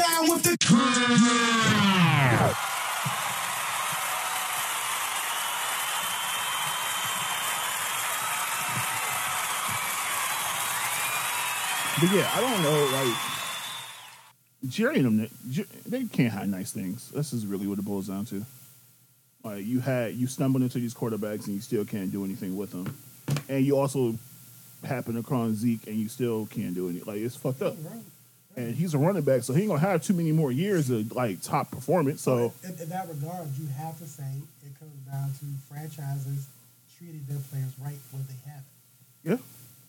down with the. But yeah, I don't know. Like Jerry and them, Jer- they can't hide nice things. This is really what it boils down to. Like you had you stumbled into these quarterbacks and you still can't do anything with them, and you also happen to cross Zeke and you still can't do anything. Like it's fucked up. And he's a running back, so he ain't gonna have too many more years of like top performance. So in, in that regard, you have to say it comes down to franchises treating their players right when they have it. yeah,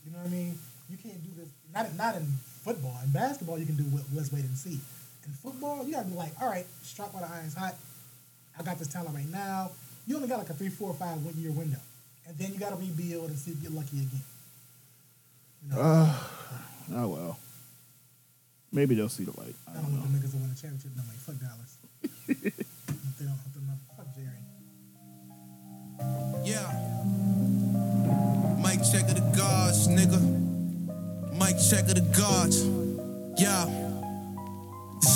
You know what I mean? You can't do this. Not in, not in football. In basketball, you can do what, let's wait and see. In football, you gotta be like, all right, strike while the iron's hot. I got this talent right now. You only got like a three, four, five one year window, and then you gotta rebuild and see if you get lucky again. You know, ah, oh well. Maybe they'll see the light. I I don't don't know. want the niggas to win a championship. And I'm like, fuck Dallas. if they don't, if they're not, fuck Jerry. Yeah. Mike check of the guards, nigga. Mike check of the guards. Yeah.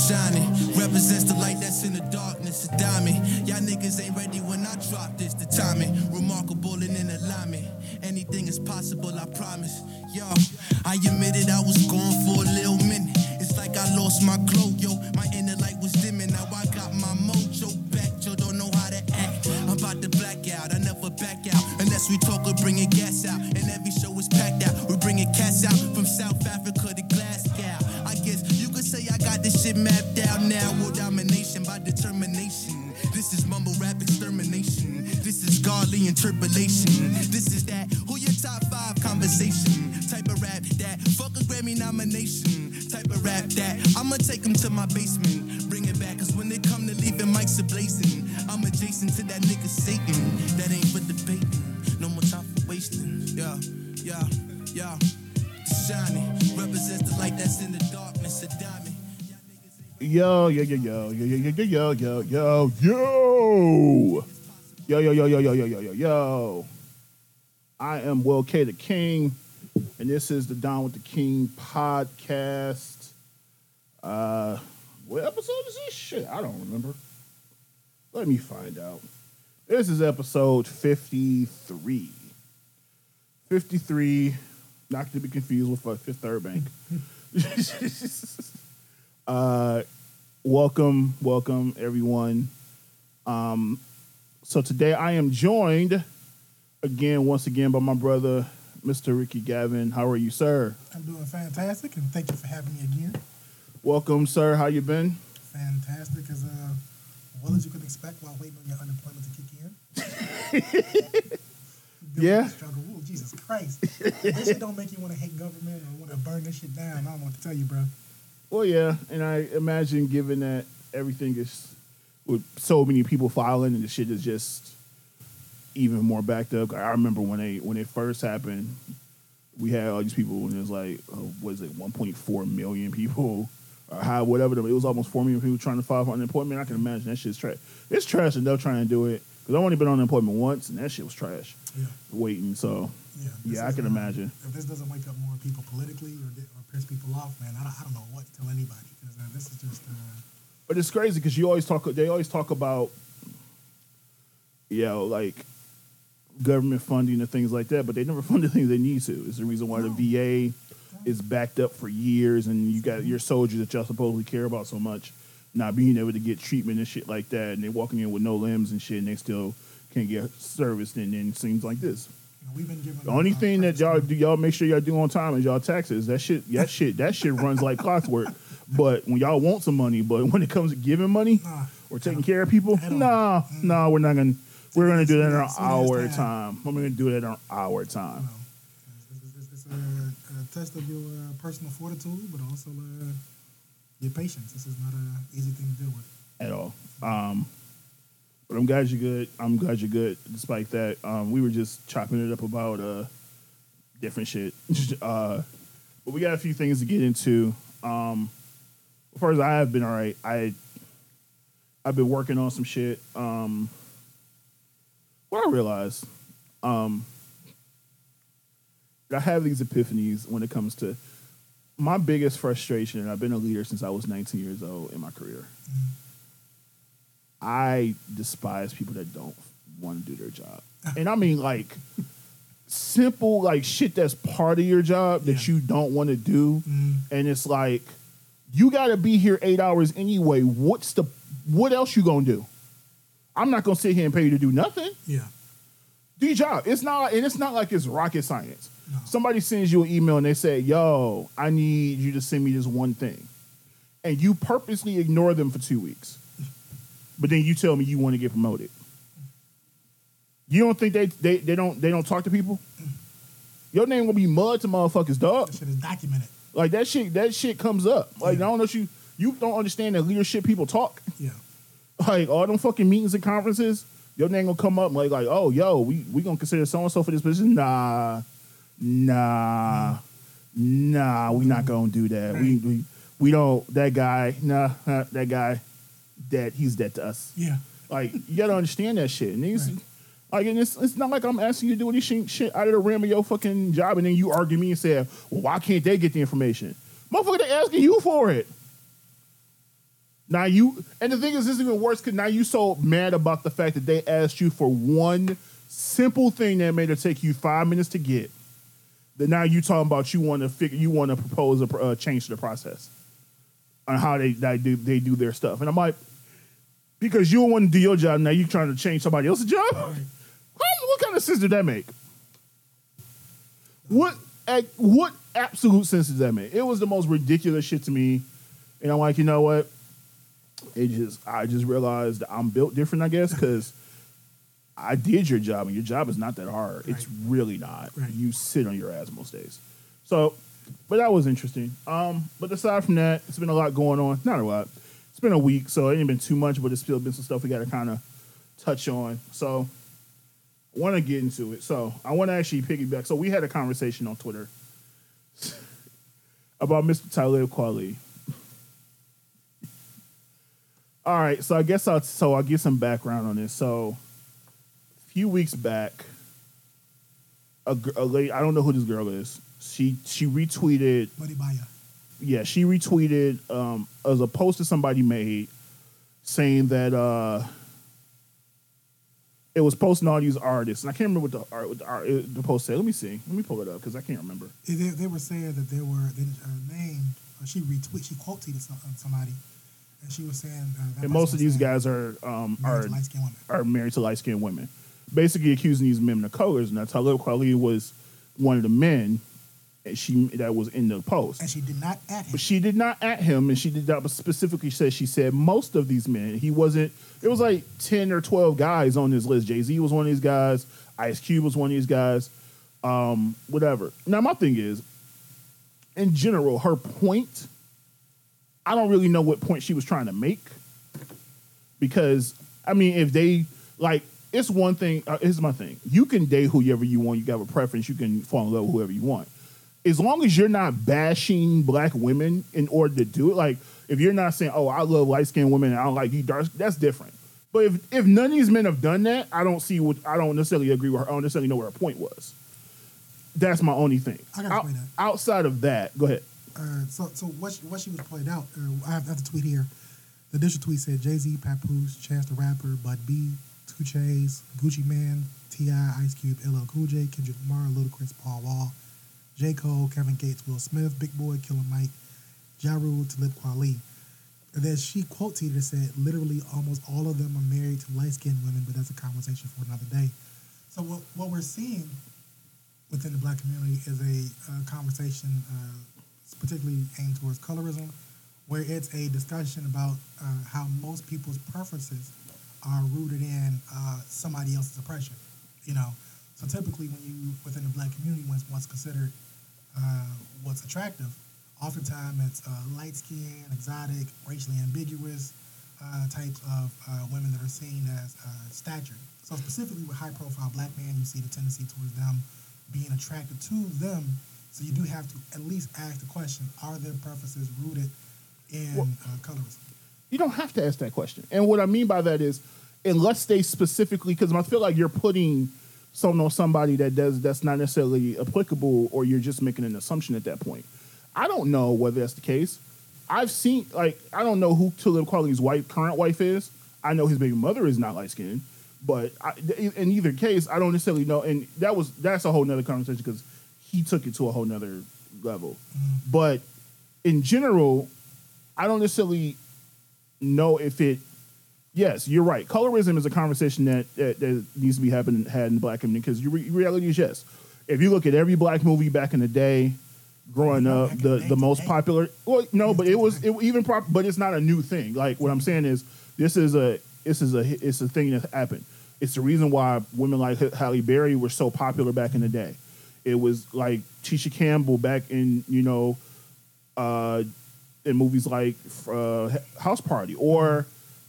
Shining represents the light that's in the darkness. A diamond. Y'all niggas ain't ready when I drop this. The timing remarkable and in alignment. Anything is possible, I promise. Yo, I admitted I was my glow, yo. My inner light was dimming. Now I got my mojo back. Yo, don't know how to act. I'm about to black out. I never back out unless we talk or bring bringing gas out. And every show is packed out. We're bringing cats out from South Africa to Glasgow. I guess you could say I got this shit mapped out now. World domination by determination. This is mumble rap extermination. This is godly interpolation. This is I'ma take them to my basement. Bring it back, cause when they come to leaving, mics are blazing. I'm adjacent to that nigga Satan. That ain't for debating. No more time for wasting. Yeah, yeah, yeah. Shining represents the light that's in the darkness. A diamond. Yo, yo, yo, yo, yo, yo, yo, yo, yo, yo, yo, yo, yo, yo, yo, yo, yo, yo, yo, yo. I am Will K the King, and this is the Down with the King podcast. Uh, what episode is this? Shit, I don't remember. Let me find out. This is episode fifty-three. Fifty-three, not to be confused with uh, Fifth Third Bank. uh, welcome, welcome everyone. Um, so today I am joined again, once again, by my brother, Mr. Ricky Gavin. How are you, sir? I'm doing fantastic, and thank you for having me again. Welcome, sir. How you been? Fantastic as uh, well as you could expect while waiting on your unemployment to kick in. Yeah. Struggle. Ooh, Jesus Christ. This shit don't make you want to hate government or want to burn this shit down. I don't want to tell you, bro. Well, yeah, and I imagine given that everything is with so many people filing and the shit is just even more backed up. I remember when they when it first happened, we had all these people and it was like, uh, what is it, 1.4 million people or how whatever. It was almost 4 million people trying to file for unemployment. I can imagine that shit's trash. It's trash enough trying to do it because I've only been on unemployment once and that shit was trash. Yeah. Waiting, so Yeah, yeah, I can imagine. If this doesn't wake up more people politically or, or piss people off, man, I don't, I don't know what to tell anybody because uh, this is just. Uh, But it's crazy because you always talk. They always talk about, you know, like government funding and things like that. But they never fund the things they need to. It's the reason why the VA is backed up for years, and you got your soldiers that y'all supposedly care about so much not being able to get treatment and shit like that, and they're walking in with no limbs and shit, and they still can't get serviced. And then things like this. we've been given. The only thing that y'all do, y'all make sure y'all do on time is y'all taxes. That shit, that shit, that shit runs like clockwork. But when y'all want some money, but when it comes to giving money Nah. or taking care of people, At all. nah, mm. nah, we're not gonna. We're gonna do that in our time. time. We're gonna do that in our time. No. It's, it's, it's a, a test of your uh, personal fortitude, but also uh, your patience. This is not an easy thing to deal with. at all. Um, but I'm glad you're good. I'm glad you're good. Despite that, um, we were just chopping it up about uh, different shit. uh, but we got a few things to get into. Um, first, I have been all right. I I've been working on some shit. Um, what I realized, um, I have these epiphanies when it comes to my biggest frustration, and I've been a leader since I was 19 years old in my career. I despise people that don't want to do their job. Ah. And I mean like simple like shit that's part of your job that Yeah. you don't want to do. Mm. And it's like you got to be here 8 hours anyway. What's the what else you going to do? I'm not going to sit here and pay you to do nothing Yeah. Do your job. It's not, and it's not like it's rocket science. Somebody sends you an email and they say, "Yo, I need you to send me this one thing," and you purposely ignore them for two weeks, but then you tell me you want to get promoted. You don't think they they, they don't they don't talk to people? Your name will be mud to motherfuckers, dog. That shit is documented. Like that shit that shit comes up. Like I don't know if you you don't understand that leadership people talk Yeah. like all them fucking meetings and conferences, your name gonna come up like like, oh yo, we we gonna consider so and so for this position. Nah, nah, nah, we not gonna do that. We, we we don't that guy, nah, huh, that guy, dead. He's dead to us. Yeah. Like you gotta understand that shit. And these, Right. like, and it's it's not like I'm asking you to do any shit, shit out of the rim of your fucking job, and then you argue me and say, well, why can't they get the information? Motherfucker, they asking you for it. Now you, and the thing is, this is even worse because now you so mad about the fact that they asked you for one simple thing that made it take you five minutes to get. That now you talking about you want to figure, you want to propose a uh, change to the process on how they they do they do their stuff, and I'm like, because you don't want to do your job, now you trying to change somebody else's job. What kind of sense did that make? What what absolute sense does that make? It was the most ridiculous shit to me, and I'm like, you know what? It just I just realized I'm built different, I guess, because I did your job, and your job is not that hard. It's really not. Right. You sit on your ass most days. So, but that was interesting. Um, but aside from that, it's been a lot going on. Not a lot. It's been a week, so it ain't been too much, but it's still been some stuff we got to kind of touch on. So, I want to get into it. So, I want to actually piggyback. So, we had a conversation on Twitter about Mr. Talib Kweli. All right, so I guess I'll so I'll give some background on this. So, a few weeks back, a, a lady I don't know who this girl is. She she retweeted Buddy Baya. yeah, she retweeted um, as a post that somebody made saying that uh, it was posting all these artists, and I can't remember what the art, what the, art, the post said. Let me see. Let me pull it up because I can't remember. They, they were saying that they were they named. Uh, she retweeted. She quote tweeted some, uh, somebody, and she was saying. Uh, that And most of these guys are um, are married to light-skinned women. are married to light skinned women, basically accusing these men of colors. And Talib Kweli was one of the men that she that was in the post. and she did not at him. But she did not at him, and she did not specifically say she said most of these men. He wasn't. It was like ten or twelve guys on this list. Jay Z was one of these guys. Ice Cube was one of these guys. Um, whatever. Now my thing is, in general, her point. I don't really know what point she was trying to make, because I mean, if they like, it's one thing. Uh, here's my thing: you can date whoever you want. You can have a preference. You can fall in love with whoever you want as long as you're not bashing black women in order to do it, like if you're not saying, "Oh, I love light skinned women and I don't like you dark," that's different. But if if none of these men have done that, I don't see what I don't necessarily agree with her. I don't necessarily know where her point was. That's my only thing. I gotta explain that. Outside of that, go ahead. Uh, so, so what she, what she was pointing out, uh, I have, I have the tweet here. The initial tweet said Jay Z, Papoose, Chance the Rapper, Bun B, Two Chainz, Gucci Mane, T.I., Ice Cube, LL Cool J, Kendrick Lamar, Ludacris, Paul Wall, J. Cole, Kevin Gates, Will Smith, Big Boy, Killer Mike, Ja Rule, Talib Kweli. And then she quote tweeted and said, literally almost all of them are married to light skinned women, but that's a conversation for another day. So what, what we're seeing within the black community is a conversation uh, particularly aimed towards colorism, where it's a discussion about uh, how most people's preferences are rooted in uh, somebody else's oppression. You know, so typically when you within the black community, when what's considered uh, what's attractive, oftentimes it's uh, light skinned, exotic, racially ambiguous uh, types of uh, women that are seen as uh, stature. So specifically with high profile black men, you see the tendency towards them being attracted to them. So you do have to at least ask the question: Are their preferences rooted in Well- uh, colorism? You don't have to ask that question. And what I mean by that is, unless they specifically, because I feel like you're putting something on somebody that does that's not necessarily applicable, or you're just making an assumption at that point. I don't know whether that's the case. I've seen like I don't know who Talib Kweli's wife current wife is. I know his baby mother is not light skinned, but I, in either case, I don't necessarily know. And that was that's a whole nother conversation because he took it to a whole nother level. But in general, I don't necessarily know if it. Yes, you're right. Colorism is a conversation that that, that needs to be happening had in black community because re- reality is yes. If you look at every black movie back in the day, growing up, the the most popular. Well, no, but it was it even prop, but it's not a new thing. Like what I'm saying is this is a this is a it's a thing that happened. It's the reason why women like Halle Berry were so popular back in the day. It was like Tisha Campbell back in you know uh, in movies like uh, House Party or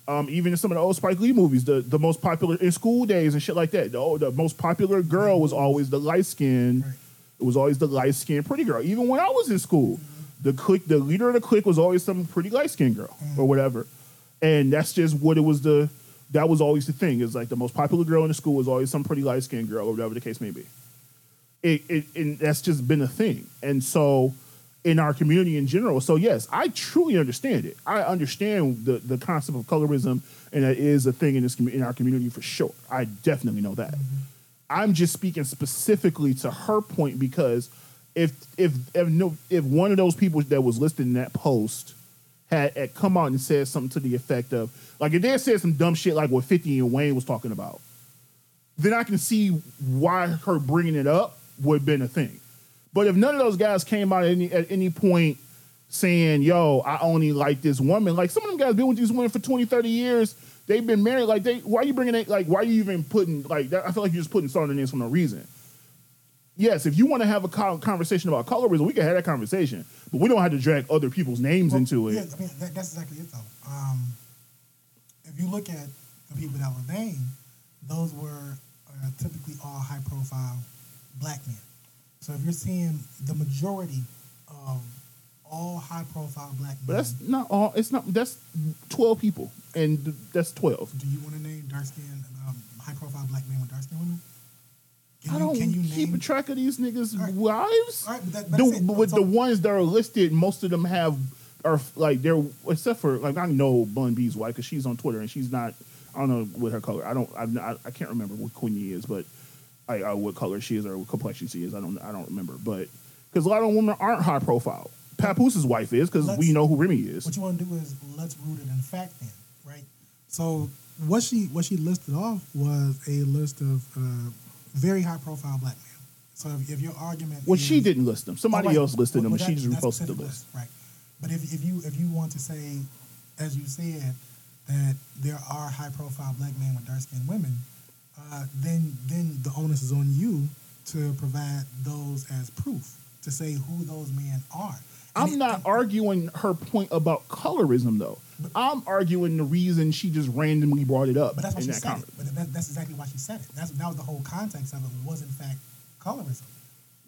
um, even in some of the old Spike Lee movies, the, the most popular in School Daze and shit like that. The, oh, the most popular girl was always the light skinned. Right. It was always the light skinned pretty girl. Even when I was in school, the clique, the leader of the clique was always some pretty light skinned girl or whatever. And that's just what it was. The that was always the thing. Is like the most popular girl in the school was always some pretty light skinned girl or whatever the case may be it, it and that's just been a thing. And so in our community in general, so yes, I truly understand it. I understand the the concept of colorism and that is a thing in this in our community for sure. I definitely know that. Mm-hmm. I'm just speaking specifically to her point because if if if no if one of those people that was listed in that post had, had come out and said something to the effect of like if they had said some dumb shit like what 50 and Wayne was talking about, then I can see why her bringing it up would have been a thing. But if none of those guys came out at any, at any point saying, yo, I only like this woman, like some of them guys been with these women for 20, 30 years, they've been married, like, they, why are you bringing it, like, why are you even putting, like, that, I feel like you're just putting salt in this for no reason. Yes, if you want to have a conversation about colorism, we can have that conversation, but we don't have to drag other people's names Well, into it. Yeah, I mean, that, that's exactly it, though. Um, if you look at the people that were named, those were uh, typically all high profile black men. So if you're seeing the majority of all high profile black men, But that's not all, it's not, that's 12 people, and th- that's 12. do you want to name dark skinned, um, high profile black men with dark skinned women? Can I you, don't can you keep name? track of these niggas' right. wives. All right, but that- but the, that's but with So- the ones that are listed, most of them have are like they're except for like I know Bun B's wife because she's on Twitter and she's not. I don't know what her color. I don't. I've, not- I can't remember what Queenie is, but I, I what color she is or what complexion she is. I don't. I don't remember. But because a lot of women aren't high profile. Papoose's wife is because we know who Remy is. What you want to do is let's root it in fact, then, right? So what she what she listed off was a list of uh, very high profile black men. So if, if your argument, Well, is, she didn't list them. Somebody Oh, right. else listed them, Well, and she just reposted the specific list. right? But if, if you if you want to say, as you said, that there are high profile black men with dark skinned women, uh, then then the onus is on you to provide those as proof to say who those men are. And I'm it- not arguing her point about colorism though. I'm arguing the reason she just randomly brought it up But that's why she that said comment. it. But that, that's exactly why she said it. That's that was the whole context of it. Was in fact colorism.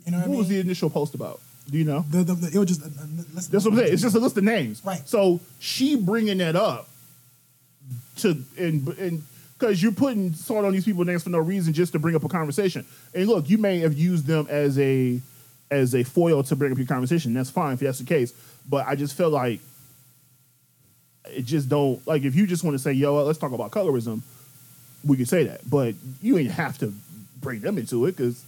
You know what, What I mean? was the initial post about? Do you know? The, the, the- it was just. Uh, uh, listen, That's what I'm saying. It's just a list of names. Right. So she bringing that up to and and because you're putting salt on these people's names for no reason, just to bring up a conversation. And look, you may have used them as a as a foil to bring up your conversation. That's fine if that's the case. But I just feel like it just don't like if you just want to say, yo, let's talk about colorism, we could say that. But you ain't have to bring them into it because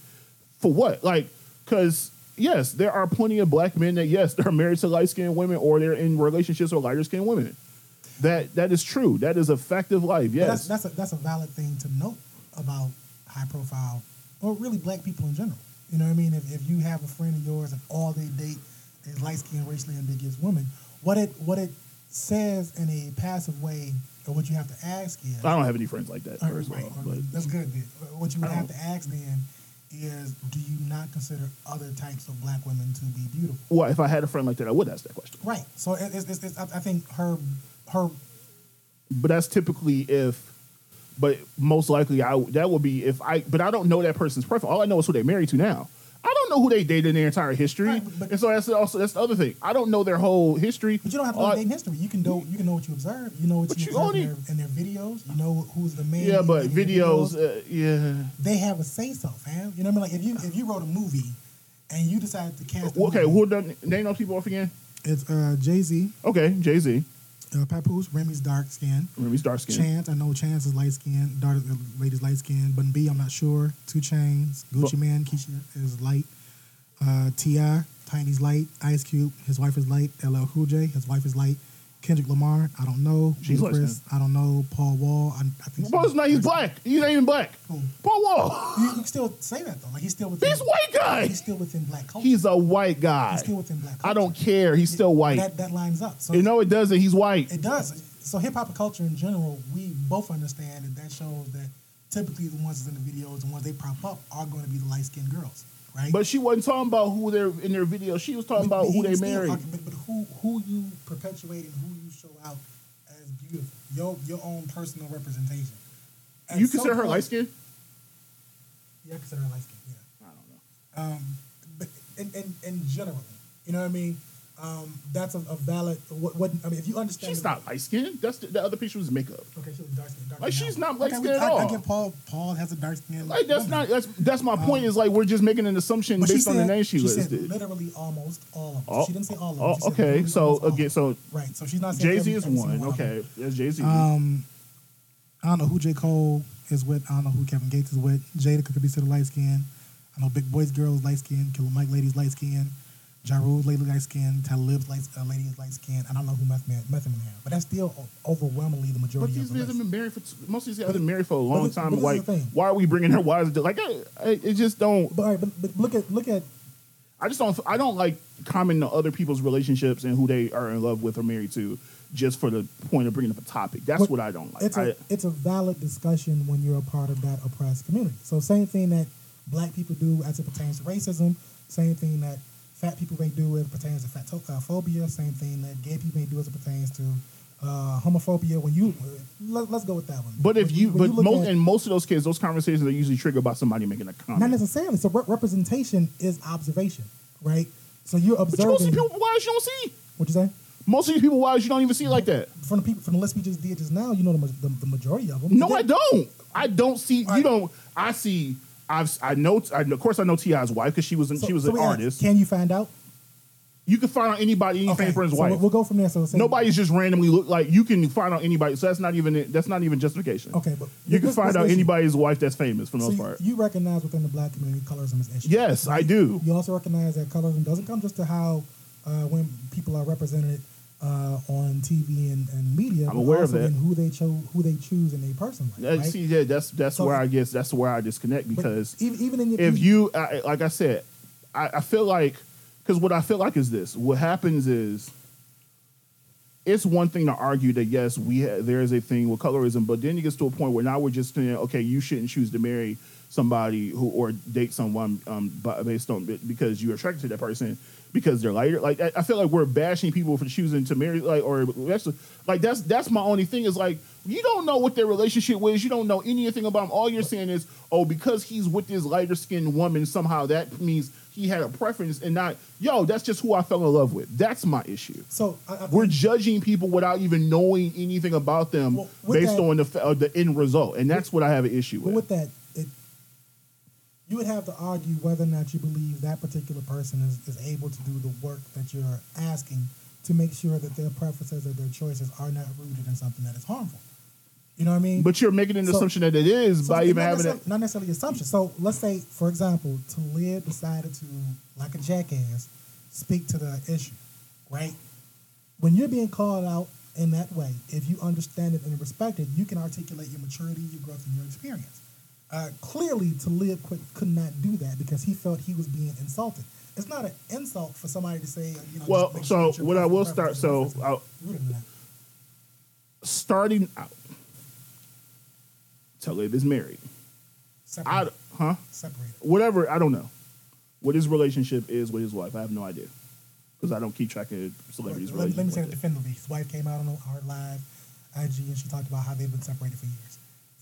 for what? Like, because yes, there are plenty of black men that yes, they're married to light skinned women or they're in relationships with lighter skinned women. That that is true. That is a fact of life. Yes. That's that's a, that's a valid thing to note about high profile or really black people in general. You know what I mean? If, if you have a friend of yours and all they date is light skinned, racially ambiguous women, what it what it says in a passive way, or what you have to ask is, I don't have any friends like that, All right, first of right, But that's good. Then. What you would have to ask then is, do you not consider other types of black women to be beautiful? well, if I had a friend like that, I would ask that question. Right. So it's, it's, it's, I think her her But that's typically if. But most likely, I that would be if I. But I don't know that person's preference. All I know is who they're married to now. I don't know who they dated in their entire history, Right, but- and so that's also that's the other thing. I don't know their whole history. But you don't have to know I- dating history. You can know you can know what you observe. You know what you, you observe only- in, their, in their videos. You know who's the main. yeah, but their videos, uh, yeah. they have a say so, fam. You know what I mean? Like if you if you wrote a movie and you decided to cast. okay, movie. who done name those people off again? It's uh, Jay Z, Okay, Jay Z. uh, Papoose, Remy's dark skin. Remy's dark skin. Chance, I know Chance is light skin. The lady's light skin. Bun B, I'm not sure. Two Chainz, Gucci But- Man, Keisha is light. Uh, Ti, Tiny's light. Ice Cube, his wife is light. LL Cool J, his wife is light. Kendrick Lamar, I don't know. Ludacris, light-skinned. I don't know. Paul Wall, I, I think. Paul's not. He's black. He's not even black. Who? Paul Wall. You, you can still say that though. Like he's still within. He's white guy. He's still within black culture. He's a white guy. He's still within black culture. I don't care. He's still white. That that lines up. So You know it doesn't. He's white. It does. So hip hop culture in general, we both understand that that shows that typically the ones that's in the videos, the ones they prop up, are going to be the light skinned girls, right? But she wasn't talking about who they're in their video. She was talking about But who they still- married. okay, But, but who who you perpetuate and who you show out as beautiful, your your own personal representation. At You consider her point- light skinned? Yeah, I consider her light skinned. Yeah. I don't know. um, but in, in, in general, you know what I mean? Um, that's a, a valid. What, what I mean, if you understand, She's the- not light skinned. That's the, the other picture was makeup. Okay, she was dark skin. Like, she's not light okay, skinned we- at I, I all. get Paul. Paul has a dark skin. Like that's not that's that's my point. Is like we're just making an assumption But she based on the name she, she listed. said literally almost all of them. Oh, she didn't say all of them. oh, okay, so almost all of again, so right. So she's not Jay Z is every single one. Okay, that's Jay Z. Um, I don't know who J Cole is with. I don't know who Kevin Gates is with. Jada could be considered light skin. I know Big Boy's girl is light skin. Killer Mike lady's light skin. Ja lady light skin. Talib's light uh, lady is light skin. I don't know who Meth Man Method Man has, but that's still overwhelmingly the majority. but these guys have been married for most of these have been married for a long this- time. Like, why are we bringing their wives? To, like, I, I, it just don't. But, all right, but, but look at look at I just don't. I don't like commenting on other people's relationships and who they are in love with or married to, just for the point of bringing up a topic. That's what I don't like. it's a I, it's a valid discussion when you're a part of that oppressed community. So same thing that black people do as it pertains to racism, same thing that fat people may do as it pertains to fatophobia, same thing that gay people may do as it pertains to uh, homophobia. When you let, us go with that one. but if When you, when but most in most of those cases, those conversations are usually triggered by somebody making a comment. not necessarily. So re- representation is observation, right? So you're observing. but you don't see people wives you don't see. What you say? Most of these people wives you don't even see like that. From the people from the list we just did just now, you know the, the, the majority of them. No, I don't. I don't see. All You don't. I see. I've. I know. I, of course, I know Ti's wife because she was. An, So- she was so an ask, artist. Can you find out? you can find out anybody, any famous friend's so wife. we'll go from there. So Nobody's just randomly look like you can find out anybody. So that's not even. That's not even justification. Okay, but You can this- find this out issue- anybody's wife that's famous for the So most you, part. you recognize within the black community colorism is issue. Yes, I do. You also recognize that colorism doesn't come just to how uh, when people are represented uh, on TV and, and media. I'm aware of that. in who they chose, who they choose in their personal life. Right? See, yeah, that's that's So- where I guess that's where I disconnect because even, even in your, if you I, like I said, I, I feel like because what I feel like is this: what happens is it's one thing to argue that yes, we ha- there is a thing with colorism, but then it gets to a point where now we're just saying, okay, you shouldn't choose to marry somebody who or date someone um, based on because you're attracted to that person because they're lighter. Like I, I feel like we're bashing people for choosing to marry, like or that's like that's that's my only thing is like you don't know what their relationship was, you don't know anything about them. All you're saying is, oh, because he's with this lighter skinned woman, somehow that means he had a preference and not yo. That's just who I fell in love with. That's my issue. so I, I We're judging people without even knowing anything about them Well, based that- on the uh, the end result, and that's what I have an issue with. with that, you would have to argue whether or not you believe that particular person is, is able to do the work that you're asking to make sure that their preferences or their choices are not rooted in something that is harmful. You know what I mean? But you're making an So- assumption that it is So by even not having necessarily, it. not necessarily assumption. So let's say, for example, Talib decided to, like a jackass, speak to the issue, right? When you're being called out in that way, if you understand it and respect it, you can articulate your maturity, your growth, and your experience. Uh, clearly, Talib could, could not do that because he felt he was being insulted. It's not an insult for somebody to say, you know. Well, so sure that your what I will start. So. I'll, Rooted in that. starting out, Talib is married. I, huh? Separated. Whatever. I don't know what his relationship is with his wife. I have no idea because I don't keep track of celebrities' Let, let me say it that. definitively. His wife came out on her live IG and she talked about how they've been separated for years.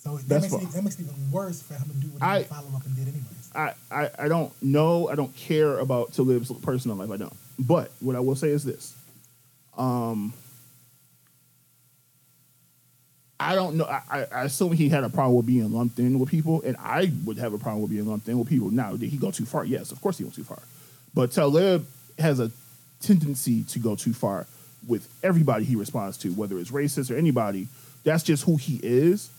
So that makes, it, that makes it even worse for him to do what I- he follow up and did anyways. I, I, I don't know. I don't care about Talib's personal life. I don't. But what I will say is this. Um, I don't know. I, I- I assume he had a problem with being lumped in with people, and I would have a problem with being lumped in with people. Now, did he go too far? Yes, of course he went too far. But Talib has a tendency to go too far with everybody he responds to, whether it's racist or anybody. That's just who he is.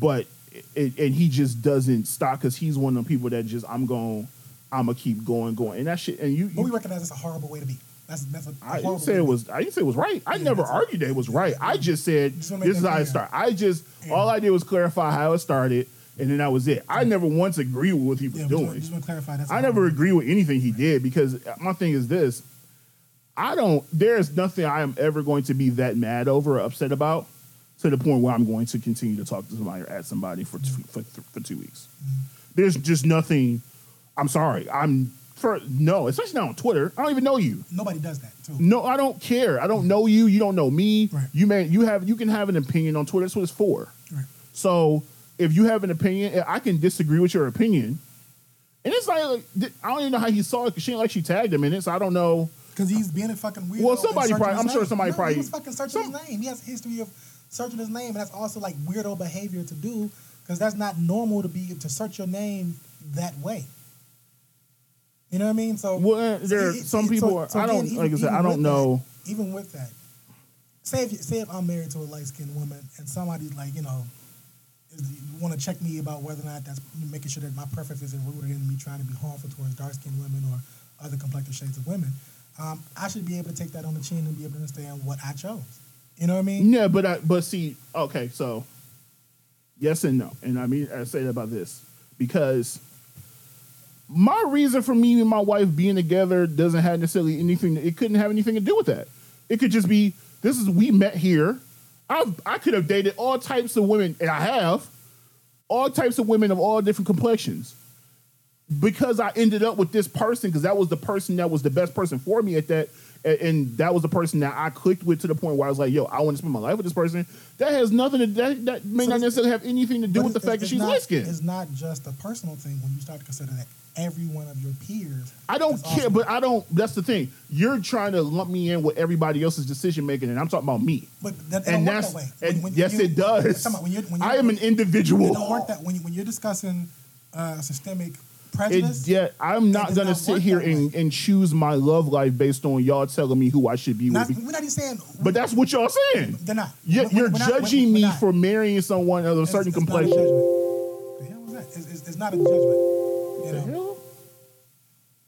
But it, and he just doesn't stop because he's one of the people that just I'm going, I'm gonna keep going, going, and that shit. And you, But we recognize it's a horrible way to be. That's that's a, I didn't say it was. I didn't say it was right. I Yeah, never argued that it was right. I just said Just this is how it started. I just Yeah. all I did was clarify how it started, and then that was it. I never once agreed with what he was Yeah, doing. just want to clarify that's. I never agree with anything he did because my thing is this: I don't. There's nothing I am ever going to be that mad over or upset about to the point where I'm going to continue to talk to somebody or at somebody for two, for, for two weeks. There's just nothing. I'm sorry. I'm for no, especially not on Twitter. I don't even know you. Nobody does that too. No, I don't care. I don't know you. You don't know me. Right. You may you have you can have an opinion on Twitter. That's what it's for. Right. So if you have an opinion, eh, I can disagree with your opinion. And it's like I don't even know how he saw it because she ain't like she tagged him in it. So I don't know. Because he's being a fucking weirdo. Well, somebody probably- I'm sure somebody No, probably- He was fucking searching some- his name. He has a history of searching his name, and that's also like weirdo behavior to do because that's not normal to be to search your name that way. You know what I mean? So Well, there are it- it- some so- people. are- so I don't like I said. I don't know. that- even with that, say if you, say if I'm married to a light skinned woman and somebody's like you know, is, want to check me about whether or not that's making sure that my preference isn't rooted in me trying to be harmful towards dark skinned women or other complexion shades of women. Um, I should be able to take that on the chin and be able to understand what I chose. You know what I mean? Yeah, but I, but see, okay, so yes and no, and I mean I say that about this because my reason for me and my wife being together doesn't have necessarily anything. It couldn't have anything to do with that. It could just be this is we met here. I I could have dated all types of women, and I have all types of women of all different complexions because I ended up with this person because that was the person that was the best person for me at that, and, and that was the person that I clicked with to the point where I was like, "Yo, I want to spend my life with this person." That has nothing to that, that may So not necessarily have anything to do with the fact that she's light skinned. It's not just a personal thing when you start to consider that every one of your peers. I don't care, also- but I don't. That's the thing. You're trying to lump me in with everybody else's decision making, and I'm talking about me. But that, and that's that way. and When- when yes, you- it does. I'm talking about when you're- when you're- am an individual. It don't work that when, you, when you're discussing uh, systemic It, prejudice. yeah, I'm not gonna not sit here and, and choose my love life based on y'all telling me who I should be Not, with. we're not even saying. But that's what y'all saying. they're not. You're, We're- you're we're not- judging we're me not. for marrying someone of a certain it's not complexion. The hell was that? It's, it's, it's not a judgment. You The know,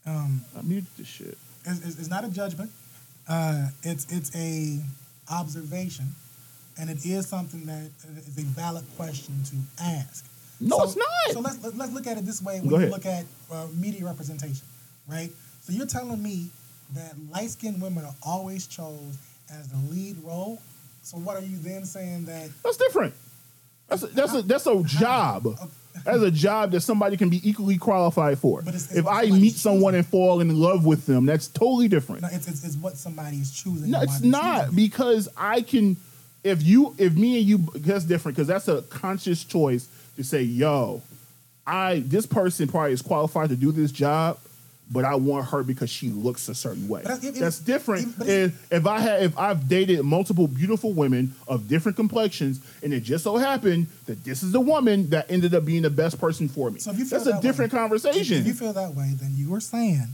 hell? um, I muted this shit. it's, it's, it's not a judgment. Uh, it's it's a observation, and it is something that is a valid question to ask. No, So- it's not. So let's let's look at it this way when Go you ahead. look at uh, media representation, right? So you're telling me that light skinned women are always chose as the lead role. So what are you then saying that That's different. That's a, that's a that's a job. That's a job that somebody can be equally qualified for. But it's- it's if I meet someone choosing. and fall in love with them, that's totally different. no, it's, it's, it's what somebody's choosing? No, it's not choosing because I can. If you, if me and you, that's different because that's a conscious choice to say, "Yo, I this person probably is qualified to do this job, but I want her because she looks a certain way." That's- That's different. if- if, if I had, if I've dated multiple beautiful women of different complexions, and it just so happened that this is the woman that ended up being the best person for me, So if you feel that's a different way, conversation. If you feel that way, then you are saying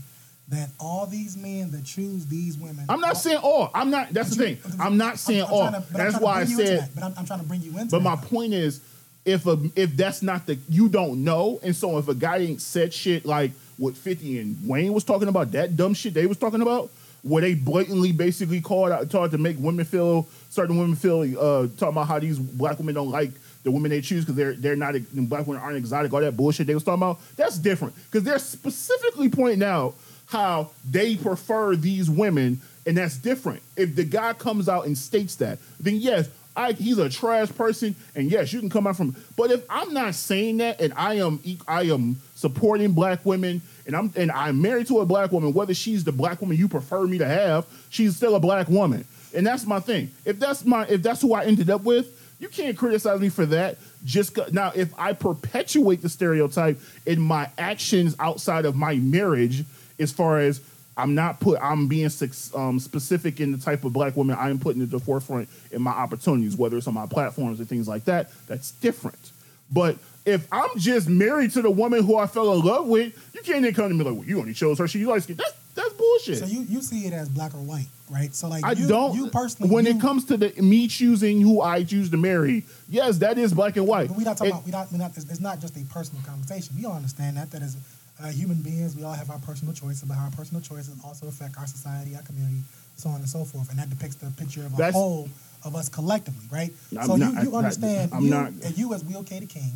that all these men that choose these women. I'm not all- saying all. I'm not. That's the you- thing. I'm not saying I'm all. trying to- I'm That's why I bring you into said. that. But I'm, I'm trying to bring you into. But my that. point is, if a if that's not the you don't know, and so if a guy ain't said shit like what Fifty and Wayne was talking about, that dumb shit they was talking about, where they blatantly basically called out, to make women feel certain women feel uh, talking about how these black women don't like the women they choose because they're they're not black women aren't exotic, all that bullshit they was talking about. That's different because they're specifically pointing out how they prefer these women, and that's different. If the guy comes out and states that, then yes, I, he's a trash person, and yes, you can come out from. But if I'm not saying that, and I am, I am supporting black women, and I'm, and I'm married to a black woman, whether she's the black woman you prefer me to have, she's still a black woman, and that's my thing. If that's my, if that's who I ended up with, you can't criticize me for that. Just 'cause- now, if I perpetuate the stereotype in my actions outside of my marriage, as far as I'm not put, I'm being um, specific in the type of black woman I'm putting at the forefront in my opportunities, whether it's on my platforms or things like that. That's different. But if I'm just married to the woman who I fell in love with, you can't then come to me like, well, you only chose her. She likes it. That's that's bullshit. So you, you see it as black or white, right? So like I you, don't. you personally when you, it comes to the me choosing who I choose to marry, yes, that is black and white. But we're not talking It- about we not we not. It's, it's not just a personal conversation. We all understand that that as uh, human beings, we all have our personal choices, but our personal choices also affect our society, our community, so on and so forth, and that depicts the picture of a That's- whole of us collectively, right? I'm so not- you, you I- understand. I'm you, not- and you as Will K. the King,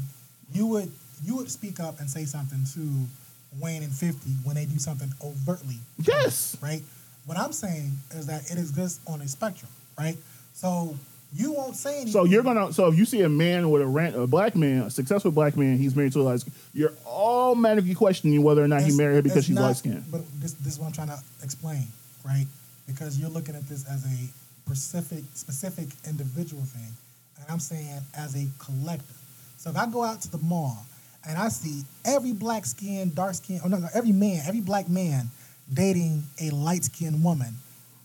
you would you would speak up and say something to Wayne and Fifty when they do something overtly Yes. right? What I'm saying is that it exists on a spectrum, right? So you won't say anything. So you're gonna. So if you see a man with a rant, a black man, a successful black man, he's married to a light skin. You're all automatically questioning whether or not he married her because she's light skinned. But this, this is what I'm trying to explain, right? Because you're looking at this as a specific, specific individual thing, and I'm saying as a collective. So if I go out to the mall and I see every black skin, dark skin, oh no, no, every man, every black man dating a light skinned woman,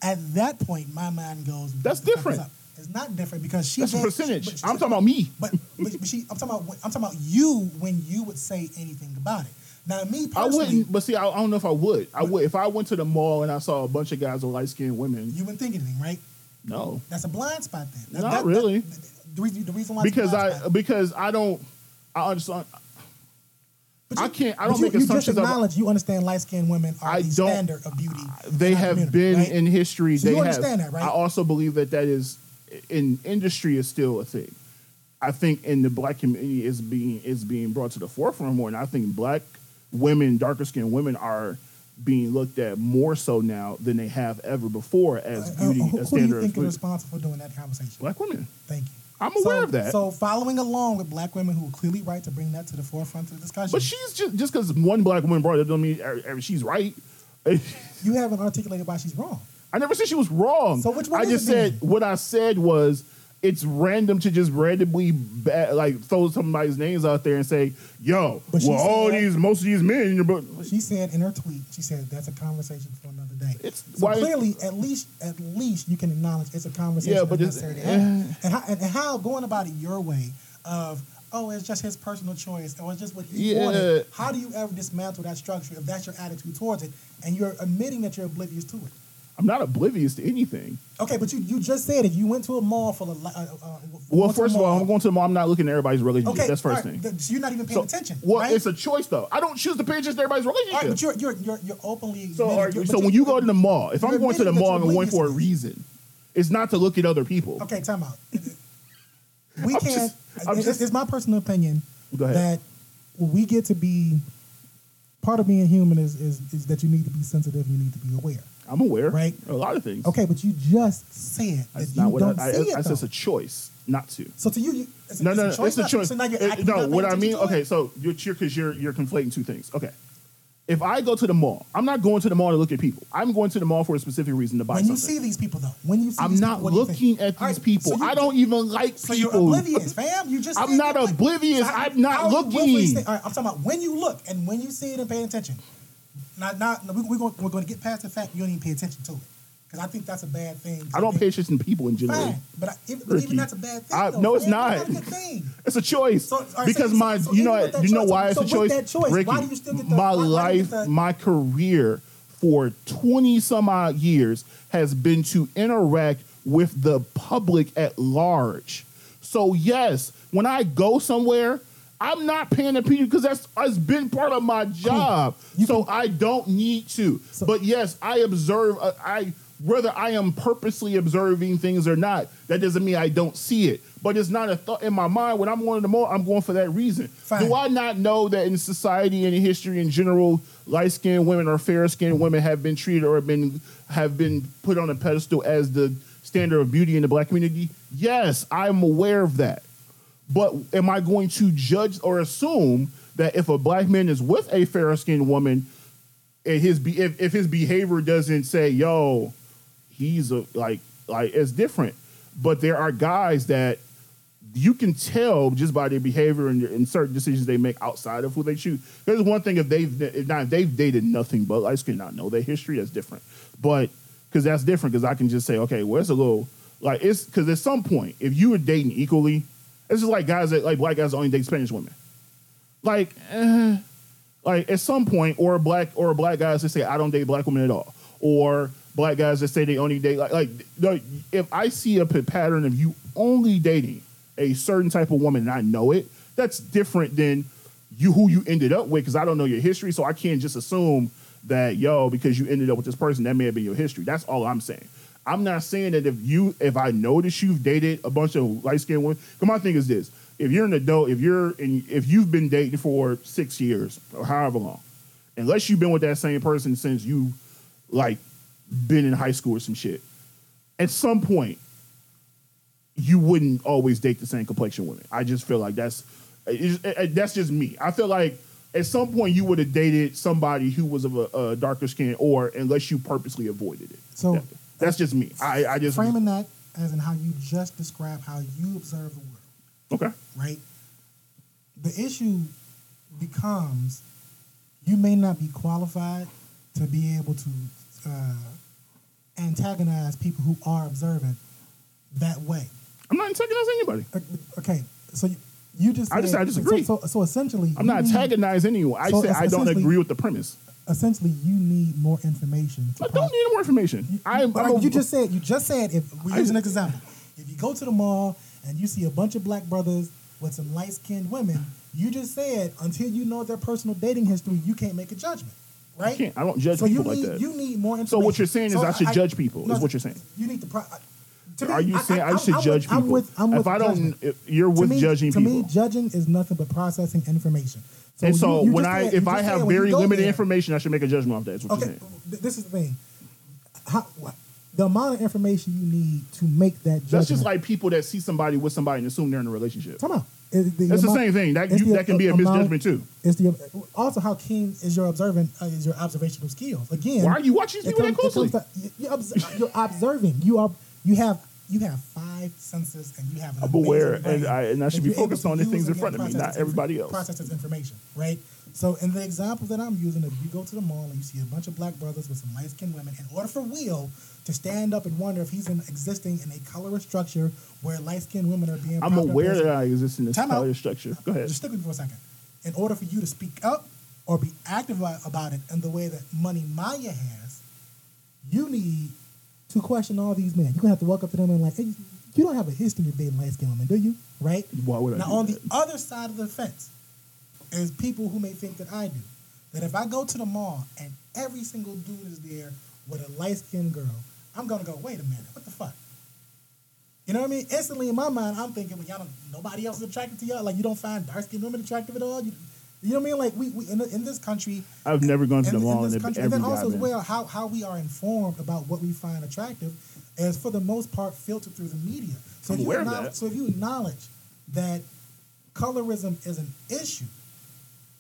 at that point my mind goes, That's different. It's not different because she. That's a percentage. she- I'm talking about me. but, but, but she, I'm talking about I'm talking about you when you would say anything about it. Now, me I wouldn't, but see, I, I don't know if I would. I would if I went to the mall and I saw a bunch of guys with light skinned women. you wouldn't think anything, right? No, That's a blind spot then. Not really. the, reason, the reason why because I spot- because I don't. I understand. But I you- can't- I don't you, make you just assumptions about- acknowledge you understand light skinned women are I the standard of beauty. They have been right? in history. So they you have. understand that, right? I also believe that that is in industry is still a thing. I think in the black community is being is being brought to the forefront more, and I think black women, darker skinned women, are being looked at more so now than they have ever before as Uh, beauty, who, a who do you standard think is responsible for doing that conversation? Black women. Thank you. I'm So- aware of that. So following along with black women who are clearly right to bring that to the forefront of the discussion. But she's just just because one black woman brought it doesn't mean er- er- she's right. you haven't articulated why she's wrong. I never said she was wrong. So which one I is just said what I said was it's random to just randomly ba- like throw somebody's names out there and say, "Yo, But well, all said- these most of these men." But She said in her tweet, she said that's a conversation for another day. It's- so why- clearly, at least, at least you can acknowledge it's a conversation Yeah, but it's- to have. Eh. And how, and how going about it your way of oh, it's just his personal choice or it's just what he Yeah. wanted. How do you ever dismantle that structure if that's your attitude towards it and you're admitting that you're oblivious to it? I'm not oblivious to anything. Okay, but you, you just said if you went to a mall for a uh, uh, well, went to first of all, I'm going to the mall. I'm not looking at everybody's relationship. Okay, That's first right, thing. th- So you're not even paying So, attention. well, right? it's a choice though. I don't choose to pay attention to everybody's relationship. All right, but you're you're you're, you're openly so, right, you're- so when you go to the mall, if I'm going to the mall, I'm going for a reason. It's not to look at other people. Okay, time out. We I'm can't. just- it's, just- it's my personal opinion that we get to be part of being human is, is is that you need to be sensitive. You need to be aware. I'm aware. Right. A lot of things. Okay, but you just said that That's you not what don't I, I, see I, it. I said it's though. a choice not to. so to you, you it's, a- No, it's no, a no. choice. It's a not- choice. So now you're It- acting no, what I mean, okay, so you're because you're you're conflating two things. Okay, if I go to the mall, I'm not going to the mall to look at people. I'm going to the mall for a specific reason to buy When you something. see these people, though, when you see I'm these not people, what do you looking at All these people. you- I don't even like So people. you're oblivious, fam. You just I'm said not like- oblivious. I'm not how you willfully looking. all right, I'm talking about when you look and when you see it and pay attention. Not, not, we, we're, going, we're going to get past the fact you don't even pay attention to it because I think that's a bad thing. I don't pay attention to people in general. Fine, but, I, even, but even that's a bad thing. I- though, no, it's fam. not. That's a good thing. It's a choice So- right, because so- my, so you know, you know why it's a choice. choice, Ricky, why do you still get the- my life, the- my career for twenty some odd years has been to interact with the public at large. So yes, when I go somewhere. I'm not paying attention because that's has been part of my job. You so I don't need to. So- but yes, I observe. Uh, I whether I am purposely observing things or not, that doesn't mean I don't see it. But it's not a thought in my mind. When I'm going to the mall, I'm going for that reason. Fine. Do I not know that in society and in history in general, light skinned women or fair skinned women have been treated or have been have been put on a pedestal as the standard of beauty in the black community? Yes, I'm aware of that. But am I going to judge or assume that if a black man is with a fair skinned woman, and his be if, if his behavior doesn't say, yo, he's a like like it's different. But there are guys that you can tell just by their behavior and, and certain decisions they make outside of who they choose. There's one thing if they've if not if they've dated nothing but I just cannot know their history, that's different. But because that's different, because I can just say, okay, well, it's a little like it's because at some point, if you were dating equally, It's just like guys that like black guys only date Spanish women. Like, eh, like at some point, or black or black guys that say I don't date black women at all, or black guys that say they only date like like if I see a pattern of you only dating a certain type of woman and I know it, that's different than you who you ended up with because I don't know your history, so I can't just assume that yo because you ended up with this person that may have been your history. That's all I'm saying. I'm not saying that if you if I notice you've dated a bunch of light skinned women. 'cause my thing is this: if you're an adult, if you're in, if you've been dating for six years or however long, unless you've been with that same person since you like been in high school or some shit, at some point you wouldn't always date the same complexion women. I just feel like that's it's- it- that's just me. I feel like at some point you would have dated somebody who was of a, a darker skin, or unless you purposely avoided it. So- That- that's just me. I, I just Framing that as in how you just describe how you observe the world, okay. right? The issue becomes you may not be qualified to be able to uh, antagonize people who are observant that way. I'm not antagonizing anybody. Okay, so you, you just I just- I disagree. So, so, so essentially, I'm not antagonizing anyone. I So say I don't agree with the premise. Essentially, you need more information. I don't need more information. I, I'm But like you just said, you just said, if we use an example, if you go to the mall and you see a bunch of black brothers with some light skinned women, you just said until you know their personal dating history, you can't make a judgment, right? I can't. I don't judge so people you like that. You need more information. So what you're saying is I should judge people, is what you're saying. You need to. Pro- to me, Are you saying I, I'm- should I'm judge with, people? I'm with, I'm if I don't, if you're with me- judging to people. To me, judging is nothing but processing information. So and so you when I, if I have you very limited there- information, I should make a judgment off that. Okay, you're saying. this is the thing. How, the amount of information you need to make that judgment. That's just like people that see somebody with somebody and assume they're in a relationship. Come on. It- That's the same thing. That you, the that can be a amount- misjudgment too. It's the also how keen is your observant uh, is your observational skills. Again, Why are you watching it people that comes- it closely? to- you- you're, obs- you're observing. You are you have you have five senses and you have. An I'm aware, and I- and I should be focused on the things in front of me, not everybody else. Process this information, right? So in the example that I'm using, if you go to the mall and you see a bunch of black brothers with some light skinned women, in order for Will to stand up and wonder if he's in, existing in a colorist structure where light skinned women are being. I'm aware that I exist in this Time out. structure. Go ahead. just stick with me for a second. In order for you to speak up or be active about it in the way that Money Maya has, you need to question all these men. You're gonna have to walk up to them and like, hey, you don't have a history of dating light skinned women, do you? Right? Why would I Now on that? the other side of the fence is people who may think that I do. That if I go to the mall and every single dude is there with a light skinned girl, I'm gonna go, wait a minute, what the fuck? You know what I mean? Instantly in my mind, I'm thinking, well, y'all don't, nobody else is attracted to y'all. Like you don't find dark skinned women attractive at all. You, you know what I mean? Like we, we in, in this country, I've never gone to the mall in and this country, and then also as well how, how we are informed about what we find attractive is for the most part filtered through the media. So I'm if you aware of that. so if you acknowledge that colorism is an issue,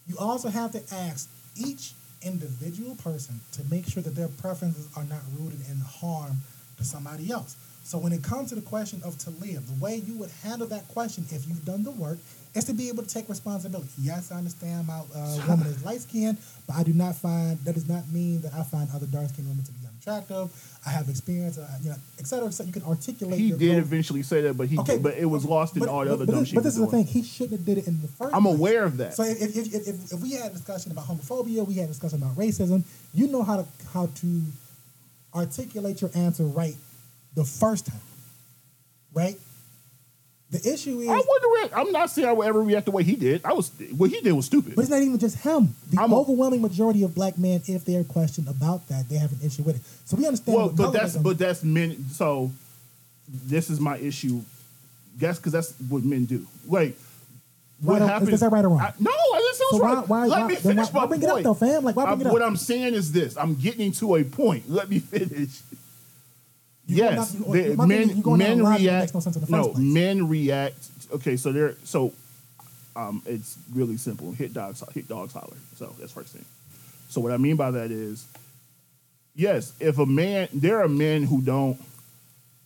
you also have to ask each individual person to make sure that their preferences are not rooted in harm to somebody else. So when it comes to the question of to live, the way you would handle that question if you've done the work is to be able to take responsibility. Yes, I understand my uh, woman is light skinned, but I do not find that does not mean that I find other dark skinned women to be unattractive. I have experience, uh, you know, et cetera, et cetera. You can articulate. He did growth. eventually say that, but he Okay, did, but it was lost in but- all the other but dumb shit. But this is the thing. He shouldn't have did it in the first. I'm place. aware of that. So if, if, if, if, if we had a discussion about homophobia, we had a discussion about racism. You know how to how to articulate your answer right the first time, right? The issue is, I. Re- I'm not saying I would ever react the way he did. I was what he did was stupid. but it's not even just him. The I'm a- overwhelming majority of black men, if they're questioned about that, they have an issue with it. So we understand. well, with but that's colorism- but that's men. So this is my issue. Guess because that's what men do. Like Why what don't- happens? is that right or wrong? I, no, I listen. So what's why- wrong. why- Let why- me then why- finish why my bring it up though, fam? Like, why bring I'm- it up? What I'm saying is this: I'm getting to a point. Let me finish. Yes, you- the- men men a logic that react. makes no sense in the no, men react. Okay, so they're so. Um, it's really simple. Hit dogs, hit dogs holler. So that's first thing. So what I mean by that is, yes, if a man, there are men who don't.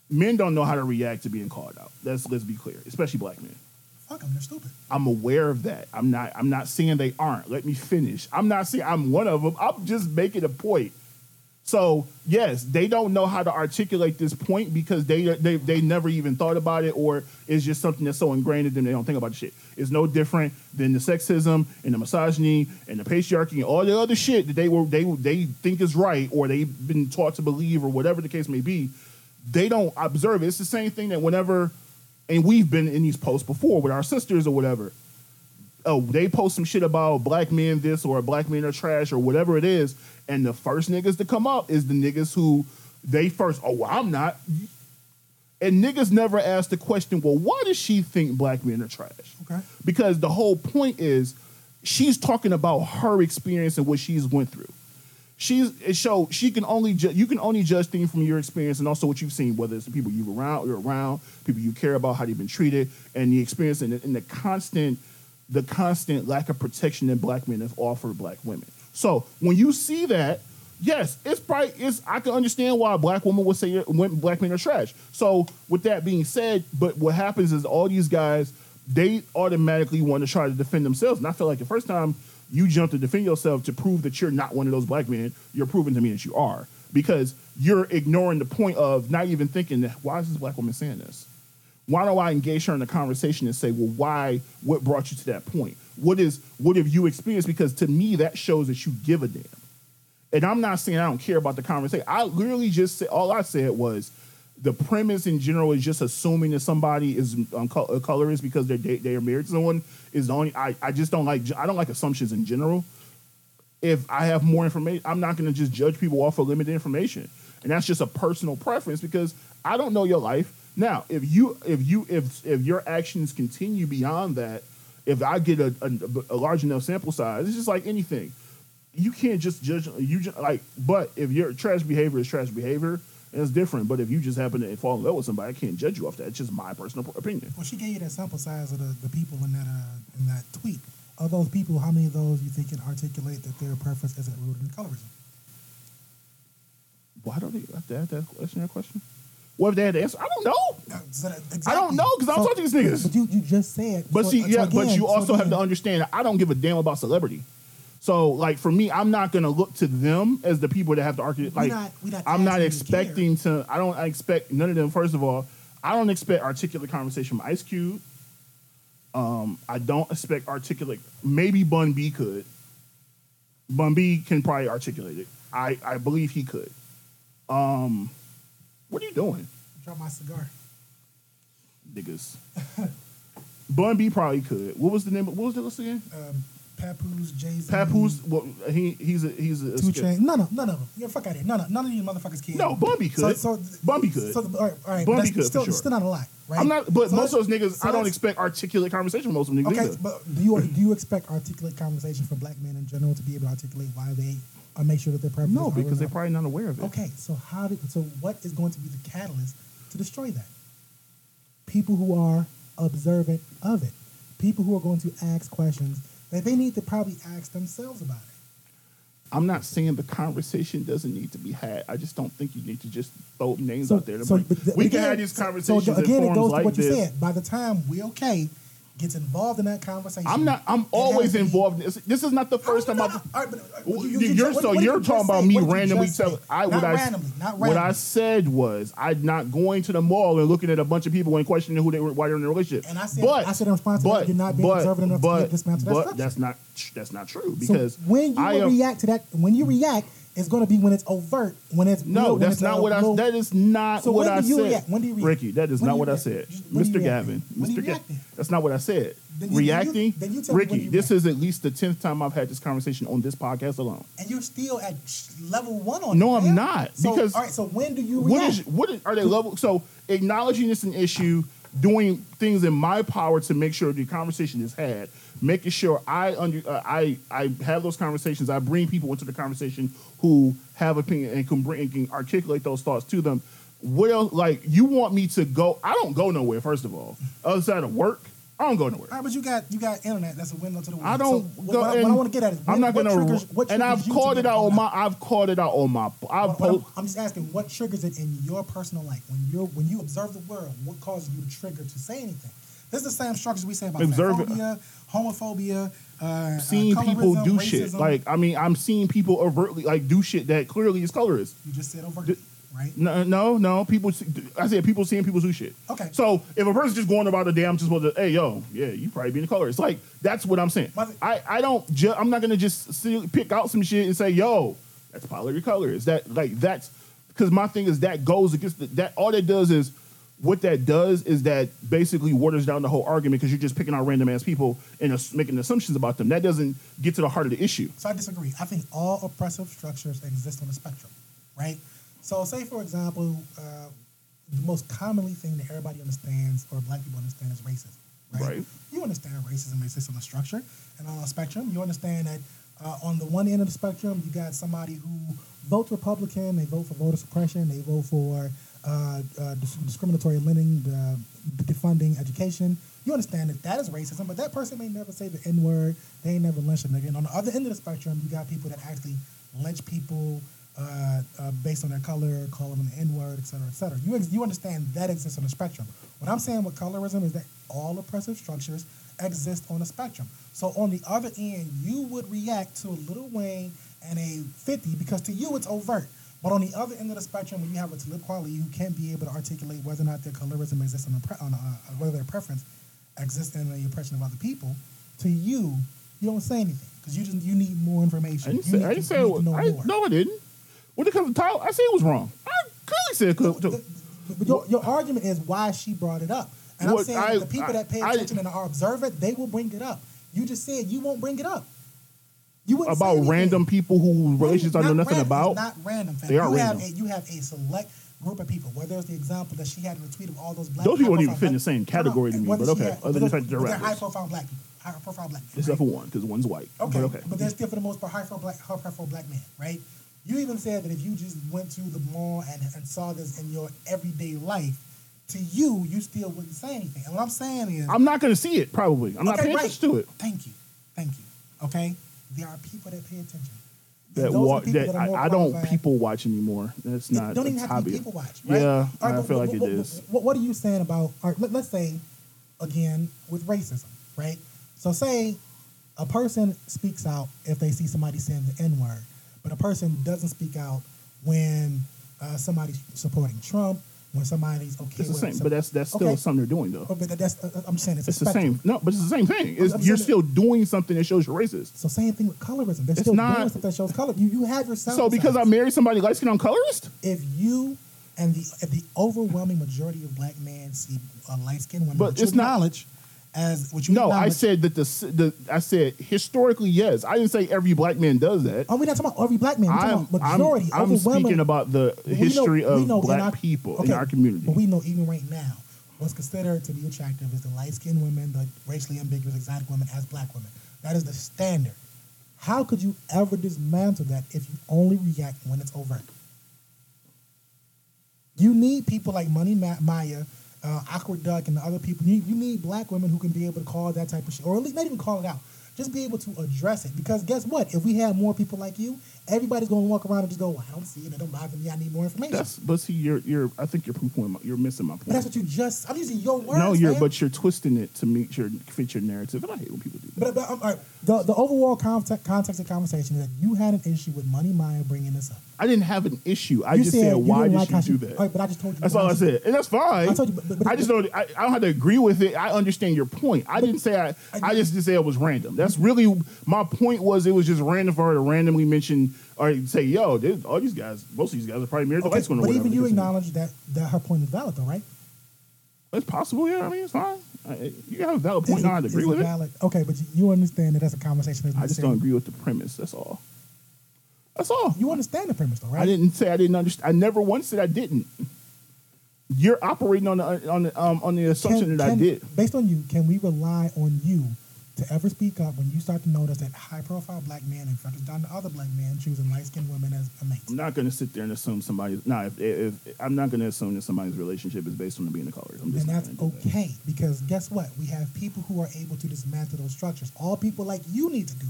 Men don't know how to react to being called out. That's let's be clear, especially black men. fuck them, they're stupid. I'm aware of that. I'm not. I'm not saying they aren't. Let me finish. I'm not saying I'm one of them. I'm just making a point. So yes, they don't know how to articulate this point because they they they never even thought about it, or it's just something that's so ingrained in them they don't think about the shit. It's no different than the sexism and the misogyny and the patriarchy and all the other shit that they were they they think is right or they've been taught to believe or whatever the case may be. They don't observe it. It's the same thing that whenever, and we've been in these posts before with our sisters or whatever oh, they post some shit about black men this or black men are trash or whatever it is, and the first niggas to come up is the niggas who they first, oh, well, I'm not. And niggas never ask the question, well, why does she think black men are trash? Okay. Because the whole point is she's talking about her experience and what she's went through. She's it show she can only ju- you can only judge things from your experience and also what you've seen, whether it's the people you've around you're around, people you care about, how they've been treated, and the experience and the, and the constant the constant lack of protection that black men have offered black women. So when you see that, yes, it's probably it's I can understand why a black woman would say when black men are trash. So with that being said, but what happens is all these guys they automatically want to try to defend themselves. And I feel like the first time you jump to defend yourself to prove that you're not one of those black men, you're proving to me that you are. Because you're ignoring the point of not even thinking that why is this black woman saying this? Why don't I engage her in a conversation and say, well, why, what brought you to that point? What is what have you experienced? Because to me, that shows that you give a damn. And I'm not saying I don't care about the conversation. I literally just said all I said was the premise in general is just assuming that somebody is um, co- colorist because they're they, they are married to someone is the only. I, I just don't like I don't like assumptions in general. If I have more information, I'm not going to just judge people off of limited information, and that's just a personal preference because I don't know your life. Now, if you if you if if your actions continue beyond that, if I get a, a, a large enough sample size, it's just like anything you can't just judge you just like but if your trash behavior is trash behavior it's different but if you just happen to fall in love with somebody i can't judge you off that it's just my personal opinion Well, she gave you that sample size of the, the people in that uh, in that tweet. Of those people, how many of those you think can articulate that their preference isn't rooted in colorism? why don't they have to ask that question that question what if they had to answer i don't know so that- I don't know because I don't talk to these niggas. But you, you just said. but so- see so yeah but again- you so also have to understand that i don't give a damn about celebrity so like for me i'm not gonna look to them as the people that have to argue like not- not i'm not asking you to care. expecting to i don't I expect none of them first of all i don't expect articulate conversation from ice cube um, I don't expect articulate. Maybe Bun B could. Bun B can probably articulate it. I, I believe he could. Um, what are you doing, Drop my cigar. niggas? Bun B probably could. What was the name? Of, what was the list again? Um, Papoose, Jay Z. Papoose. Well, he he's a he's a. Two Chainz. None of none of them. Yeah, fuck out of here. None of none of these motherfuckers can. No, Bun B could. Bun B could. So, all right, all right. Bun but B that's could, for Still, sure. still not a lot, right? I'm not, but So most of those niggas, so I don't expect articulate conversation from most of them niggas Okay, either. but do you do you expect articulate conversation from black men in general to be able to articulate why they or make sure that preferences No, because they're probably not aware of it. Okay, so how did so what is going to be the catalyst to destroy that? People who are observant of it. People who are going to ask questions that they need to probably ask themselves about it. I'm not saying the conversation doesn't need to be had. I just don't think you need to just throw names So, out there. To so bring- but th- we again, can have these conversations So in again, it goes like to what you this. said. By the time we okay gets involved in that conversation, I'm not. I'm always involved. in this. This is not the first time I've. no, all right, but, uh, you- you, you are so what- you're talking about me What did you randomly telling. I what I what I said was I'm not going to the mall and looking at a bunch of people and questioning who they were, why they're in a relationship. And I said- but I said in response to that, but, you're not being but, observant enough to but, get dismantled that But structure. that's not that's not true because so when you I react to that, when you react, it's going to be when it's overt, when it's No, real, that's not what I. That is not So what I said. react? When do you react? Ricky, that is not you what I said, Just- when do you Mr. Gavin. then? You Mr. Gavin. That's not what I said. Then you- then you- Reacting, then you me when Ricky. This react. is at least the tenth time I've had this conversation on this podcast alone. and you're still at level one on. No, I'm not, So, because- all right, so when do you What react? is what is, are they level? So acknowledging it's an issue, doing things in my power to make sure the conversation is had, making sure I under uh, I I have those conversations. I bring people into the conversation who have opinion and can bring and can articulate those thoughts to them. What else? Like you want me to go? I don't go nowhere. First of all, other side of work, I don't go nowhere. All right, but you got you got internet. That's a window to the world. I don't So go. what, I- I want to get at is I'm not gonna. triggers, and I've called it out on my. I've called it out on my. I've What- what I'm, I'm just asking, what triggers it in your personal life when you're when you observe the world? What causes you to trigger to say anything? This is the same structures we say about Observe it. Homophobia, uh, seeing uh, people do shit. Like I mean, I'm seeing people overtly like do shit that clearly is colorist. you just said overtly, right? No, no, no. People, I said people seeing people do shit. Okay. So if a person's just going about the day, I'm just supposed to, hey, yo, yeah, you probably being a colorist. Like that's what I'm saying. I, I don't, ju- I'm not gonna just see, pick out some shit and say, yo, that's probably your colorist. That like that's because my thing is that goes against the, that. All that does is what that does is that basically waters down the whole argument because you're just picking out random ass people and ass- making assumptions about them. That doesn't get to the heart of the issue. So I disagree. I think all oppressive structures exist on the spectrum, right? So, say for example, uh, the most commonly thing that everybody understands or Black people understand is racism, right? Right. You understand racism exists on the structure and on a spectrum. You understand that uh, on the one end of the spectrum, you got somebody who votes Republican, they vote for voter suppression, they vote for uh, uh, dis- discriminatory lending, uh, defunding education. You understand that that is racism, but that person may never say the N word. They ain't never lynched a nigga. And on the other end of the spectrum, you got people that actually lynch people uh, uh, based on their color, call them the N word, et cetera, et cetera. You, ex- you understand that exists on the spectrum. What I'm saying with colorism is that all oppressive structures exist on the spectrum. So on the other end, you would react to a Lil Wayne and a 50 because to you it's overt. But on the other end of the spectrum, when you have a Talib Kweli who can't be able to articulate whether or not their colorism exists on, pre- on a, uh, whether their preference exists in the oppression of other people, to you, you don't say anything because you just you need more information. I didn't You say, I didn't say you it was, to I, no, I didn't. When it comes to Tyler, I said it was wrong. I clearly said it could. too. But your, your argument is why she brought it up. And I'm saying I- the people that pay attention and are observant, they will bring it up. You just said you won't bring it up. You about random people who relations I know nothing random, about. Not random. Fam. They are you random. Have a, you have a select group of people. Whether it's the example that she had in the tweet of all those black. Those people don't even fit in the same No, no, category to me, but okay, had- other than the fact that they're rappers. high profile black people. High profile black. Except right? for one, because one's white. Okay, But okay. but they're still for the most part high profile black, high profile black men, right? You even said that if you just went to the mall and, and saw this in your everyday life, to you, you still wouldn't say anything. And what I'm saying is, I'm not going to see it, probably. I'm not Okay, paying right. attention to it. Thank you, thank you. Okay, there are people that pay attention. That, wa- people that I, I don't people watch anymore. That's not. It don't even have to hobby. be people watch, right? Yeah, right, I but feel what- like it what, is. What, what are you saying about? Right, let, let's say again with racism, right? So say a person speaks out if they see somebody saying the N word, but a person doesn't speak out when uh, somebody's supporting Trump, when somebody's okay. It's the same, but that's that's still Okay. something they're doing though. Oh, but that's uh, I'm saying it's, It's the same. No, but it's the same thing. I'm you're still doing something that shows you're racist. So same thing with colorism. They're It's still not- doing stuff that shows color. You you have yourself. So because I married somebody light skinned, I'm colorist. if you and the if the overwhelming majority of black men see a light skinned woman, But it's not- acknowledge as what you No, I said that the the I said historically yes. I didn't say every black man does that. Oh, we're not talking about every black man. We're I'm, talking about I'm, majority. I'm overwhelming. speaking about the We know- history we of know black our- people in our community. But we know even right now, what's considered to be attractive is the light skinned women, the racially ambiguous exotic women as black women. That is the standard. How could you ever dismantle that if you only react when it's overt? You need people like Money Ma- Maya, uh, Awkward Duck, and the other people. You, you need black women who can be able to call that type of shit, or at least not even call it out. Just be able to address it. Because guess what? If we had more people like you, everybody's going to walk around and just go, well, I don't see it. It don't bother me. I need more information. That's but see, you're you're. I think you're poo-pooing my- You're missing my point. but that's what you just, I'm using your words. no, you're man. but you're twisting it to meet your fit your narrative, and I hate when people do that. But, but um, all right, the, the overall context, context of conversation is that you had an issue with Money Maya bringing this up. I didn't have an issue. I You just said said, why didn't like she do that? all right, but I just told you That's all I said, and that's fine. I told you, but- but- but- I just don't. I, I don't have to agree with it. I understand your point. I didn't say I. I, just didn't say it was random. That's really my point. Was it was just random for her to randomly mention or say, "Yo, this- all these guys, most of these guys are probably married to Okay, skin or but whatever." even you acknowledge that, that her point is valid, though, right? It's possible. Yeah, I mean, it's fine. You have a valid Is point. it- to agree it with it. Okay, but you, understand that that's a conversation. That's I just don't agree with the premise. That's all. That's all. You understand the premise, though, right? I didn't say I didn't understand. I never once said I didn't. You're operating on the on the um, on the assumption that I did. Based on you, can we rely on you to ever speak up when you start to notice that high-profile black men and filters down to other black men choosing light-skinned women as a mate? I'm not going to sit there and assume somebody's. No, if, if, if I'm not going to assume that somebody's relationship is based on them being a color. I'm just And that's gonna that. okay because guess what? We have people who are able to dismantle those structures. All people like you need to do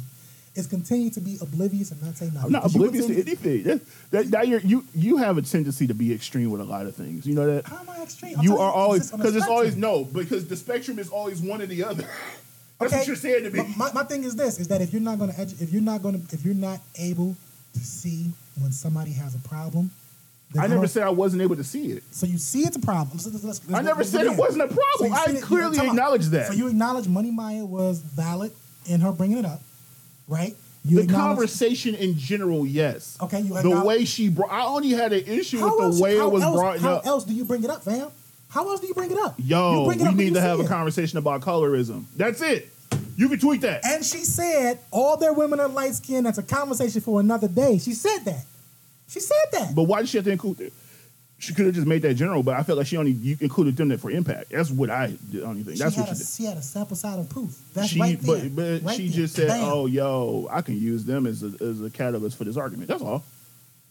is continue to be oblivious and not say nothing. I'm not oblivious to anything. That, that, that you're, you you have a tendency to be extreme with a lot of things. You know that. How am I extreme? I'm You are always just on the because it's always no because the spectrum is always one or the other. That's what you're saying to me. My, my thing is this: is that if you're not going to, edu- if you're not to, if you're not able to see when somebody has a problem, then I never said I wasn't able to see it. So you see it's a problem. So let's- let's- I let's- never let's said it wasn't a problem. So I that- clearly time out. acknowledge that. So you acknowledge Money Maya was valid in her bringing it up, right? You the conversation in general, yes. Okay, you the way she brought. I only had an issue How with else- the way it was else, brought how up. How else do you bring it up, fam? How else do you bring it up? Yo, it we up need to have see a conversation about colorism. That's it. You can tweet that. And she said, all their women are light skinned. That's a conversation for another day. She said that. She said that. But why did she have to include it? She could have just made that general, but I felt like she only you included them there for impact. That's what I the only thing. she, That's what a, she did. she had a sample side of proof. That's she, right there. but but Right she there. just said, Bam. "Oh, yo, I can use them as a, as a catalyst for this argument." That's all.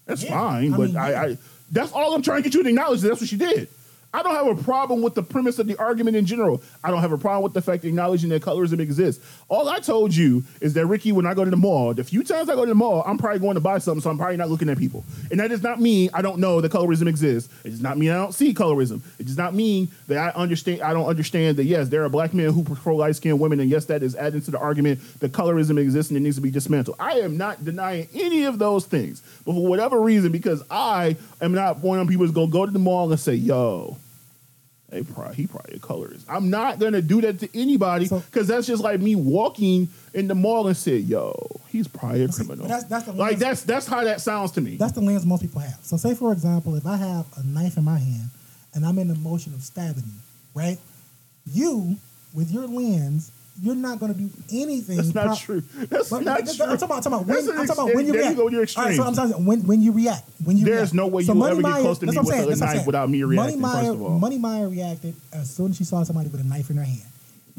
That's Yeah, fine, I but mean, I, yeah. I that's all I'm trying to get you to acknowledge. That that's what she did. I don't have a problem with the premise of the argument in general. I don't have a problem with the fact acknowledging that colorism exists. All I told you is that Ricky, when I go to the mall, the few times I go to the mall, I'm probably going to buy something, so I'm probably not looking at people. And that does not mean I don't know that colorism exists. It does not mean I don't see colorism. It does not mean that I understand. I don't understand that yes, there are black men who prefer light skinned women, and yes, that is adding to the argument that colorism exists and it needs to be dismantled. I am not denying any of those things, but for whatever reason, because I am not one of people who's gonna go to the mall and say, "Yo." They probably, he probably a colorist. I'm not gonna do that to anybody So- because that's just like me walking in the mall and say, "Yo, he's probably a See, criminal." that's- that's the like that's that's how that sounds to me. That's the lens most people have. So, say for example, if I have a knife in my hand and I'm in the motion of stabbing you, right? You, with your lens, you're not going to do anything. That's not pro- true. That's But- not true. I'm talking about, I'm talking about when, I'm talking about ex- when you there react. you go, you're All right, so I'm talking when when you react. When you There's react. no way So you will Money ever get close to me with saying, a that's what I'm knife without me Money reacting, first of all. Money Maya reacted as soon as she saw somebody with a knife in their hand.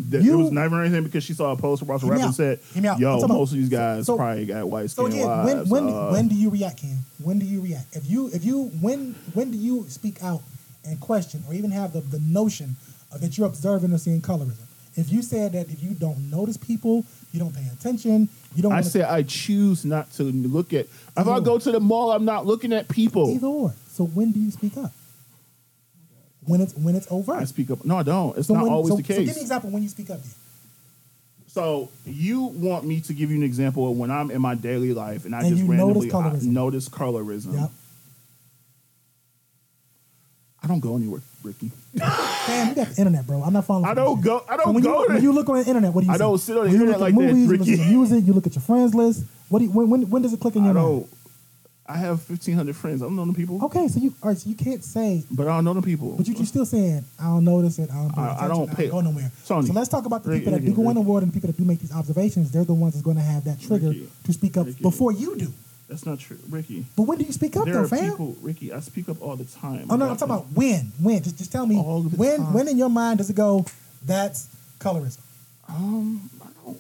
That you- it was never anything because she saw a post where Russell Hear me Rapper out. said, Hear me out. "Yo, most of these guys so- probably got white So skin again, when wives." when uh, when do you react, Ken? When do you react? If you if you when when do you speak out and question or even have the, the notion of that you're observing or seeing colorism? If you said that if you don't notice people, you don't pay attention, you don't. I said I choose not to look at. If I go to the mall, I'm not looking at people. either or. So when do you speak up? When it's when it's overt. I speak up. No, I don't. It's so not when, always so, the case. So give me an example when you speak up. Then. So you want me to give you an example of when I'm in my daily life and I And just you notice randomly colorism. I notice colorism. Yep. I don't go anywhere, Ricky. Damn, you got the internet, bro. I'm not following. I don't go. I don't when go. you, when you look on the internet, what do you I see? don't sit on the When you internet like that, movies, You Ricky. listen to music. You look at your friends list. What do you, when, when when does it click in I your mind? don't. I have fifteen hundred friends. I don't know the people, Okay, so you all right, so you can't say, but I don't know the people. but you you still saying I don't notice it. I don't pay I- I don't pay- go nowhere. Sonny, so let's talk about the Ricky, people that do Ricky, go on the ward and the people that do make these observations. They're the ones that's going to have that trigger to speak up before you do. That's not true, Ricky. But when do you speak up There though, are fam? people, Ricky. I speak up all the time. oh no, I'm talking about when. When? Just just tell me All the when. time. When in your mind does it go? That's colorism. Um, I don't.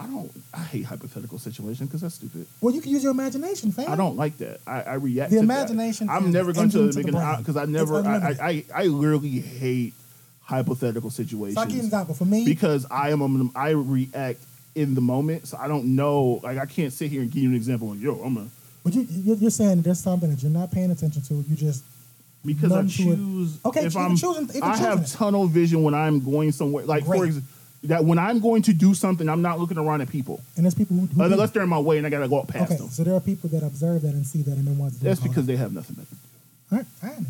I don't. I hate hypothetical situations because that's stupid. Well, you can use your imagination, fam. I don't like that. I, I react. The to imagination. I'm never going to engine to make the an brain. because I It's never. I, unlimited. I I I literally hate hypothetical situations. So I give you an example. For me, because I am a, I react in the moment, so I don't know. Like I can't sit here and give you an example. Like, yo, I'm a but you you're, you're saying there's something that you're not paying attention to. You just because I choose. Okay, if I'm choosing- even I have it. tunnel vision when I'm going somewhere. Like for example, that when I'm going to do something, I'm not looking around at people and there's people who, who do- unless they're in my way and I gotta go up past okay. them. So there are people that observe that and see that and then want to. do That's it. because they have nothing better. to do. All right, fine.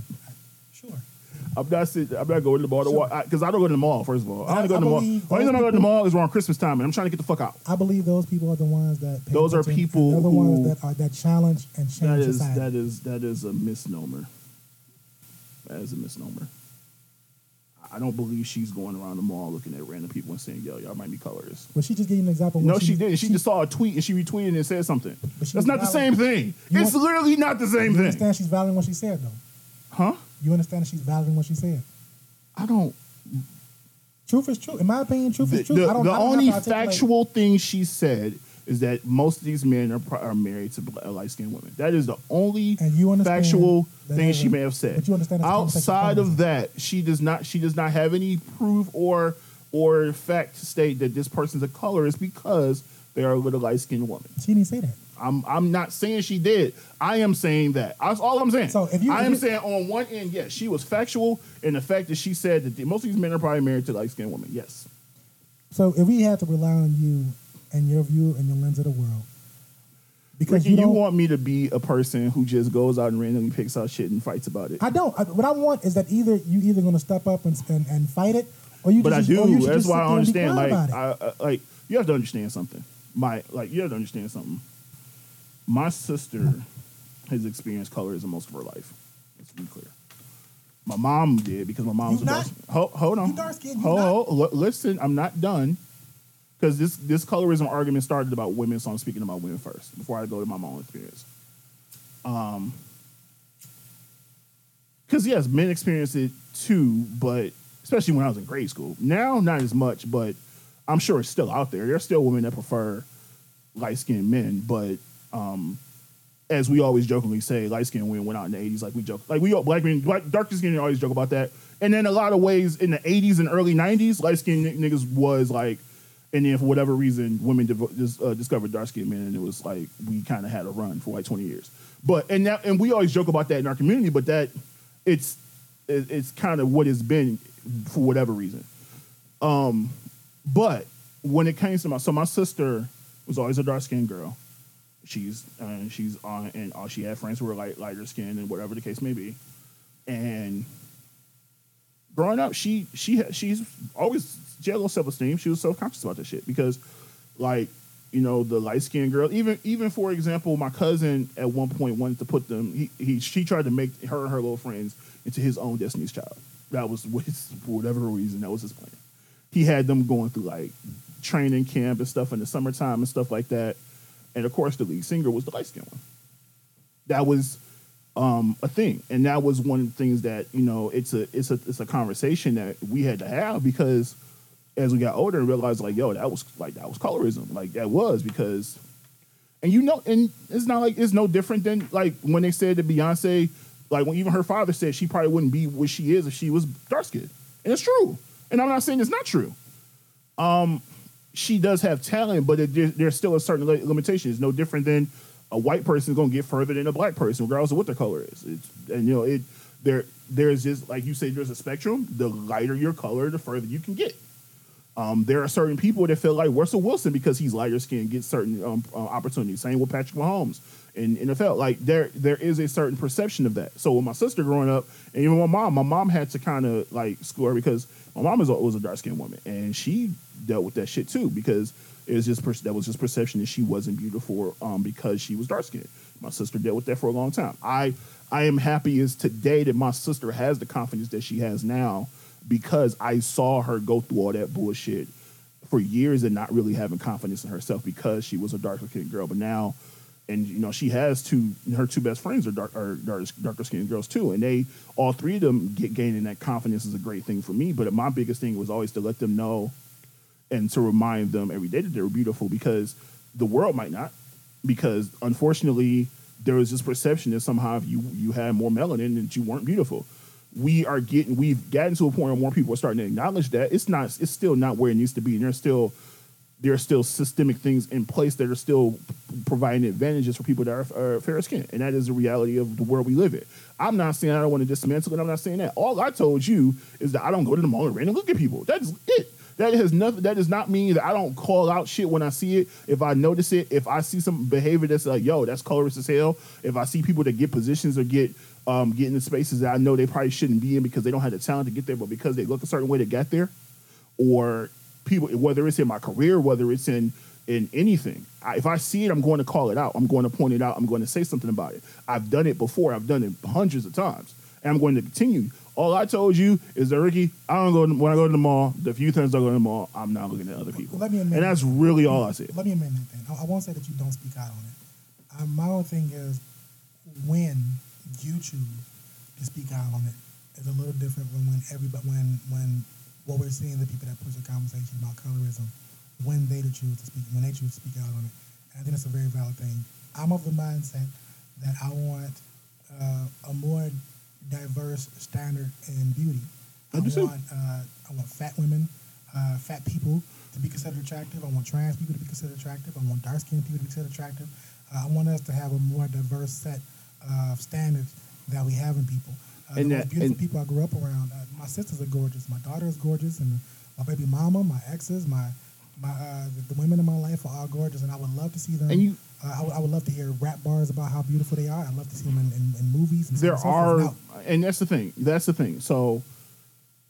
I'm not sitting, I'm not going to the mall because I don't go to the mall. First of all, I I- don't go to the mall. believe Only time I go to the mall is around Christmas time, and I'm trying to get the fuck out. I believe those people are the ones that. Pay Those are people They're the who- ones that are that challenge and change That is society. that is that is a misnomer. That is a misnomer. I don't believe she's going around the mall looking at random people and saying, "Yo, y'all might be colors." well, she just gave an example. No, she, didn't. She, just saw a tweet and she retweeted and said something. But That's not the same thing. You it's want- literally not the same You thing. understand she's validating what she said, though. Huh? You understand that she's validating what she said. I don't. Truth is truth. In my opinion, truth The, is truth. the- I don't, the I don't only factual thing she said is that most of these men are, are married to uh, light skinned women. That is the only And you understand factual thing she may have said. but you understand that's a conversation Outside of that, she does not. She does not have any proof or or fact to state that this person's a colorist because they are a little light skinned woman. She didn't say that. I'm I'm not saying she did. I am saying that. That's all I'm saying. So if you- I am saying on one end, yes, she was factual in the fact that she said that the, most of these men are probably married to light skinned women. Yes. So if we had to rely on you and your view and your lens of the world, because Ricky, you you, want me to be a person who just goes out and randomly picks out shit and fights about it. I don't. I, what I want is that either you either going to step up and, and and fight it, or you but I just, do. you That's why I there and be understand. Like. I, I, like you have to understand something. My like you have to understand something. My sister has experienced colorism most of her life. Let's be clear. My mom did because my mom's You not? dark. Hold, hold on. You dark-skinned, you Hold, not? hold, listen. I'm not done. Because this this colorism argument started about women, so I'm speaking about women first before I go to my mom's experience. Um, because yes, men experience it too, but especially when I was in grade school. Now, not as much, but I'm sure it's still out there. There's still women that prefer light skinned men, but um, as we always jokingly say, light skinned women went out in the 80s, like we joke, like we all black men, dark skinned always joke about that. And then a lot of ways in the 80s and early 90s, light skinned niggas was like, and then for whatever reason, women div- dis- uh, discovered dark skinned men, and it was like we kind of had a run for like 20 years. But and that, and we always joke about that in our community, but that it's it- it's kind of what it's been for whatever reason. Um, but when it came to my so my sister was always a dark skinned girl. She's she's on and all she had friends who were light lighter skinned and whatever the case may be. And growing up, she she she's always she had a little self esteem. She was self conscious about that shit because, like, you know, the light skinned girl. Even even for example, my cousin at one point wanted to put them. He he she tried to make her and her little friends into his own Destiny's Child. That was his, for whatever reason that was his plan. He had them going through like training camp and stuff in the summertime and stuff like that. And of course, the lead singer was the light skinned one. That was um, a thing, and that was one of the things that you know it's a it's a it's a conversation that we had to have because as we got older and realized like yo that was like that was colorism. Like that was because and you know and it's not like it's no different than like when they said that Beyonce like when even her father said she probably wouldn't be what she is if she was dark skinned. And it's true. And I'm not saying it's not true. Um she does have talent but it, there, there's still a certain limitation. It's no different than a white person is going to get further than a black person regardless of what their color is. It's, and you know it there there's just like you say there's a spectrum. The lighter your color the further you can get. Um, there are certain people that feel like Russell Wilson because he's lighter skinned gets certain um, uh, opportunities. Same with Patrick Mahomes in NFL. Like there, there is a certain perception of that. So with my sister growing up, and even my mom, my mom had to kind of like her because my mom was a, was a dark skinned woman, and she dealt with that shit too because it was just per- that was just perception that she wasn't beautiful um, because she was dark skinned. My sister dealt with that for a long time. I I am happy as today that my sister has the confidence that she has now because I saw her go through all that bullshit for years and not really having confidence in herself because she was a darker skinned girl. But now, and you know, she has two. Her two best friends are dark, are dark, darker skinned girls too, and they all three of them get gaining that confidence is a great thing for me. But my biggest thing was always to let them know and to remind them every day that they were beautiful because the world might not. Because unfortunately, there was this perception that somehow if you you had more melanin that you weren't beautiful. We are getting we've gotten to a point where more people are starting to acknowledge that it's not it's still not where it needs to be, and there's still there are still systemic things in place that are still providing advantages for people that are, are fair skinned, and that is the reality of the world we live in. I'm not saying I don't want to dismantle it. I'm not saying that. All I told you is that I don't go to the mall and randomly look at people. That's it. That has nothing. That does not mean that I don't call out shit when I see it. If I notice it, if I see some behavior that's like, yo, that's colorist as hell. If I see people that get positions or get um, get into spaces that I know they probably shouldn't be in because they don't have the talent to get there, but because they look a certain way to get there, or people, whether it's in my career, whether it's in in anything, I, if I see it, I'm going to call it out. I'm going to point it out. I'm going to say something about it. I've done it before. I've done it hundreds of times, and I'm going to continue. All I told you is that Ricky, I don't go to, when I go to the mall. The few times I go to the mall, I'm not looking at other people, Let me admit- and that's really all I said. Let me amend that then. I, I won't say that you don't speak out on it. Um, my own thing is when you choose to speak out on it is a little different from when everybody when when what we're seeing the people that push the conversation about colorism when they choose to speak when they choose to speak out on it. And I think it's a very valid thing. I'm of the mindset that I want uh, a more diverse standard in beauty. I too. want uh, I want fat women, uh, fat people to to be considered attractive. I want trans people to be considered attractive. I want dark skinned people to be considered attractive. Uh, I want us to have a more diverse set of standards that we have in people. Uh, And the that- beautiful and- people I grew up around. Uh, my sisters are gorgeous. My daughter is gorgeous, and my baby mama, my exes, my my uh, the, the women in my life are all gorgeous, and I would love to see them. And you- uh, I, would, love to hear rap bars about how beautiful they are. I'd love to see them in, in, in movies. And there so are and that's the thing that's the thing so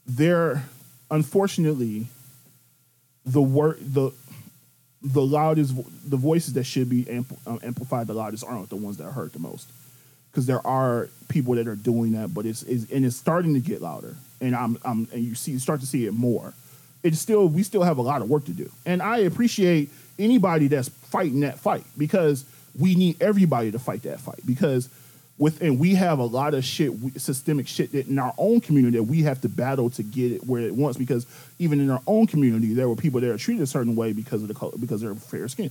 there unfortunately the word the the loudest the voices that should be ampl- uh, amplified the loudest aren't the ones that hurt the most because there are people that are doing that but it's, it's and it's starting to get louder. And i'm i'm and you see start to see it more. It's still we still have a lot of work to do. And i appreciate anybody that's fighting that fight because we need everybody to fight that fight. Because within we have a lot of shit systemic shit that in our own community that we have to battle to get it where it wants. Because even in our own community there were people that are treated a certain way because of the color because they're fair skin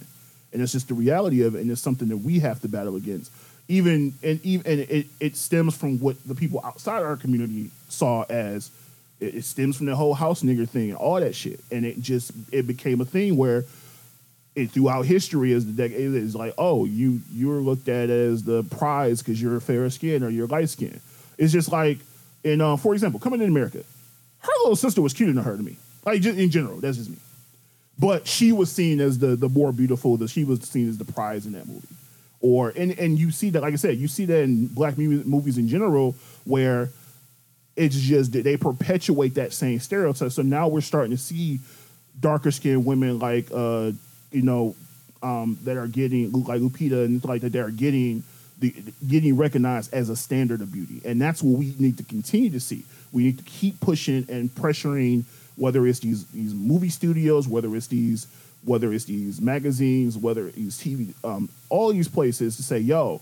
and it's just the reality of it and it's something that we have to battle against even and even and it, it stems from what the people outside our community saw as it, it stems from the whole house nigger thing and all that shit and it just it became a thing where it throughout history as the decade is like, oh, you you're looked at as the prize because you're fair skin or you're light skin. It's just like, in uh, for example, coming in America, her little sister was cuter than her to me. Like just in general, that's just me. But she was seen as the the more beautiful. That she was seen as the prize in that movie. Or and and you see that, like I said, you see that in black movies in general, where it's just that they perpetuate that same stereotype. So now we're starting to see darker skinned women like uh you know um that are getting like Lupita and like that they're getting the getting recognized as a standard of beauty. And that's what we need to continue to see. We need to keep pushing and pressuring whether it's these these movie studios, whether it's these whether it's these magazines, whether it's TV, um, all these places to say, yo,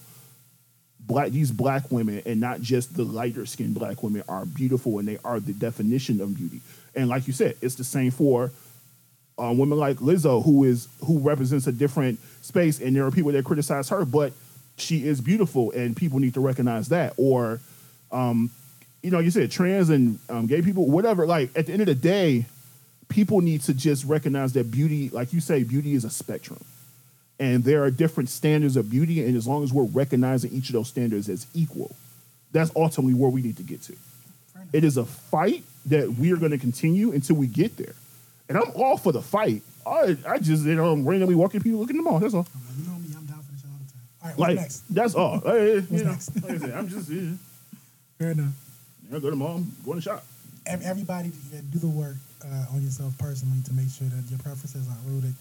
black these black women and not just the lighter skinned black women are beautiful and they are the definition of beauty. And like you said, it's the same for uh, women like Lizzo, who is who represents a different space, and there are people that criticize her, but she is beautiful, and people need to recognize that. Or, um, you know, you said trans and um, gay people, whatever. Like at the end of the day, people need to just recognize that beauty, like you say, beauty is a spectrum, and there are different standards of beauty, and as long as we're recognizing each of those standards as equal, that's ultimately where we need to get to. It is a fight that we are going to continue until we get there. And I'm all for the fight. I, I just you know I'm randomly walking people looking at them all. That's all. You know me, I'm down for this all the time. All right, Like next? that's all. Hey, you What's know, next? like I said, I'm just yeah, Fair enough. I go to mom, go in the shop. Everybody do the work uh, on yourself personally to make sure that your preferences aren't rooted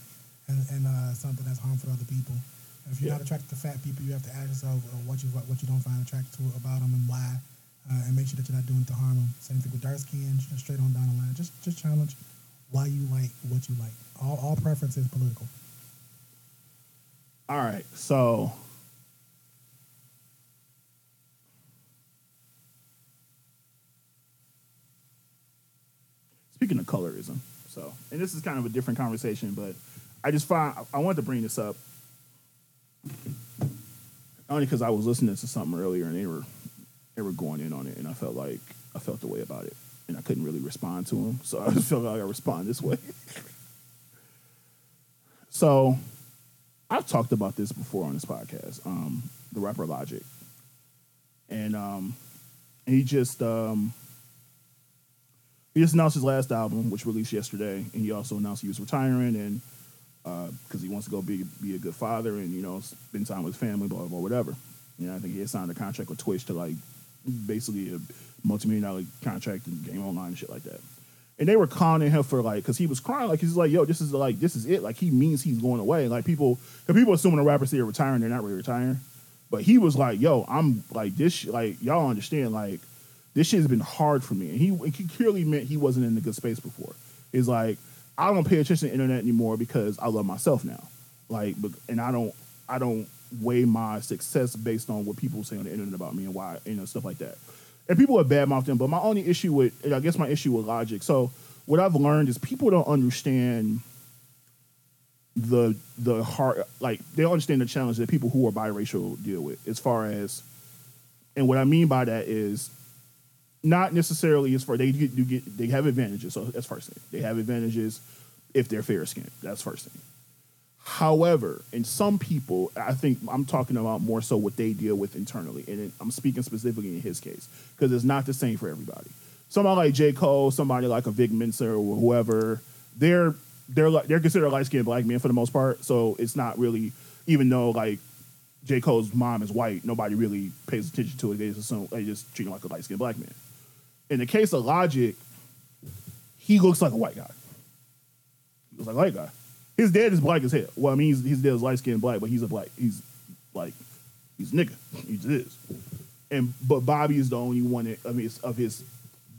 in, in uh, something that's harmful to other people. If you're Yeah. not attracted to fat people, you have to ask yourself what you what you don't find attractive to about them and why, uh, and make sure that you're not doing it to harm them. Same thing with dark skin, straight on down the line. Just just challenge why you like what you like. All all preference is political. All right, so speaking of colorism, so and this is kind of a different conversation, but I just find I wanted to bring this up only because I was listening to something earlier and they were they were going in on it, and I felt like I felt the way about it, and I couldn't really respond to them, so I just felt like I respond this way. so I've talked about this before on this podcast. Um, the rapper Logic, and um, he just um, he just announced his last album, which released yesterday, and he also announced he was retiring and uh, because he wants to go be be a good father and you know spend time with family, blah blah, blah whatever. You know, I think he had signed a contract with Twitch to like basically a multi-million dollar contract and game online and shit like that. And they were clowning him for like, because he was crying, like he's like, "Yo, this is like, this is it." Like he means he's going away. Like people, because people assuming the rapper say they're retiring, they're not really retiring. But he was like, "Yo, I'm like this. sh- Like y'all understand? Like this shit has been hard for me." And he, he clearly meant he wasn't in a good space before. It's like I don't pay attention to the internet anymore because I love myself now. Like, and I don't, I don't weigh my success based on what people say on the internet about me and why, you know, stuff like that. And people have badmouthed him, but my only issue with, I guess my issue with Logic. So what I've learned is people don't understand the the hard, like they understand the challenge that people who are biracial deal with. As far as, and what I mean by that is not necessarily as far they get, you get they have advantages. So that's first thing they have advantages if they're fair skinned. That's first thing. However, in some people, I think I'm talking about more so what they deal with internally, and I'm speaking specifically in his case because it's not the same for everybody. Somebody like J. Cole, somebody like a Vic Mensa or whoever, they're they're they're considered light skinned black men for the most part. So it's not really, even though like J. Cole's mom is white, nobody really pays attention to it. They just assume they just treat him like a light skinned black man. In the case of Logic, he looks like a white guy. He looks like a white guy. His dad is black as hell. Well, I mean, he's, his dad is light skinned black, but he's a black. He's like, he's a nigga. He just is. And but Bobby is the only one of his of his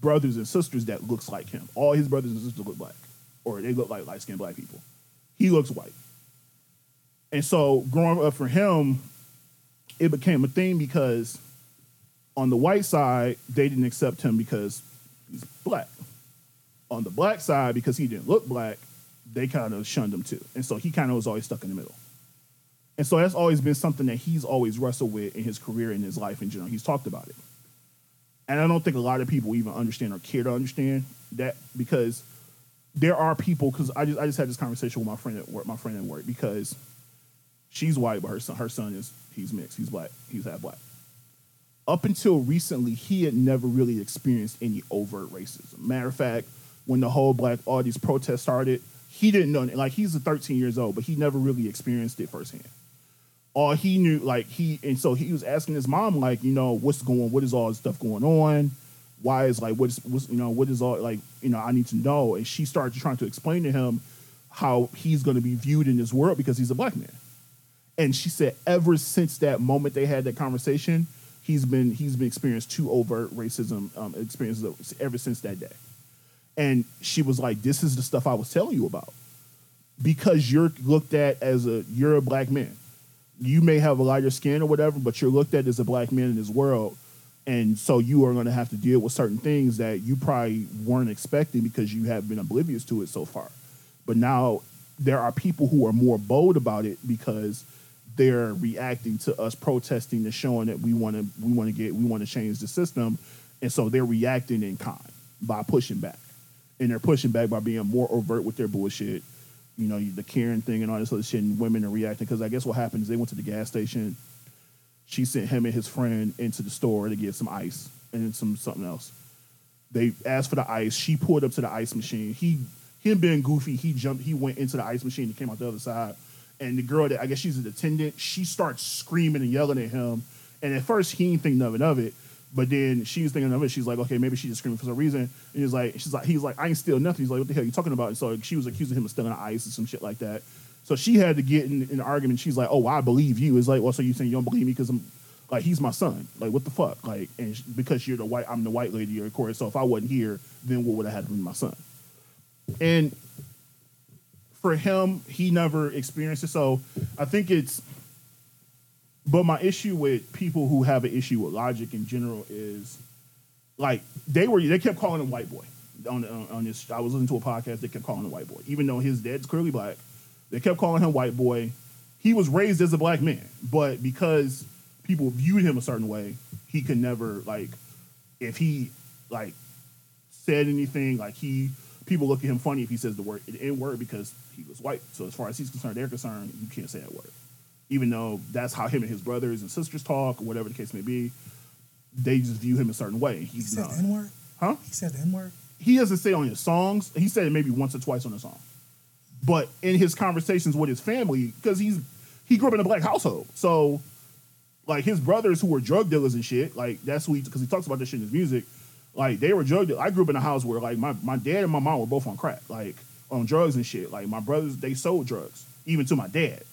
brothers and sisters that looks like him. All his brothers and sisters look black, or they look like light skinned black people. He looks white. And so growing up for him, it became a thing because on the white side, they didn't accept him because he's black. On the black side, because he didn't look black, they kind of shunned him too. And so he kind of was always stuck in the middle. And so that's always been something that he's always wrestled with in his career and his life in general. He's talked about it. And I don't think a lot of people even understand or care to understand that because there are people because I just I just had this conversation with my friend at work, my friend at work, because she's white, but her son her son is he's mixed, he's black, he's half black. Up until recently, he had never really experienced any overt racism. Matter of fact, when the whole black all these protests started, he didn't know like he's a 13 years old, but he never really experienced it firsthand. All he knew, like he, and so he was asking his mom, like, you know, what's going, what is all this stuff going on? Why is like, what's, what's, you know, what is all like, you know, I need to know. And she started trying to explain to him how he's going to be viewed in this world because he's a black man. And she said, ever since that moment they had that conversation, he's been he's been experienced two overt racism um, experiences ever since that day. And she was like, "This is the stuff I was telling you about, because you're looked at as a you're a black man. You may have a lighter skin or whatever, but you're looked at as a black man in this world." And so you are going to have to deal with certain things that you probably weren't expecting because you have been oblivious to it so far. But now there are people who are more bold about it because they're reacting to us protesting and showing that we want to we want to get we want to change the system, and so they're reacting in kind by pushing back, and they're pushing back by being more overt with their bullshit. You know, the Karen thing and all this other shit, and women are reacting because I guess what happened is they went to the gas station. She sent him and his friend into the store to get some ice and some something else. They asked for the ice. She pulled up to the ice machine. He him being goofy, he jumped. He went into the ice machine and came out the other side and the girl that I guess she's an attendant, she starts screaming and yelling at him. And at first he didn't think nothing of it, but then she was thinking of it. She's like, okay, maybe she's just screaming for some reason. And he's like, she's like, he's like, I ain't steal nothing. He's like, what the hell are you talking about? And so she was accusing him of stealing ice and some shit like that. So she had to get in, in an argument. She's like, oh, I believe you. It's like, well, so you saying you don't believe me because I'm like he's my son? Like what the fuck? Like and because you're the white, I'm the white lady, of course. So if I wasn't here, then what would I have been my son? And for him, he never experienced it. So I think it's. But my issue with people who have an issue with logic in general is, like they were they kept calling him white boy on on, on this. I was listening to a podcast. They kept calling him white boy, even though his dad's clearly black. They kept calling him white boy. He was raised as a black man, but because people viewed him a certain way, he could never like if he like said anything like he people look at him funny if he says the word N word because he was white. So as far as he's concerned, they're concerned, you can't say that word. Even though that's how him and his brothers and sisters talk, or whatever the case may be, they just view him a certain way. He He's said not. the N word. Huh? He said the N word. He doesn't say it on his songs. He said it maybe once or twice on a song. But in his conversations with his family, because he's he grew up in a black household, so like his brothers who were drug dealers and shit, like that's who he because he talks about this shit in his music. Like they were drug. I grew up in a house where like my, my dad and my mom were both on crack, like on drugs and shit. Like my brothers, they sold drugs, even to my dad.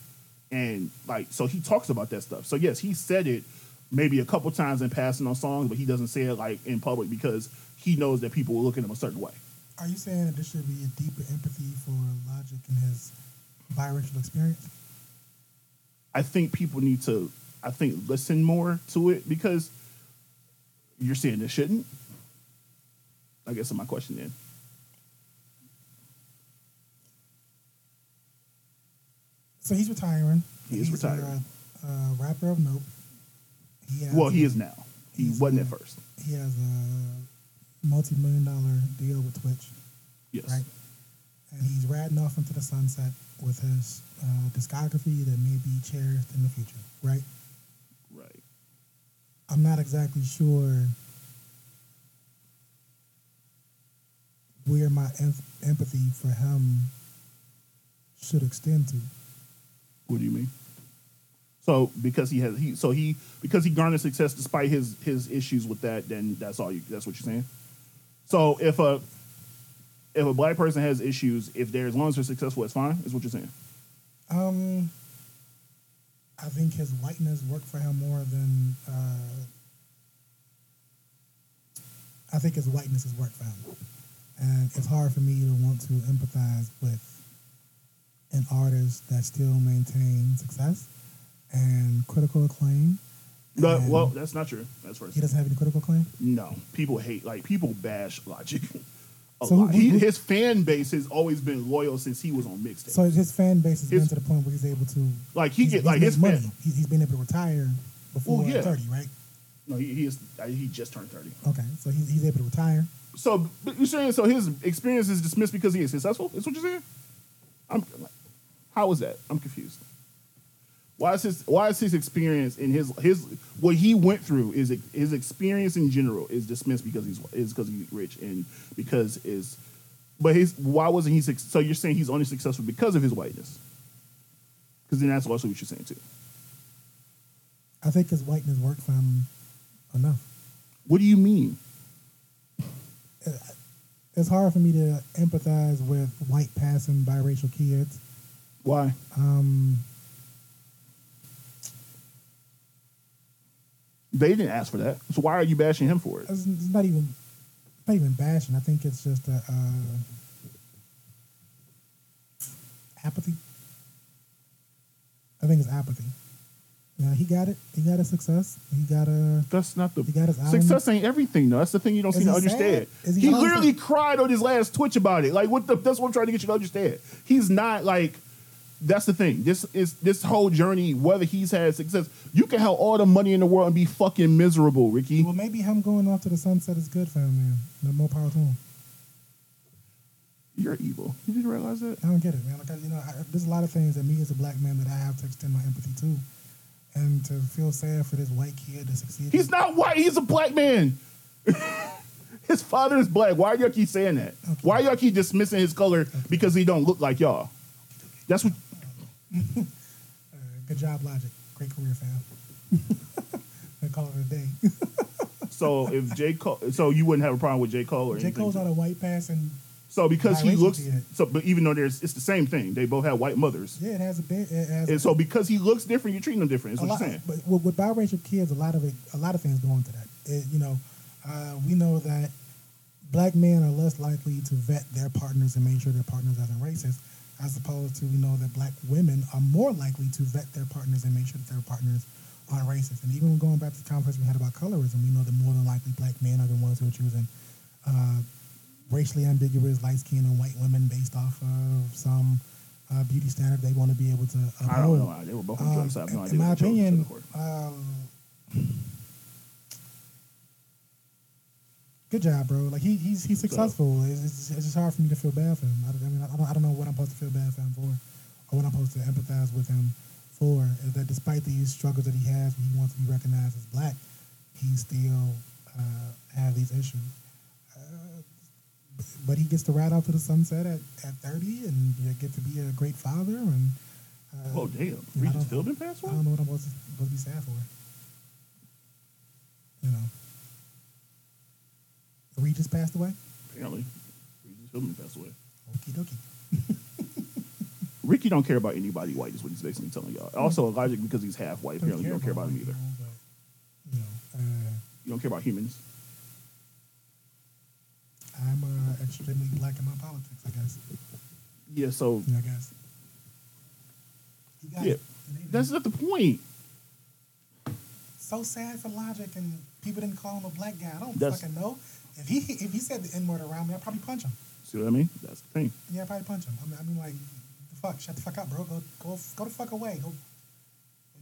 And like so he talks about that stuff. So yes, he said it maybe a couple times in passing on songs, but he doesn't say it like in public because he knows that people will look at him a certain way. Are you saying that there should be a deeper empathy for Logic and his biracial experience? I think people need to, I think, listen more to it because you're saying they shouldn't. I guess that's my question then. So he's retiring. He is he's retiring. A, a rapper of note. He has Well, he is now. He wasn't a- at first. He has a multi-million dollar deal with Twitch, Yes. right? and he's riding off into the sunset with his uh, discography that may be cherished in the future, right? Right. I'm not exactly sure where my em- empathy for him should extend to. What do you mean? So because he has he so he because he garnered success despite his his issues with that, then that's all you that's what you're saying. So if a if a black person has issues, if they're as long as they're successful, it's fine. Is what you're saying. Um, I think his whiteness worked for him more than uh, I think his whiteness has worked for him, and it's hard for me to want to empathize with an artist that still maintains success and critical acclaim. No, and well, that's not true. That's first. he doesn't have any critical acclaim. No, people hate like people bash Logic. A So lot. who- He, his fan base has always been loyal since he was on mixtape. So his fan base has His- been to the point where he's able to like he get like his money. fan. He's, he's been able to retire before Oh, yeah. thirty, right? No, he, he is. He just turned thirty. Okay, so he's, he's able to retire. So you're saying so his experience is dismissed because he is successful? Is what you're saying? I'm. How is that? I'm confused. Why is his Why is his experience in his his what he went through is his experience in general is dismissed because he's is because he's rich and because is, but his why wasn't he so you're saying he's only successful because of his whiteness? Because then that's also what you're saying too. I think his whiteness worked for him enough. What do you mean? It's hard for me to empathize with white passing biracial kids. Why? Um, They didn't ask for that, so why are you bashing him for it? it's, it's not even not even bashing. I think it's just a uh, apathy. I think it's apathy. Yeah, he got it. He got a success. He got a. That's not the He got his album. success. Ain't everything though. That's the thing you don't seem to understand. He he literally cried on his last Twitch about it. Like what the? That's what I'm trying to get you to understand. He's not like. That's the thing. This is this whole journey. Whether he's had success, you can have all the money in the world and be fucking miserable, Ricky. Well, maybe him going off to the sunset is good for him, man. No more power to him. You're evil. You didn't realize that? I don't get it, man. Like, you know, I, there's a lot of things that me as a black man that I have to extend my empathy to, and to feel sad for this white kid to succeed. He's not white. He's a black man. his father is black. Why y'all keep saying that? Why y'all keep dismissing his color because he don't look like y'all? That's what. Good job, Logic. Great career, fam. I call it a day. So if J Cole, so you wouldn't have a problem with J Cole or J. Cole's not a white passing. So because he looks, so but even though there's, it's the same thing. They both have white mothers, Yeah, it has a bit. Has and so because he looks different, you're treating him different. Is a what lot, you're saying? but with, with biracial kids, a lot of it, a lot of things go into that. It, you know, uh, we know that black men are less likely to vet their partners and make sure their partners aren't racist, as opposed to we know that black women are more likely to vet their partners and make sure that their partners aren't racist. And even going back to the conversation we had about colorism, we know that more than likely black men are the ones who are choosing uh, racially ambiguous light skinned and white women based off of some uh, beauty standard they want to be able to uphold. I don't know. They were both on Um, drugs. I have no in- idea. in my what they chose opinion, um, good job, bro. Like he, he's he's successful. It's, it's, it's just hard for me to feel bad for him. I, don't- I mean, I don't, I don't know what I'm supposed to feel bad for him for, or what I'm supposed to empathize with him for. Is that despite these struggles that he has, he wants to be recognized as black, he still uh, have these issues. Uh, but he gets to ride out to the sunset at, at 30 and you get to be a great father and uh, oh damn! Regis don't- Philbin passed I don't know what I'm supposed to, be sad for. You know. Regis passed away? Apparently, Regis Philbin passed away. Okie dokie. Ricky don't care about anybody white. Is what he's basically telling y'all. Also, Logic because he's half white. Apparently, you don't care about him either. but, you know, uh, You don't care about humans. I'm uh, extremely black in my politics, I guess. Yeah. So Yeah, I guess. Yeah, it. That's not the point. so sad for Logic and people didn't call him a black guy. I don't That's- fucking know. If he if he said the N word around me, I'd probably punch him. See what I mean? That's the thing. Yeah, I'd probably punch him. I mean, I mean like, the fuck, shut the fuck up, bro. Go go go the fuck away. Go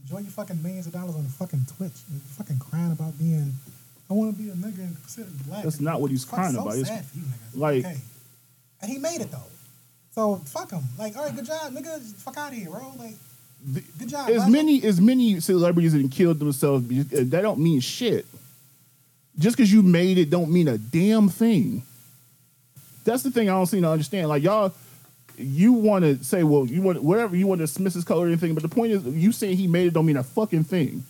enjoy your fucking millions of dollars on the fucking Twitch. You're fucking crying about being. I want to be a nigga and considered black. That's not what he's Fuck, crying so about. It's sad for you niggas. like- okay. and he made it though. So fuck him. Like, all right, good job, nigga. Fuck out of here, bro. Like, The- good job. as many as many celebrities that killed themselves, uh, that don't mean shit. Just because you made it, don't mean a damn thing. That's the thing I don't seem to understand. Like y'all, you want to say, well, you want whatever you want to dismiss his color or anything, but the point is, you saying he made it don't mean a fucking thing.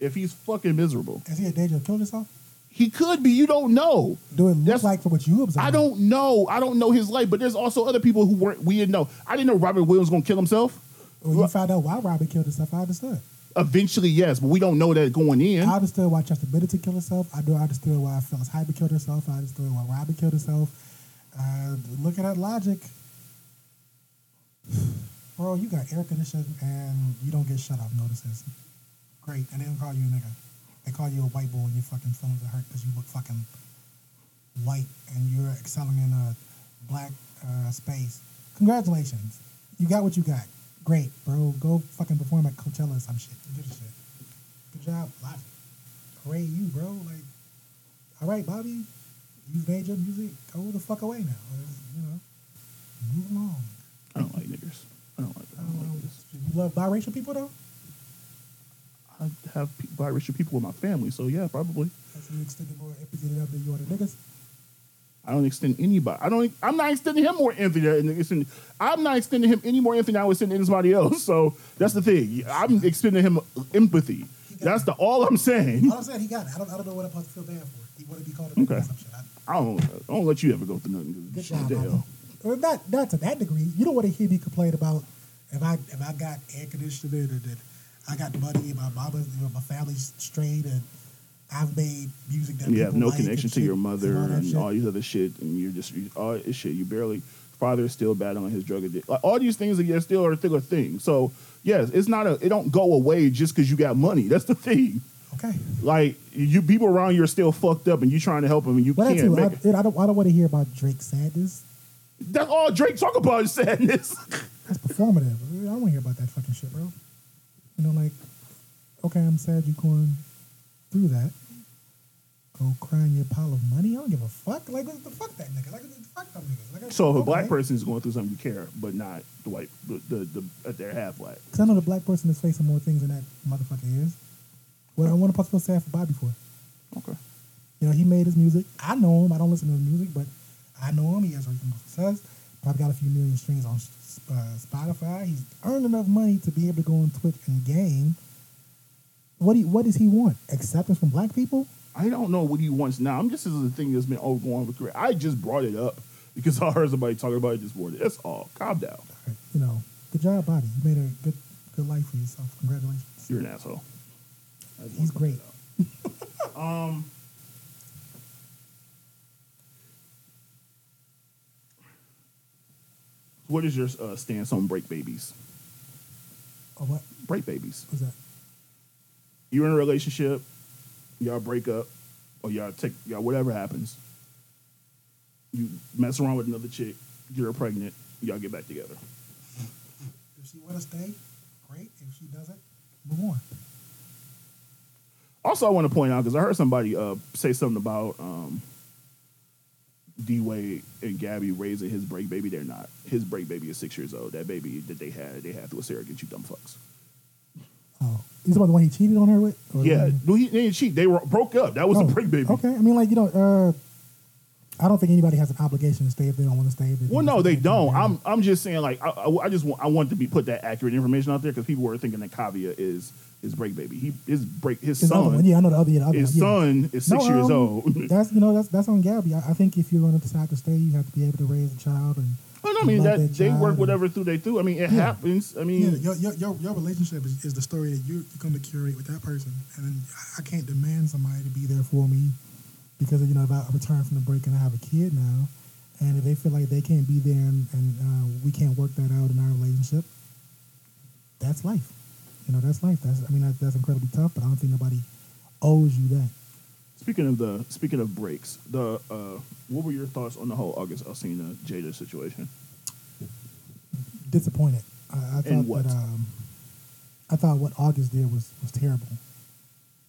If he's fucking miserable, Is he a danger of killing himself? He could be. You don't know. Do it look That's- like for what you observe? I don't know. I don't know his life, but there's also other people who weren't. We didn't know. I didn't know Robin Williams was gonna kill himself. When you found out why Robin killed himself, I understood. Eventually, yes, but we don't know that going in. I understood why Chester Bennington killed himself. I do. I understood why Phyllis Hyman killed herself. I understood why Robert killed himself. Uh, look at logic, bro. You got air conditioning and you don't get shut off notices. Great, and they don't call you a nigga. They call you a white boy when your fucking feelings are hurt because you look fucking white and you're excelling in a black uh, space. Congratulations, you got what you got. Great, bro. Go fucking perform at Coachella or some shit. Do the shit. Good job, Logic. Hooray, you, bro. Like, all right, Bobby, you've made your music. Go the fuck away now. You know, move along. I don't like niggers. I don't like. I I don't don't know. like this. You love biracial people though. I have pe- biracial people with my family, so yeah, probably. That's you extended more empathy to them than you are to niggas. I don't extend anybody. I don't. I'm not extending him more empathy. than- I'm not extending him any more empathy than I would extend to anybody else. So that's the thing. I'm extending him empathy. That's the all I'm saying. All I'm saying, he got it. I don't, I don't know what I'm supposed to feel bad for. He want to be called a Okay. I, I don't. I don't let you ever go through nothing. Good job, hell. Or not, not to that degree. You don't want to hear me complain about if I if I got air conditioning and that I got money and my mama, you know, my family's straight and I've made music that You have no like connection to your mother all and all these other shit, and you're just you, all this shit. You barely. Father is still battling his drug addiction. Like all these things are still are still a thing. So yes, it's not a. It don't go away just because you got money. That's the thing. Okay. Like you, people around you are still fucked up, and you trying to help them, and you But can't make it. I, I don't I don't want to hear about Drake's sadness. That's all Drake talk about is sadness. That's performative. I don't want to hear about that fucking shit, bro. You know, like, okay, I'm sad you're going through that. Go cry in your pile of money. I don't give a fuck. Like, what the fuck that nigga? Like, what the fuck them niggas? Like, so if a black person is going through something, you care, but not the white, the the, the uh, they're half black. Because I know the black person is facing more things than that motherfucker is. What I want to feel sad for Bobby for. Okay. You know, he made his music. I know him. I don't listen to his music, but I know him. He has reasonable success. Probably got a few million streams on uh, Spotify. He's earned enough money to be able to go on Twitch and game. What do you, what does he want? Acceptance from black people? I don't know what he wants now. I'm just this is a thing that's been ongoing with career. I just brought it up because I heard somebody talking about it this morning. That's all. Calm down. You know, good job, Bobby. You made a good good life for yourself. Congratulations. You're an asshole. He's wanted to point great. Um. What is your uh, stance on break babies? Oh, what Break babies. What's that? You're in a relationship, y'all break up, or y'all take y'all whatever happens. You mess around with another chick, get her pregnant, y'all get back together. If she want to stay, great. If she doesn't, move on. Also, I want to point out because I heard somebody uh, say something about um, D Wade and Gabby raising his break baby. They're not. His break baby is six years old. That baby that they had, they had through a surrogate. You dumb fucks. Oh, he's about the one he cheated on her with. Yeah, no, he they didn't cheat. They were broke up. That was Oh, a break baby. Okay, I mean, like you know, uh, I don't think anybody has an obligation to stay if they don't want to stay. Well, no, they don't. I'm I'm just saying like I, I, I just want I want to be put that accurate information out there because people were thinking that Kaavia is his break baby. He his break his His son. yeah, I know the other. Yeah, the other His one, yeah. son is six No, years um, old. That's you know that's that's on Gabby. I, I think if you're going to decide to stay, you have to be able to raise a child and. Well, no, I mean love that they work and- whatever through they through. I mean it Yeah. happens. I mean Yeah, your, your, your, your relationship is, is the story that you, you're going to curate with that person. And then I can't demand somebody to be there for me because, you know, if I return from the break and I have a kid now, and if they feel like they can't be there and, and uh, we can't work that out in our relationship, that's life. You know, that's life. That's I mean, that, that's incredibly tough, but I don't think nobody owes you that. Speaking of the speaking of breaks, the uh, what were your thoughts on the whole August Alsina Jada situation? disappointed. I, I thought what? that um, I thought what August did was was terrible.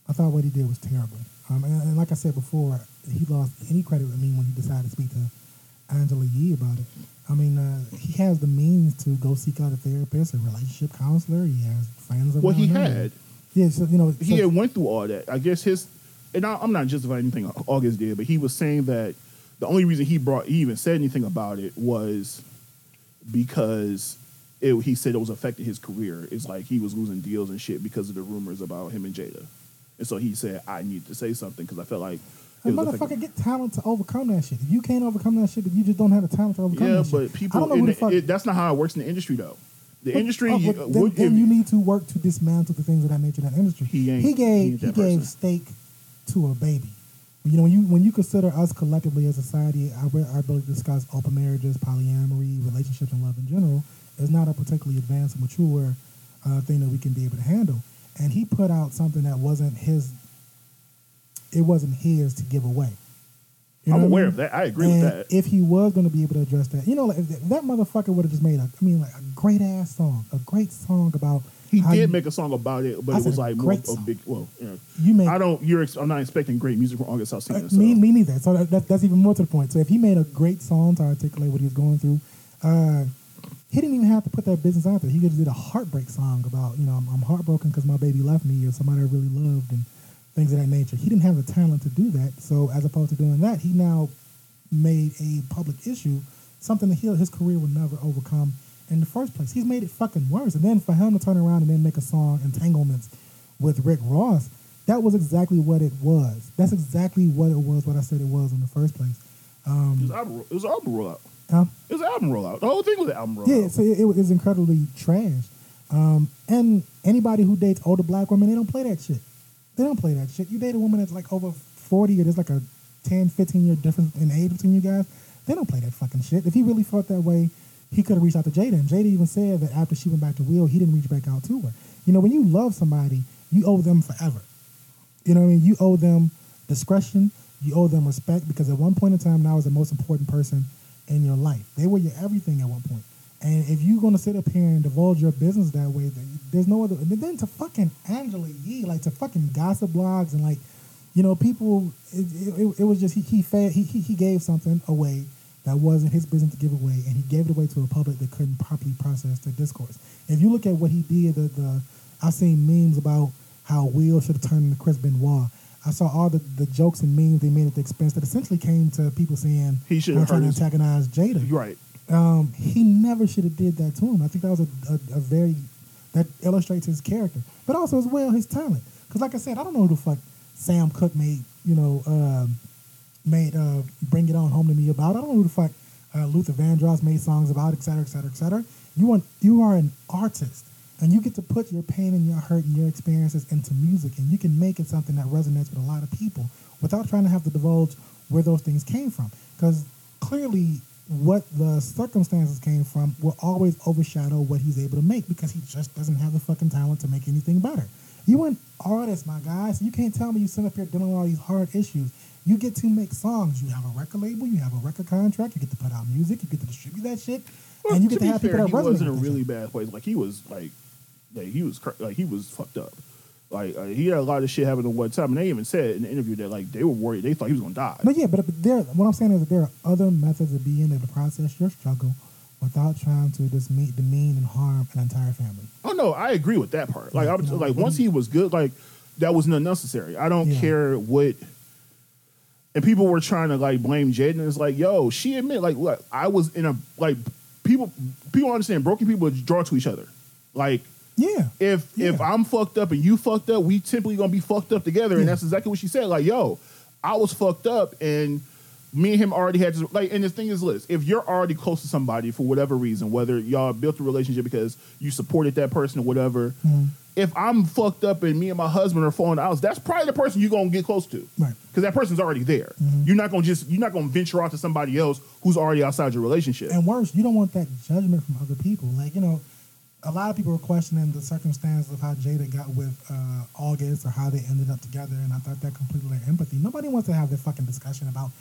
I thought what he did was terrible. Um, and, and like I said before, he lost any credit with me when he decided to speak to Angela Yee about it. I mean, uh, he has the means to go seek out a therapist, a relationship counselor. He has friends. Well, he had. Yeah, so you know, he so- had went through all that. I guess his, and I, I'm not justifying anything August did, but he was saying that the only reason he brought, he even said anything about it was because it, he said it was affecting his career. It's like he was losing deals and shit because of the rumors about him and Jada, and so he said I need to say something because I felt like. A it was motherfucker get talent to overcome that shit. If you can't overcome that shit, if you just don't have the talent to overcome Yeah, that shit. but I people, don't know who the the- fuck. it, that's not how it works in the industry, though. The But- industry, oh, then, would- then if- you need to work to dismantle the things of that nature in that industry. He ain't- He he gave ain't he, gave steak to a baby. You know when you when you consider us collectively as a society, our, our ability to discuss open marriages, polyamory, relationships, and love in general is not a particularly advanced mature uh, thing that we can be able to handle. And he put out something that wasn't his. It wasn't his to give away. You I'm know what I aware mean? of that. I agree and with that. If he was going to be able to address that, you know, like that motherfucker would have just made a, I mean, like a great ass song, a great song about. He did you- make a song about it, but I it was like more great of a big. Well, you know, You make I don't. You're. I'm not expecting great music from August Uh, Alsina. So. me, me neither. So that, that, that's even more to the point. So if he made a great song to articulate what he was going through, uh, he didn't even have to put that business out there. He could have did a heartbreak song about, you know, I'm, I'm heartbroken because my baby left me or somebody I really loved and things of that nature. He didn't have the talent to do that. So as opposed to doing that, he now made a public issue something that he, his career would never overcome in the first place. He's made it fucking worse. And then for him to turn around and then make a song, Entanglements, with Rick Ross, that was exactly what it was. That's exactly what it was, what I said it was in the first place. it, was album, it was an album rollout. Huh? It was an album rollout. The whole thing was an album rollout. Yeah, so it, it was incredibly trash. Um, and anybody who dates older black women, they don't play that shit. They don't play that shit. You date a woman that's like over 40 or there's like a 10, 15 year difference in age between you guys, they don't play that fucking shit. If he really felt that way, he could have reached out to Jada. And Jada even said that after she went back to Will, he didn't reach back out to her. You know, when you love somebody, you owe them forever. You know what I mean? You owe them discretion. You owe them respect because at one point in time, now is the most important person in your life. They were your everything at one point. And if you're going to sit up here and divulge your business that way, then there's no other. And then to fucking Angela Yee, like to fucking gossip blogs and like, you know, people. It, it, it was just he he, fed, he he he gave something away that wasn't his business to give away, and he gave it away to a public that couldn't properly process the discourse. If you look at what he did, the, the I've seen memes about how Will should have turned into Chris Benoit. I saw all the, the jokes and memes they made at the expense that essentially came to people saying He should have trying to antagonize Jada. Right. Um, he never should have did that to him. I think that was a, a, a very that illustrates his character, but also as well his talent. Because like I said, I don't know who the fuck Sam Cooke made you know um, made uh, Bring It On Home to Me about. I don't know who the fuck uh, Luther Vandross made songs about, et cetera, et cetera, et cetera. You are you are an artist, and you get to put your pain and your hurt and your experiences into music, and you can make it something that resonates with a lot of people without trying to have to divulge where those things came from. Because clearly, what the circumstances came from will always overshadow what he's able to make because he just doesn't have the fucking talent to make anything better. You an artist, my guys. You can't tell me you sit up here dealing with all these hard issues. You get to make songs. You have a record label. You have a record contract. You get to put out music. You get to distribute that shit, Well, and you get to, be have fair, people that he was in a really shit. bad place. Like he was like, like he was cr- like he was fucked up. Like uh, he had a lot of shit happen at one time, and they even said in the interview that like they were worried. They thought he was gonna die. But yeah, but, but there. What I'm saying is that there are other methods of being able to process your struggle without trying to demean, demean and harm an entire family. Oh no, I agree with that part. Like I was no, like once he was good, like that was unnecessary. I don't Yeah. care what. And people were trying to like blame Jaden. It's like, yo, she admit like, look, I was in a like people. People understand broken people draw to each other. Like Yeah. if if I'm fucked up and you fucked up, we typically gonna be fucked up together. And that's exactly what she said. Like, yo, I was fucked up and me and him already had to like and the thing is Liz, if you're already close to somebody for whatever reason, whether y'all built a relationship because you supported that person or whatever, Mm-hmm. if I'm fucked up and me and my husband are falling out, that's probably the person you're gonna get close to. Right. Because that person's already there. Mm-hmm. You're not gonna just you're not gonna venture out to somebody else who's already outside your relationship. And worse, you don't want that judgment from other people. Like, you know, a lot of people were questioning the circumstances of how Jada got with uh, August or how they ended up together, and I thought that completely lacked empathy. Nobody wants to have that fucking discussion about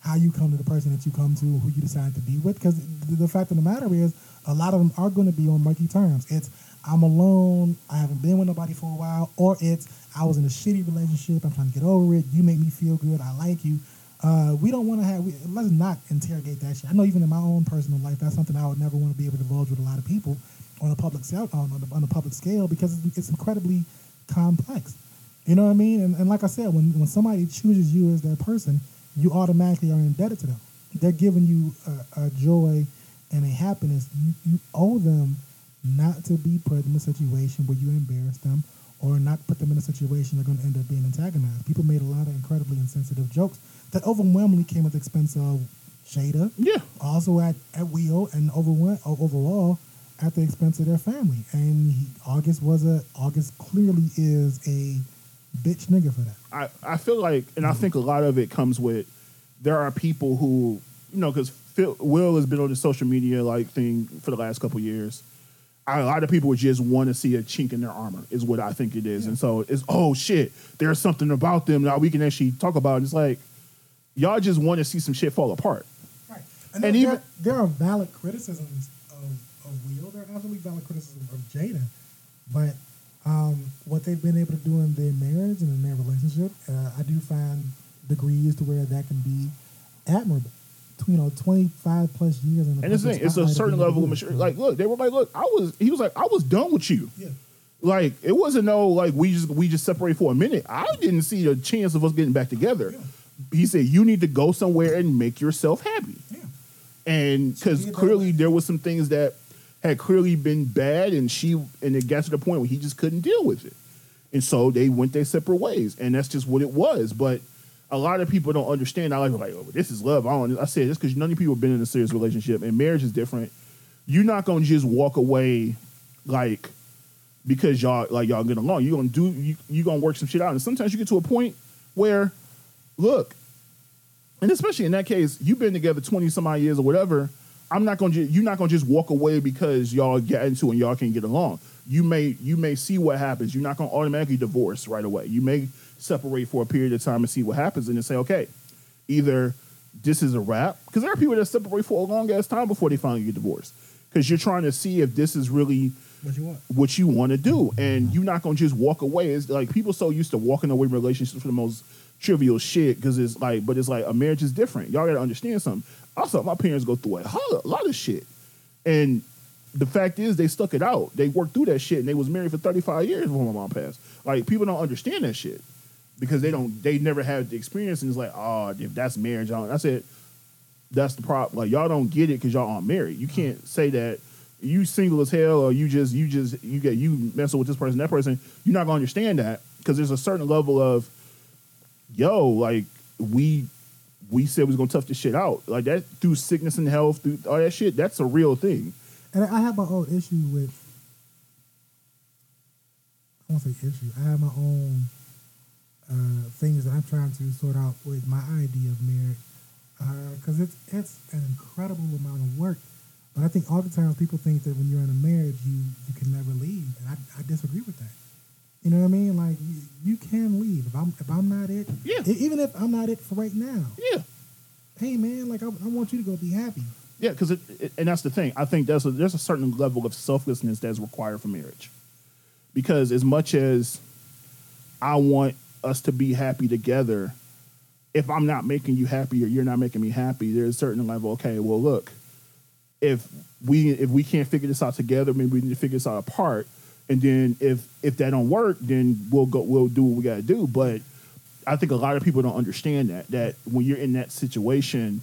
how you come to the person that you come to, who you decide to be with, because the, the fact of the matter is, a lot of them are going to be on murky terms. It's I'm alone, I haven't been with nobody for a while, or it's I was in a shitty relationship, I'm trying to get over it, you make me feel good, I like you. Uh, we don't want to have. We, let's not interrogate that shit. I know even in my own personal life, that's something I would never want to be able to divulge with a lot of people on a public scale on, on, a, on a public scale because it's, it's incredibly complex. You know what I mean? And, and like I said, when when somebody chooses you as their person, you automatically are indebted to them. They're giving you a, a joy and a happiness. You, you owe them not to be put in a situation where you embarrass them or not put them in a situation they're going to end up being antagonized. People made a lot of incredibly insensitive jokes that overwhelmingly came at the expense of Jada, Yeah. also at, at Will, and overwhelm, overall at the expense of their family. And he, August was a August clearly is a bitch nigga for that. I, I feel like, and I think a lot of it comes with there are people who, you know, because Will has been on the social media like thing for the last couple years. A lot of people just want to see a chink in their armor, is what I think it is. And so it's, oh shit, there's something about them that we can actually talk about. it. It's like, y'all just want to see some shit fall apart. Right. And And, there, even- there are valid criticisms Will. There are absolutely valid criticisms of Jada. But um, what they've been able to do in their marriage and in their relationship, uh, I do find degrees to where that can be admirable. You know, 25 plus years in the And it's, public it's a certain level of maturity. Like, look, they were like, look, I was, he was like, I was done with you. yeah. Like it wasn't no like we just we just separate for a minute. I didn't see a chance of us getting back together. He said you need to go somewhere and make yourself happy. Yeah. And because clearly there was some things that had clearly been bad, and she and it got to the point where he just couldn't deal with it, and so they went their separate ways, and that's just what it was. But a lot of people don't understand. I like like, oh, this is love. I don't. I said this because none of people have been in a serious relationship, and marriage is different. You're not gonna just walk away like because y'all like y'all get along. You're gonna do you you gonna work some shit out. And sometimes you get to a point where, look, and especially in that case, you've been together 20 some odd years or whatever. I'm not gonna you're not gonna just walk away because y'all get into and y'all can get along. You may you may see what happens. You're not gonna automatically divorce right away. You may separate for a period of time and see what happens and then say, okay, either this is a wrap. Because there are people that separate for a long ass time before they finally get divorced. Because you're trying to see if this is really What you want? what you want to do, and you're not gonna just walk away. It's like people so used to walking away relationships for the most trivial shit because it's like, but it's like a marriage is different. Y'all gotta understand something. Saw my parents go through a lot, of shit, and the fact is they stuck it out. They worked through that shit, and they was married for 35 years before my mom passed. Like people don't understand that shit because they don't, they never had the experience, and it's like, oh, if that's marriage, I, don't- I said that's the problem. Like y'all don't get it because y'all aren't married. You can't say that you single as hell or you just you just you get you messing with this person that person. You're not gonna understand that because there's a certain level of yo like we we said we was gonna tough this shit out like that through sickness and health through all that shit. That's a real thing. And I have my own issue with. I won't say issue. I have my own uh, things that I'm trying to sort out with my idea of marriage, because it's it's an incredible amount of work. But I think oftentimes people think that when you're in a marriage, you you can never leave, and I, I disagree with that. You know what I mean? Like you, you can leave if I'm if I'm not it. Yeah. Even if I'm not it for right now. Yeah. Hey man, like I, I want you to go be happy. Yeah, because it, it, and that's the thing. I think there's a, there's a certain level of selflessness that's required for marriage. Because as much as I want us to be happy together, if I'm not making you happy or you're not making me happy, there's a certain level. Okay, well, look, if we if we can't figure this out together, maybe we need to figure this out apart. And then if if that don't work, then we'll go we'll do what we got to do. But I think a lot of people don't understand that that when you're in that situation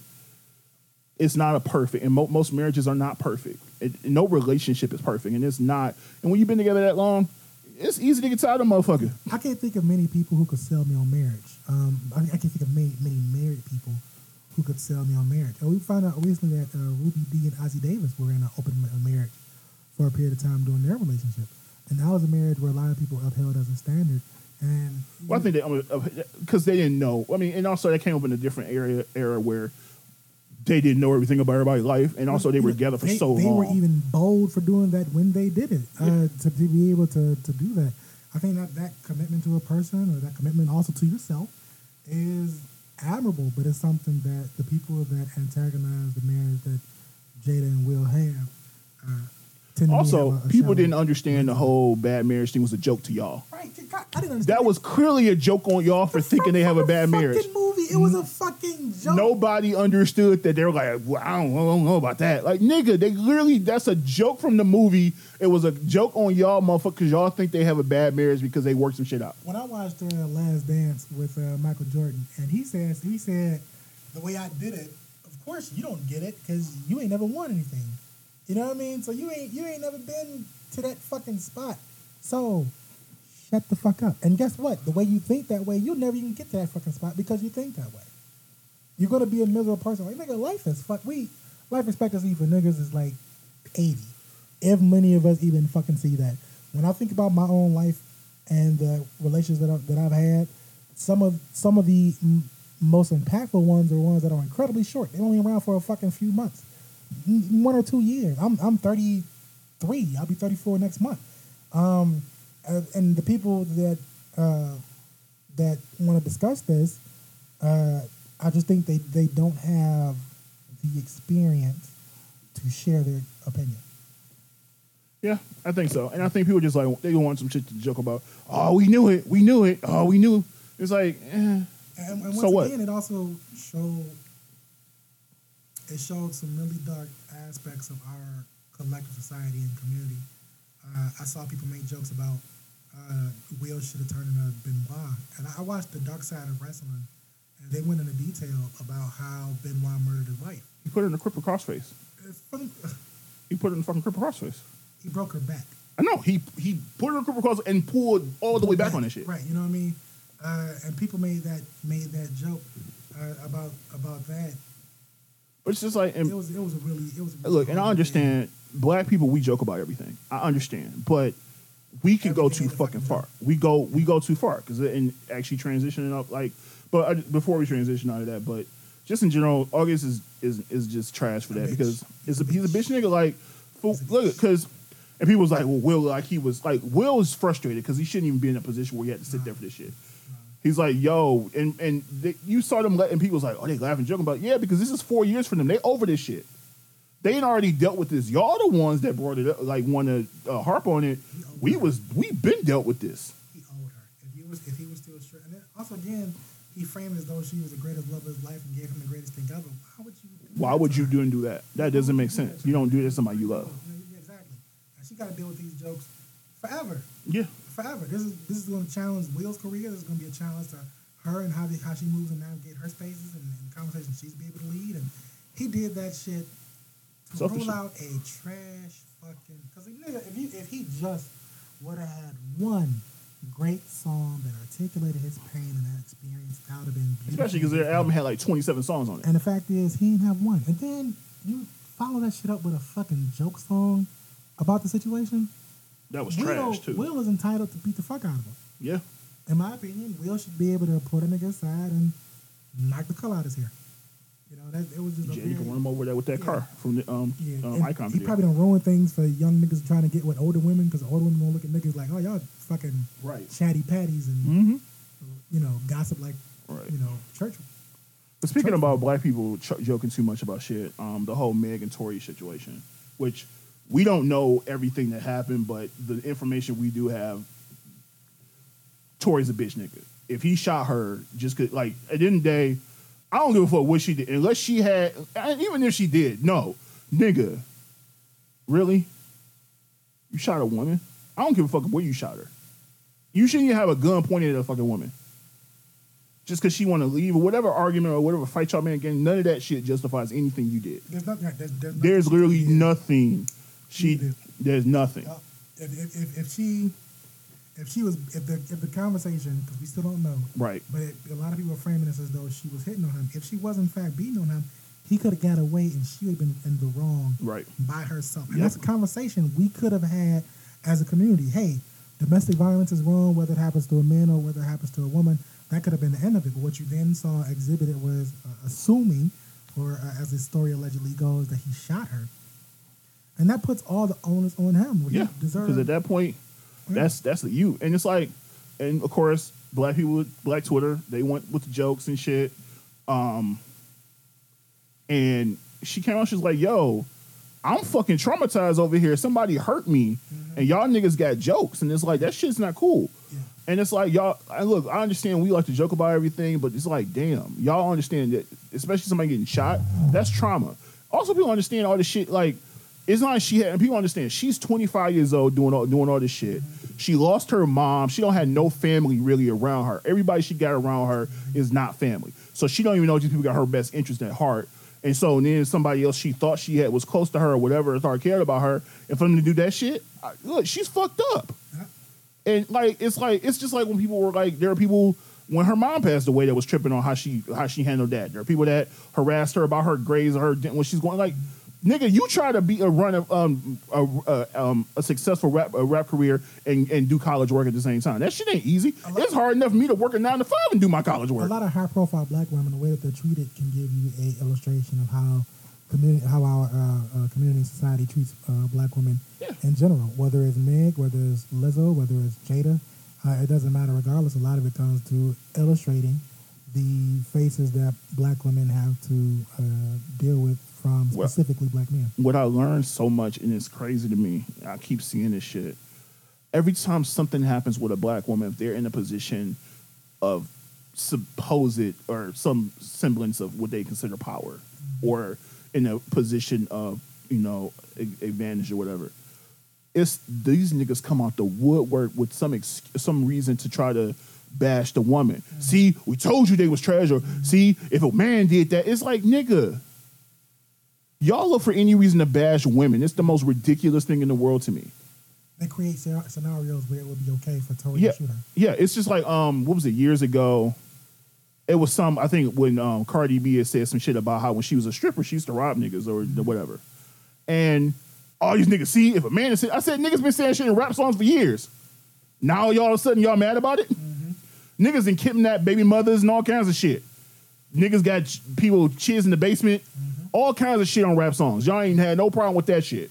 it's not a perfect, and mo- most marriages are not perfect. It, no relationship is perfect, and it's not. And when you've been together that long, it's easy to get tired of motherfucker. I can't think of many people who could sell me on marriage. Um, I, I can't think of many many married people who could sell me on marriage. And we found out recently that uh, Ruby Dee and Ossie Davis were in an open marriage for a period of time during their relationship, and that was a marriage where a lot of people upheld as a standard. And Well, I think they because they didn't know. I mean, and also they came up in a different area era where they didn't know everything about everybody's life, and also they were together for they, so they long. They were even bold for doing that when they did it. Uh, to, to be able to, to do that, I think that that commitment to a person or that commitment also to yourself is admirable. But it's something that the people that antagonize the marriage that Jada and Will have, uh, tend to be Also, have a- a people shallow- didn't understand the whole bad marriage thing was a joke to y'all. Right, God, I didn't understand. That was clearly a joke on y'all for thinking they have a bad marriage. Movie. It was a fucking joke. Nobody understood that. They were like, well, I, don't, I don't know about that. Like, nigga, they literally, that's a joke from the movie. It was a joke on y'all motherfuckers. Y'all think they have a bad marriage because they worked some shit out. when I watched uh, Last Dance with uh, Michael Jordan, and he says he said the way I did it. Of course, you don't get it because you ain't never won anything. You know what I mean? So you ain't you ain't never been to that fucking spot. So shut the fuck up. And guess what? The way you think that way, you'll never even get to that fucking spot because you think that way. You're gonna be a miserable person. Like nigga, life is fuck. We life expectancy for niggas is like eighty. If many of us even fucking see that. When I think about my own life and the relations that I've, that I've had, some of some of the m- most impactful ones are ones that are incredibly short. They're only around for a fucking few months, one or two years. I'm I'm 33. I'll be 34 next month. Um, and the people that uh, that want to discuss this, uh, I just think they, they don't have the experience to share their opinion. Yeah, I think so. And I think people just like, they want some shit to joke about. Oh, we knew it. We knew it. Oh, we knew. It's like, eh. And, and once So what? again, it also showed it showed some really dark aspects of our collective society and community. Uh, I saw people make jokes about uh, Will should have turned into Benoit, and I watched the Dark Side of Wrestling, and they went into detail about how Benoit murdered his wife. he put it in a cripple crossface. He put it in a fucking cripple crossface. he broke her back. I know. He he put it in a cripple cross and pulled all the way back on that shit. Right, you know what I mean? Uh, and people made that made that joke uh, about about that. But it's just like, and It was it was a really it was a look, and I really- understand black people. We joke about everything. I understand, but we can go too fucking far. We go we go too far because and actually transitioning up like. But I, before we transition out of that, but just in general, August is is is just trash for that because it's a, he's a bitch nigga. Like, for, look, because and people was like, well, Will, like he was like Will is frustrated because he shouldn't even be in a position where he had to sit there for this shit. He's like, yo, and and they, you saw them letting people was like, oh, they laughing, joking about, yeah, because this is four years for them. They over this shit. They ain't already dealt with this. Y'all the ones that brought it up, like want to uh, harp on it. We was we been dealt with this. he owed her. If he was if he was still straight, and then also again, he framed as though she was the greatest love of his life and gave him the greatest thing ever. Why would you? do Why that would you do and do that? That doesn't make sense. You don't do that to somebody you love. Exactly. And she got to deal with these jokes forever, Yeah, forever. This is this is going to challenge Will's career. This is going to be a challenge to her and how they, how she moves and navigate her spaces and, and conversations she's be able to lead. And he did that shit to Selfishly. roll out a trash fucking. Because nigga, if you if he just would have had one great song that articulated his pain and that experience, that would have been beautiful. especially because their album had like twenty seven songs on it. And the fact is, he didn't have one. And then you follow that shit up with a fucking joke song about the situation. That was Will, trash too. Will is entitled to beat the fuck out of him. Yeah, In my opinion, Will should be able to put a nigga aside and knock the color out of his hair. You know, that it was just a yeah, you can run him over there with that Yeah. car from the um, yeah, um icon he video. probably don't ruin things for young niggas trying to get with older women because older women gonna look at niggas like, oh y'all fucking Right. chatty patties and mm-hmm. you know gossip like Right. you know church. But speaking Church- about black people ch- joking too much about shit, um, the whole Meg and Tory situation, which we don't know everything that happened, but the information we do have, Tory's a bitch nigga. If he shot her, just could like at the end of the day, I don't give a fuck what she did, unless she had, even if she did, no, nigga, really, you shot a woman. I don't give a fuck where you shot her. You shouldn't even have a gun pointed at a fucking woman just because she want to leave or whatever argument or whatever fight y'all man getting, none of that shit justifies anything you did. There's nothing. There's, there's, There's literally nothing. She did. there's nothing. If, if, if, if she if she was if the if the conversation because we still don't know Right. but it, a lot of people are framing this as though she was hitting on him if she was in fact beating on him he could have got away and she would have been in the wrong Right. by herself and Yep. that's a conversation we could have had as a community hey domestic violence is wrong whether it happens to a man or whether it happens to a woman that could have been the end of it but what you then saw exhibited was uh, assuming or uh, as the story allegedly goes that he shot her and that puts all the onus on him. He Yeah. Because at that point, that's that's the you. And it's like, and of course, black people, black Twitter, they went with the jokes and shit. Um, and she came out, she's like, "Yo, I'm fucking traumatized over here. Somebody hurt me, and y'all niggas got jokes, and it's like that shit's not cool. Yeah. And it's like y'all. I look, I understand we like to joke about everything, but it's like, damn, y'all understand that, especially somebody getting shot, that's trauma. Also, people understand all this shit. Like, it's not like she had. And people understand she's 25 years old doing all doing all this shit. She lost her mom. She don't have no family really around her. Everybody she got around her is not family. So she don't even know these people got her best interest at heart. And so then somebody else she thought she had was close to her or whatever, thought cared about her, and for them to do that shit, I, look, she's fucked up. And like it's like it's just like when people were like there are people when her mom passed away that was tripping on how she how she handled that. There are people that harassed her about her grades or her when she's going like nigga, you try to be a run of um a, a, um, a successful rap a rap career and, and do college work at the same time. That shit ain't easy. It's hard enough for me to work a nine to five and do my college work. A lot of high profile black women, the way that they're treated can give you a illustration of how community, how our uh, uh, community and society treats uh, black women Yeah. in general. Whether it's Meg, whether it's Lizzo, whether it's Jada, uh, it doesn't matter. Regardless, a lot of it comes to illustrating the faces that black women have to uh, deal with from Well- specifically black men. what I learned so much, and it's crazy to me. I keep seeing this shit. Every time something happens with a black woman, if they're in a position of supposed or some semblance of what they consider power, mm-hmm. or in a position of you know a- advantage or whatever, it's these niggas come out the woodwork with some ex- some reason to try to bash the woman. Mm-hmm. See, we told you they was trash. Mm-hmm. Or see, if a man did that, it's like nigga. Y'all look for any reason to bash women. It's the most ridiculous thing in the world to me. They create scenarios where it would be okay for Tory Yeah, to shoot her. yeah. It's just like um, what was it years ago? It was some I think when um, Cardi B had said some shit about how when she was a stripper she used to rob niggas or the whatever, and all these niggas see if a man is I said niggas been saying shit in rap songs for years. Now y'all all of a sudden y'all mad about it? Niggas and kidnap baby mothers and all kinds of shit. Niggas got ch- people kids in the basement, all kinds of shit on rap songs. Y'all ain't had no problem with that shit.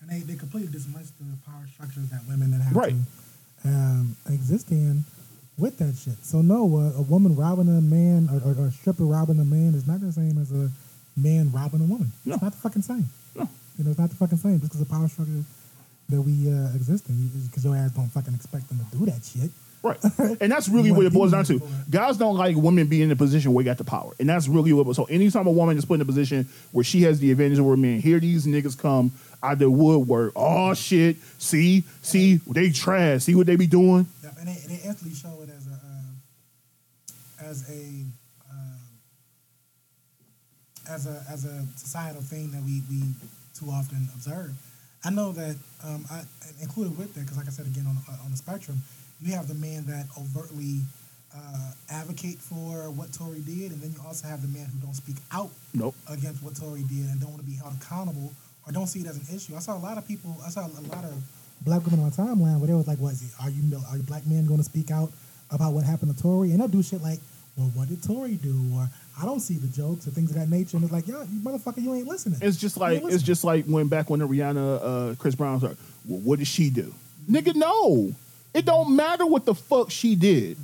and they, they completely dismiss the power structures that women that have Right. to um, exist in with that shit. So no, uh, a woman robbing a man or, or, or a stripper robbing a man is not the same as a man robbing a woman. No. It's not the fucking same. No. You know, it's not the fucking same. Just because the power structure that we uh, exist in, because your ass don't fucking expect them to do that shit. Right. And that's really what it boils down to. Guys don't like women being in a position where they got the power. And that's really what so anytime a woman is put in a position where she has the advantage over men, here these niggas come out the woodwork. Oh shit. See, see, they trash. See what they be doing? Yep, and they, they instantly show it as a uh, as a uh, as a as a societal thing that we we too often observe. I know that um, I included with that because, like I said again on on the spectrum, you have the man that overtly uh, advocate for what Tory did, and then you also have the man who don't speak out Nope. against what Tory did and don't want to be held accountable or don't see it as an issue. I saw a lot of people. I saw a lot of black women on my timeline where they was like, "Was it? Are you are you black men going to speak out about what happened to Tory?" And they'll do shit like, "Well, what did Tory do?" or "I don't see the jokes" or things of that nature. And it's like, "Yo, you motherfucker, you ain't listening." It's just like it's just like when back when the Rihanna uh, Chris Brown was like, well, what did she do? Nigga, no. It don't matter what the fuck she did.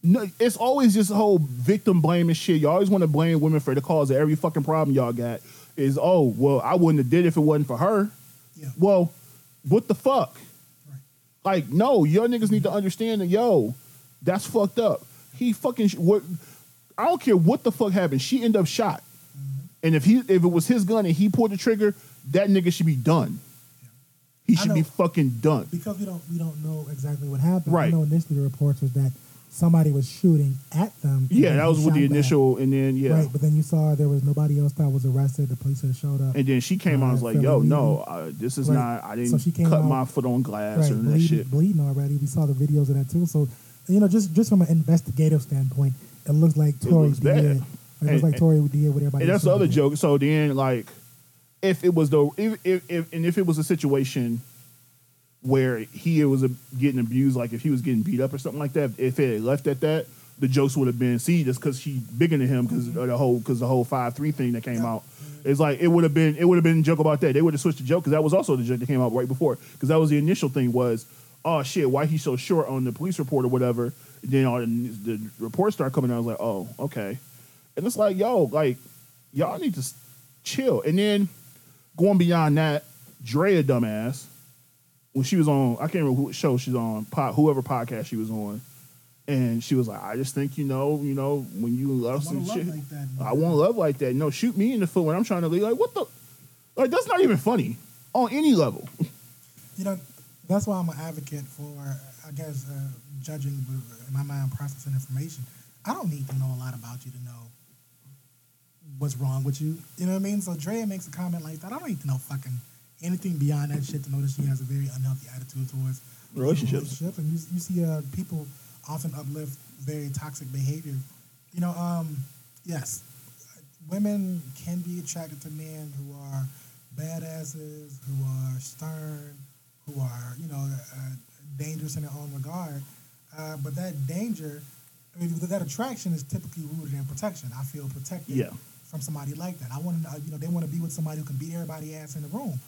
No, it's always this whole victim blaming shit. You always want to blame women for the cause of every fucking problem y'all got. Is oh well, I wouldn't have did it if it wasn't for her. Yeah. Well, what the fuck? Right. Like, no, your niggas need to understand that, yo, that's fucked up. He fucking, what, I don't care what the fuck happened. She ended up shot. Mm-hmm. And if he, if it was his gun and he pulled the trigger, that nigga should be done. He should be fucking done. because we don't we don't know exactly what happened. Right. I know initially the reports was that somebody was shooting at them. Yeah, that was with the shot back. initial, and then, yeah. Right, but then you saw there was nobody else that was arrested. The police had showed up. And then she came out and was Uh, like, yo, Lee. no, uh, this is Right. not, I didn't So she came cut out- my foot on glass right, or that bleeding, shit. bleeding already. We saw the videos of that too. So, you know, just just from an investigative standpoint, it looks like Tory looks did. bad. It And- looks like Tory did what everybody. And that's the other joke. So then, like, if it was the if, if, if and if it was a situation where he was a, getting abused, like if he was getting beat up or something like that, if it had left at that, the jokes would have been see just because she bigger than him because the whole because the whole five three thing that came Yeah. out. It's like it would have been it would have been a joke about that. They would have switched the joke because that was also the joke that came out right before because that was the initial thing was oh shit why he's so short on the police report or whatever. then all the, the reports start coming out. I was like oh okay, and it's like yo like y'all need to chill. And then going beyond that, Drea dumbass, when she was on, I can't remember who show she's on, pod, whoever podcast she was on, and she was like, I just think you know, you know, when you love some shit, like that, I want love like that. No, shoot me in the foot when I'm trying to leave. Like what the, like that's not even funny on any level. You know, that's why I'm an advocate for, I guess, uh, judging in my mind, processing information. I don't need to know a lot about you to know what's wrong with you. You know what I mean? So Drea makes a comment like that. I don't need to know fucking anything beyond that shit to know that she has a very unhealthy attitude towards Relationships. relationships. And you, you see uh, people often uplift very toxic behavior. You know, um, yes, women can be attracted to men who are badasses, who are stern, who are, you know, uh, dangerous in their own regard. Uh, but that danger, I mean, that attraction is typically rooted in protection. I feel protected Yeah. From somebody like that. I want to, you know, they want to be with somebody who can beat everybody ass in the room.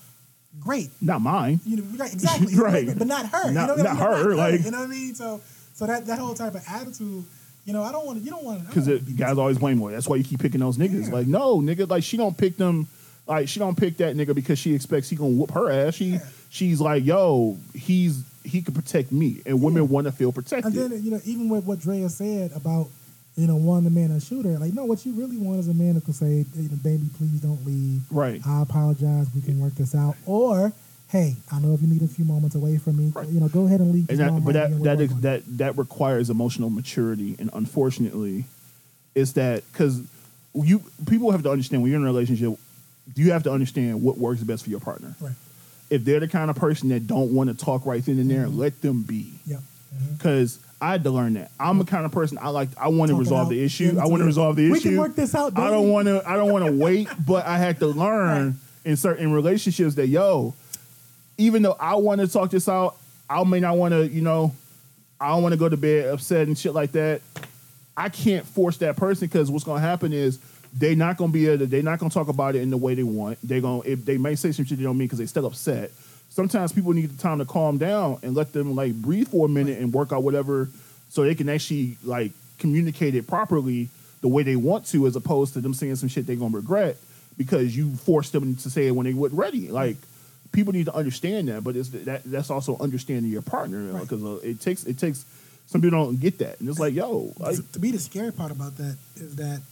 Great, Not mine. you know, right, exactly, Right. but not her. Not- you know, not her, like- you know what I mean. So, so that that whole type of attitude, you know, I don't want to, you don't want to, Because guys always blame her. That's why you keep picking those niggas. Yeah. Like, no, nigga, like she don't pick them. Like she don't pick that nigga because she expects he gonna whoop her ass. She Yeah. she's like, yo, he's he can protect me, and women want to feel protected. And then you know, even with what Drea said about you know wanting a man a shooter. like no, what you really want is a man who can say, baby, please don't leave. Right. I apologize. We can work this out. Or hey, I know if you need a few moments away from me, Right. you know, go ahead and leave. and that, but that that is, that that requires emotional maturity, and unfortunately, it's that because you people have to understand when you're in a relationship, do you have to understand what works best for your partner. Right. If they're the kind of person that don't want to talk right then and there, Mm-hmm. let them be. Yep. Mhm. Because I had to learn that I'm the kind of person I like. I want to resolve the issue. I want to resolve the issue. We can work this out, I don't want to. I don't want to wait. But I had to learn in certain relationships that yo, even though I want to talk this out, I may not want to. You know, I don't want to go to bed upset and shit like that. I can't force that person because what's gonna happen is they're not gonna be able to. They're not gonna talk about it in the way they want. They're gonna if they may say some shit they don't mean because they still upset. Sometimes people need the time to calm down and let them like breathe for a minute and work out whatever, so they can actually like communicate it properly the way they want to, as opposed to them saying some shit they're gonna regret because you forced them to say it when they weren't ready. Like people need to understand that, but it's that that's also understanding your partner Right. because uh, it takes it takes some people don't get that, and it's like yo, like, to, to me, the scary part about that is that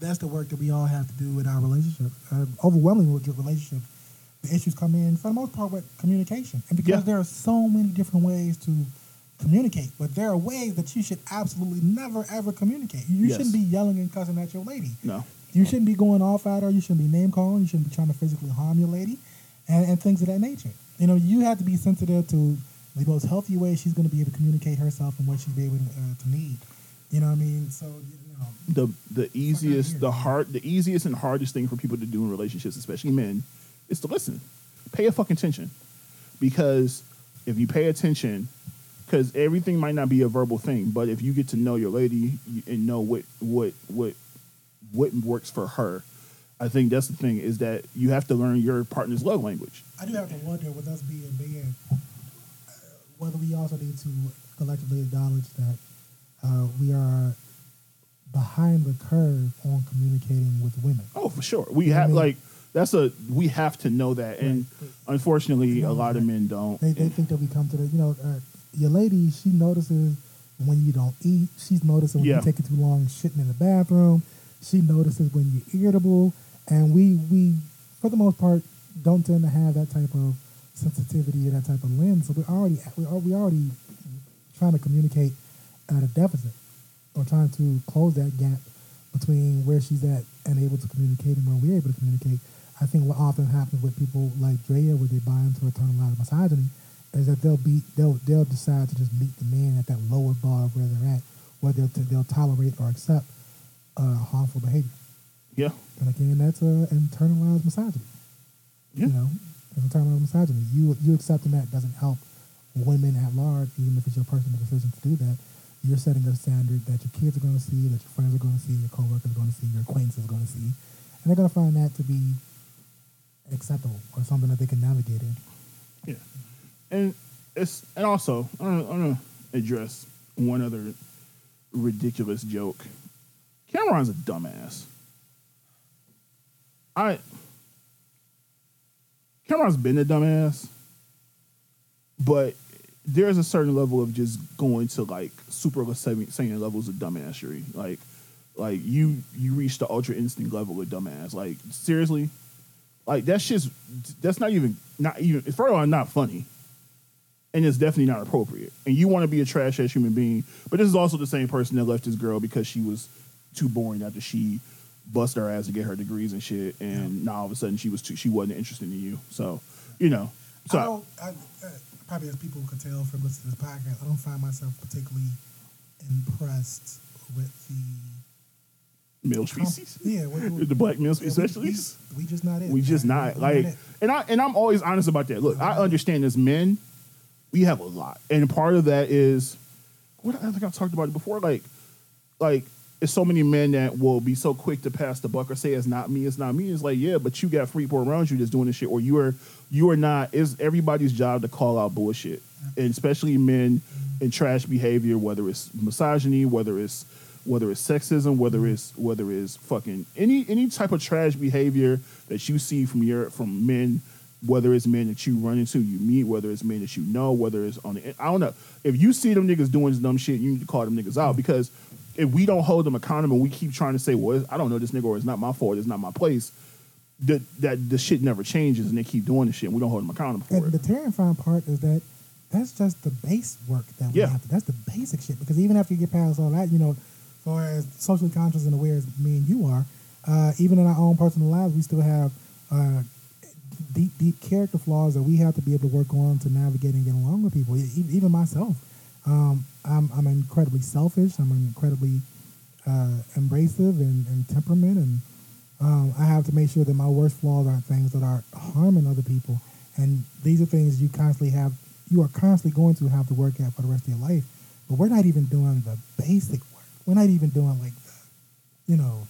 that's the work that we all have to do with our relationship. Uh, overwhelmingly with your relationship, the issues come in for the most part with communication, and because Yeah. there are so many different ways to communicate, but there are ways that you should absolutely never ever communicate. You Yes. shouldn't be yelling and cussing at your lady. no, You shouldn't be going off at her. You shouldn't be name calling. You shouldn't be trying to physically harm your lady, and, and things of that nature. You know, you have to be sensitive to the most healthy way she's going to be able to communicate herself and what she's be able to, uh, to need. You know what I mean? So you know, the the easiest, the hard, the easiest and hardest thing for people to do in relationships, especially men, is to listen. Pay a fucking attention, because if you pay attention, because everything might not be a verbal thing, but if you get to know your lady and know what what what what works for her, I think that's the thing is that you have to learn your partner's love language. I do have to wonder with us being men, uh, whether we also need to collectively acknowledge that uh, we are behind the curve on communicating with women. Oh, for sure. We I have mean- like that's a we have to know that, and unfortunately, a lot of men don't. They, they think that we come to the, you know, uh, your lady, she notices when you don't eat. She's noticing when Yeah. you're taking too long shitting in the bathroom. She notices when you're irritable. And we, we, for the most part, don't tend to have that type of sensitivity or that type of lens. So we're already, we are we already trying to communicate at a deficit or trying to close that gap between where she's at and able to communicate and where we're able to communicate. I think what often happens with people like Drea, where they buy into a ton of misogyny, is that they'll be they'll they'll decide to just meet the man at that lower bar of where they're at, where they'll they'll tolerate or accept uh, harmful behavior. Yeah, And again, that's uh, internalized misogyny. yeah. You know, it's internalized misogyny. You you accepting that doesn't help women at large, even if it's your personal decision to do that. You're setting a standard that your kids are going to see, that your friends are going to see, your coworkers are going to see, your acquaintances are going to see, and they're going to find that to be acceptable or something that they can navigate in. Yeah, and it's and also I'm gonna, address one other ridiculous joke. Cameron's a dumbass. I Cameron's been a dumbass, but there's a certain level of just going to like super saiyan levels of dumbassery. Like, like you you reach the ultra instinct level of dumbass. Like seriously, like that's just that's not even not even first of all not funny, and it's definitely not appropriate. And you want to be a trash ass human being, but this is also the same person that left his girl because she was too boring after she bust her ass to get her degrees and shit, and now all of a sudden she was too, she wasn't interested in you. So you know, so I don't. I, uh, probably as people could tell from listening to this podcast, I don't find myself particularly impressed with the male species. Yeah, with, the black male species, we- especially. We, we just not it. We just not We like, and I and I'm always honest about that. Look, I understand as men, we have a lot, and part of that is what I think I've talked about it before. Like, like it's so many men that will be so quick to pass the buck or say it's not me, it's not me. It's like yeah, but you got three people around you that's doing this shit, or you are you are not. It's everybody's job to call out bullshit, and especially men in trash behavior, whether it's misogyny, whether it's whether it's sexism, whether mm-hmm. it's whether it's fucking any any type of trash behavior that you see from your from men, whether it's men that you run into, you meet, whether it's men that you know, whether it's on the I don't know. If you see them niggas doing dumb shit, you need to call them niggas out because if we don't hold them accountable, we keep trying to say, well, I don't know this nigga or it's not my fault, it's not my place. That that the shit never changes and they keep doing the shit. And we don't hold them accountable for And it. the terrifying part is that that's just the base work that we Yeah. have to. That's the basic shit. Because even after you get past all that, you know, far as socially conscious and aware as me and you are, uh, even in our own personal lives, we still have uh, deep, deep character flaws that we have to be able to work on to navigate and get along with people. Even myself, um, I'm, I'm incredibly selfish. I'm incredibly uh, abrasive and, and temperament, and um, I have to make sure that my worst flaws aren't things that are harming other people. And these are things you constantly have, you are constantly going to have to work at for the rest of your life. But we're not even doing the basic. We're not even doing like the, you know,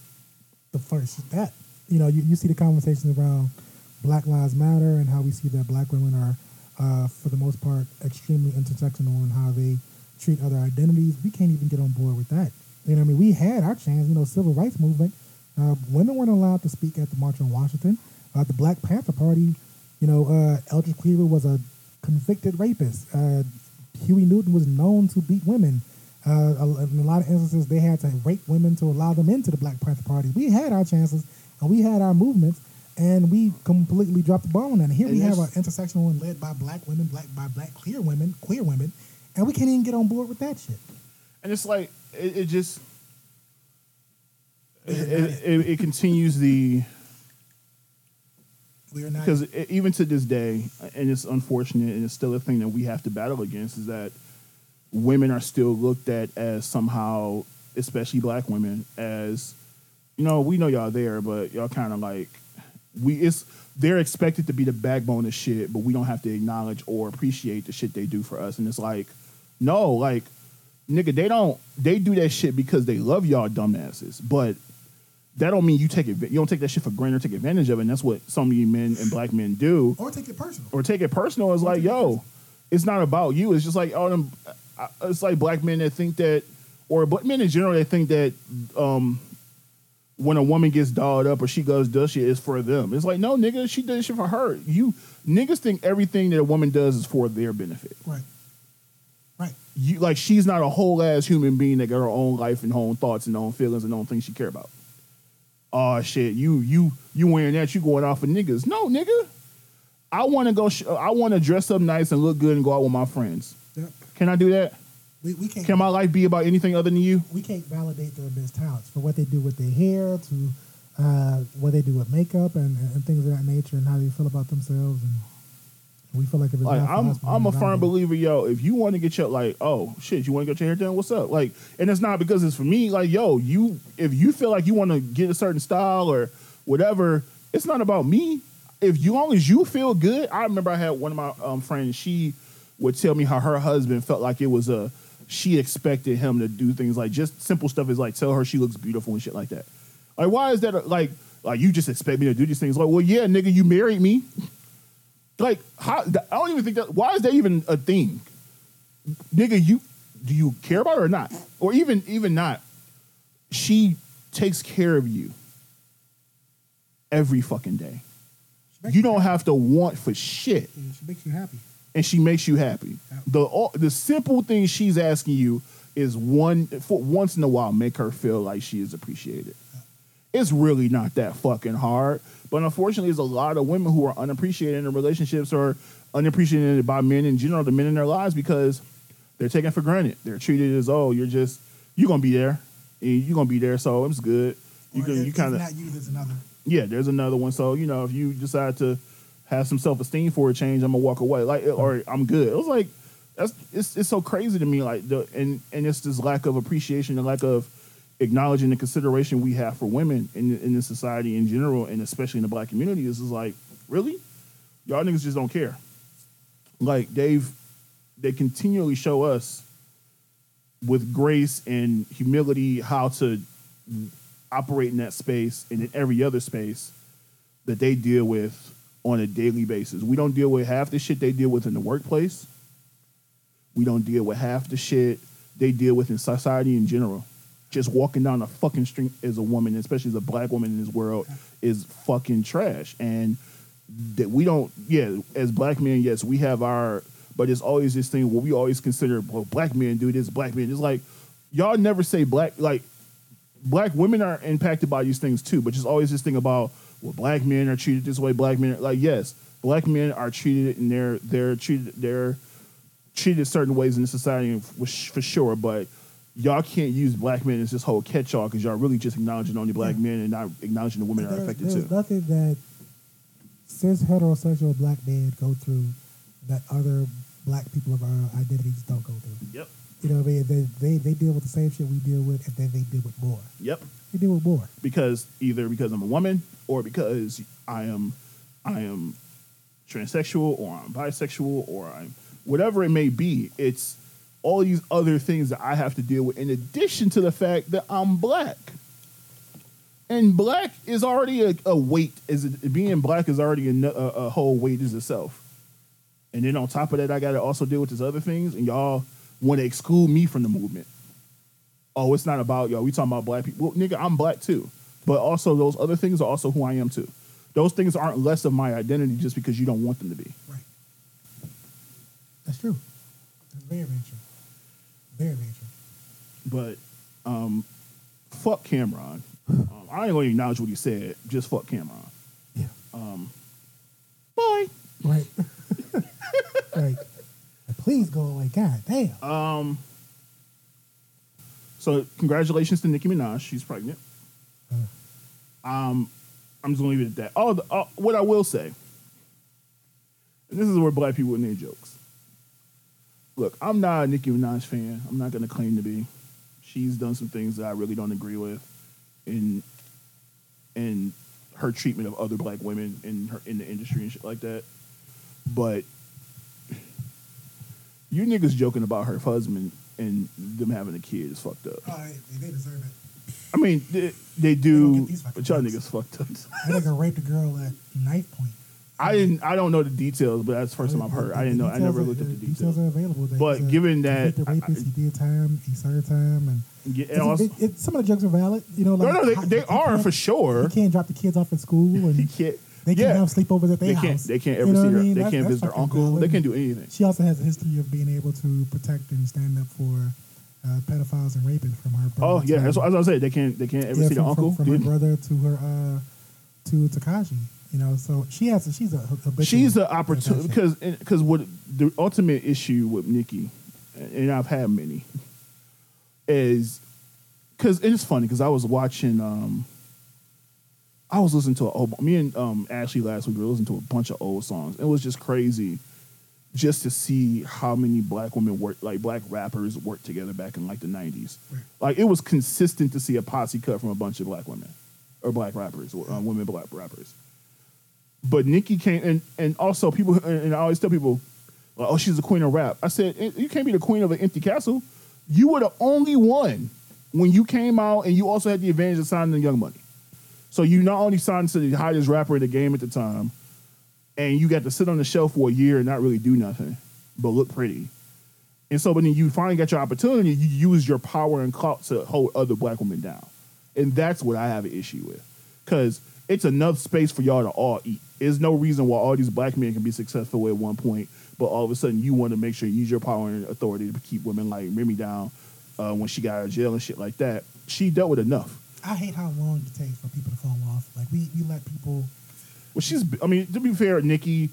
the first step. You know, you, you see the conversations around Black Lives Matter and how we see that black women are, uh, for the most part, extremely intersectional in how they treat other identities. We can't even get on board with that. You know I mean? We had our chance, you know, civil rights movement. Uh, women weren't allowed to speak at the March on Washington. Uh, the Black Panther Party, you know, uh, Eldridge Cleaver was a convicted rapist. Uh, Huey Newton was known to beat women. Uh, in a lot of instances, they had to rape women to allow them into the Black Panther Party. We had our chances and we had our movements, and we completely dropped the ball on that. And here we have an intersectional and led by black women, black by black queer women, queer women, and we can't even get on board with that shit. And it's like it, it just it, it, it, it continues the We're not. because even to this day, and it's unfortunate, and it's still a thing that we have to battle against, is that women are still looked at as somehow, especially black women, as you know, we know y'all there, but y'all kind of like we it's they're expected to be the backbone of shit, but we don't have to acknowledge or appreciate the shit they do for us, and it's like, no, like nigga, they don't they do that shit because they love y'all dumbasses, but that don't mean you take it. You don't take that shit for granted or take advantage of it. And that's what so many men and black men do, or take it personal. or take it personal. It's like, yo, it's not about you. It's just like all them. It's like black men that think that, or black men in general that think that, um, when a woman gets dolled up or she goes does shit, it's for them. It's like, no, nigga, she does shit for her. You niggas think everything that a woman does is for their benefit. Right. Right. You like she's not a whole ass human being that got her own life and her own thoughts and her own feelings and her own things she care about. Oh shit, you you you wearing that? You going off for niggas? No, nigga. I want to go. Sh- I want to dress up nice and look good and go out with my friends. Can I do that? We, we can't. Can my life be about anything other than you? we can't validate their best talents for what they do with their hair to uh, what they do with makeup and, and things of that nature and how they feel about themselves and we feel like if it's Like I'm, us, I'm a firm it. believer, yo. If you want to get your like, oh shit, you want to get your hair done? What's up? Like, and it's not because it's for me. Like, yo, you if you feel like you want to get a certain style or whatever, it's not about me. If you long as you feel good, I remember I had one of my um, friends. She would tell me how her husband felt like it was a. She expected him to do things like just simple stuff is like tell her she looks beautiful and shit like that. Like, why is that? a- Like, like you just expect me to do these things? Like, well, yeah, nigga, you married me. Like, how? I don't even think that. Why is that even a thing, nigga? You do you care about her or not, or even even not? She takes care of you every fucking day. You you don't have to want for shit, she makes you happy. And she makes you happy. The all, the simple thing she's asking you is one for once in a while make her feel like she is appreciated. It's really not that fucking hard, but unfortunately, there's a lot of women who are unappreciated in their relationships or unappreciated by men in general, the men in their lives because they're taken for granted. They're treated as oh, you're just you're gonna be there, and you're gonna be there, so it's good. You can you kind of not you, there's another. yeah, there's another one. So you know, if you decide to have some self esteem for a change, I'm gonna walk away. Like, or I'm good. It was like that's it's it's so crazy to me. Like the and and it's this lack of appreciation and lack of acknowledging the consideration we have for women in in the society in general, and especially in the black community. This is like really, y'all niggas just don't care. Like they've they continually show us with grace and humility how to operate in that space and in every other space that they deal with on a daily basis. We don't deal with half the shit they deal with in the workplace. We don't deal with half the shit they deal with in society in general. Just walking down the fucking street as a woman, especially as a black woman in this world, is fucking trash. And that we don't, yeah, as black men, yes, we have our, but it's always this thing where we always consider, well, black men do this, black men. It's like, y'all never say black, like, black women are impacted by these things too, but there's always this thing about well, black men are treated this way. Black men, are, like yes, black men are treated and they're they're treated they're treated certain ways in the society for, for sure. But y'all can't use black men as this whole catch-all because y'all really just acknowledging only black men and not acknowledging the women that are affected there's too. nothing that cis heterosexual black men go through that other black people of our identities don't go through. Yep, You know what I mean? They, they, they deal with the same shit we deal with, and then they deal with more. yep. They deal with more. Because either because I'm a woman or because I am I am transsexual or I'm bisexual or I'm whatever it may be. It's all these other things that I have to deal with in addition to the fact that I'm black. And black is already a, a weight. Is it, being black is already a, a, a whole weight as itself. And then on top of that, I got to also deal with these other things. And y'all want to exclude me from the movement. Oh, it's not about y'all. We talking about black people. Well, nigga, I'm black too. But also those other things are also who I am too. Those things aren't less of my identity just because you don't want them to be. Right. That's true. That's very, very true. Very, very true. But um, fuck Cameron. Um, I ain't gonna acknowledge what he said. Just fuck Cameron. Yeah. Boy. Right. right. Please go away. God damn. Um. So congratulations to Nicki Minaj. She's pregnant. Um, I'm just gonna leave it at that. Oh, the, uh, what I will say, and this is where black people their jokes. Look, I'm not a Nicki Minaj fan. I'm not gonna claim to be. She's done some things that I really don't agree with, in in her treatment of other black women in her in the industry and shit like that. But you niggas joking about her husband and them having a kid is fucked up. Oh, they, they deserve it. I mean, they, they don't do, get these fucking but y'all niggas fucked up. That nigga raped a girl at knife point. I didn't. I don't know the details, but that's the first time I've heard. I didn't know. I never looked at the Details details. are available. They But said given he that- hit the rapist, he did time, he served time, and, Yeah, and also, it- it- some of the jokes are valid. You know, no, like no, they, how- they you are can't- for sure. You can't drop the kids off at school, and He can't. They can't yeah, have sleepovers at their they house. can't. They can't You ever know see what I her. mean? They That's- can't that's visit her uncle. valid. They can't do anything. She also has a history of being able to protect and stand up for uh, pedophiles and rapists from her brother. Oh yeah, that's what, as I said. They can't. They can't ever yeah, see their from, uncle. from, from her brother to her uh, to Tekashi. You know, so she has. A, she's a. She's an opportunity because because what the ultimate issue with Nicki, and I've had many, is because it's funny because I was watching. um I was listening to a old, me and um, Ashley last week. We were listening to a bunch of old songs. It was just crazy, just to see how many black women work, like black rappers, worked together back in like the nineties. Right. Like it was consistent to see a posse cut from a bunch of black women, or black rappers, or uh, women black rappers. But Nicki came, and and also people, and I always tell people, like, oh, she's the queen of rap. I said, "Eh, you can't be the queen of an empty castle. You were the only one when you came out, and you also had the advantage of signing the Young Money. So you not only signed to the highest rapper in the game at the time, and you got to sit on the shelf for a year and not really do nothing, but look pretty. And so when you finally got your opportunity, you use your power and clout to hold other black women down. And that's what I have an issue with. Because it's enough space for y'all to all eat. There's no reason why all these black men can be successful at one point, but all of a sudden you want to make sure you use your power and authority to keep women like Remy down uh, when she got out of jail and shit like that. She dealt with enough. I hate how long it takes for people to fall off. Like we, we let people. Well, she's. I mean, to be fair, Nicki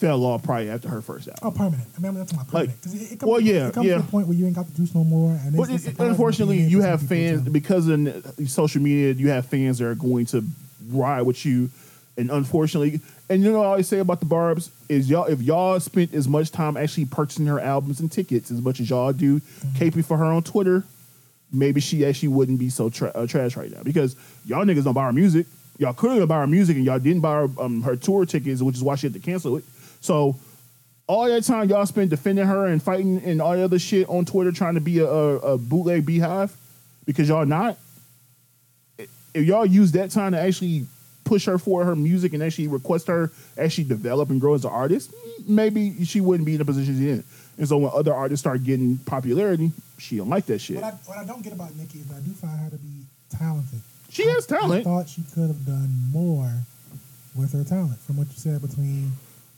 fell off probably after her first album. Oh, permanent. I mean, that's my Like, it, it comes, well, yeah, it comes yeah. to the point where you ain't got the juice no more. And But it's, it, unfortunately, you have fans because of social media. You have fans that are going to ride with you, and unfortunately, and you know what I always say about the Barb's is y'all if y'all spent as much time actually purchasing her albums and tickets as much as y'all do Mm-hmm. caping for her on Twitter, maybe she actually wouldn't be so tra- uh, trash right now because y'all niggas don't buy her music. Y'all couldn't buy her music, and y'all didn't buy her, um, her tour tickets, which is why she had to cancel it. So all that time y'all spent defending her and fighting and all the other shit on Twitter trying to be a, a, a bootleg BeyHive because y'all not. If y'all use that time to actually push her for her music and actually request her actually develop and grow as an artist, maybe she wouldn't be in the position she's in. And so when other artists start getting popularity, she don't like that shit. What I, what I don't get about Nicki is I do find her to be talented. She has talent. I thought she could have done more with her talent. From what you said between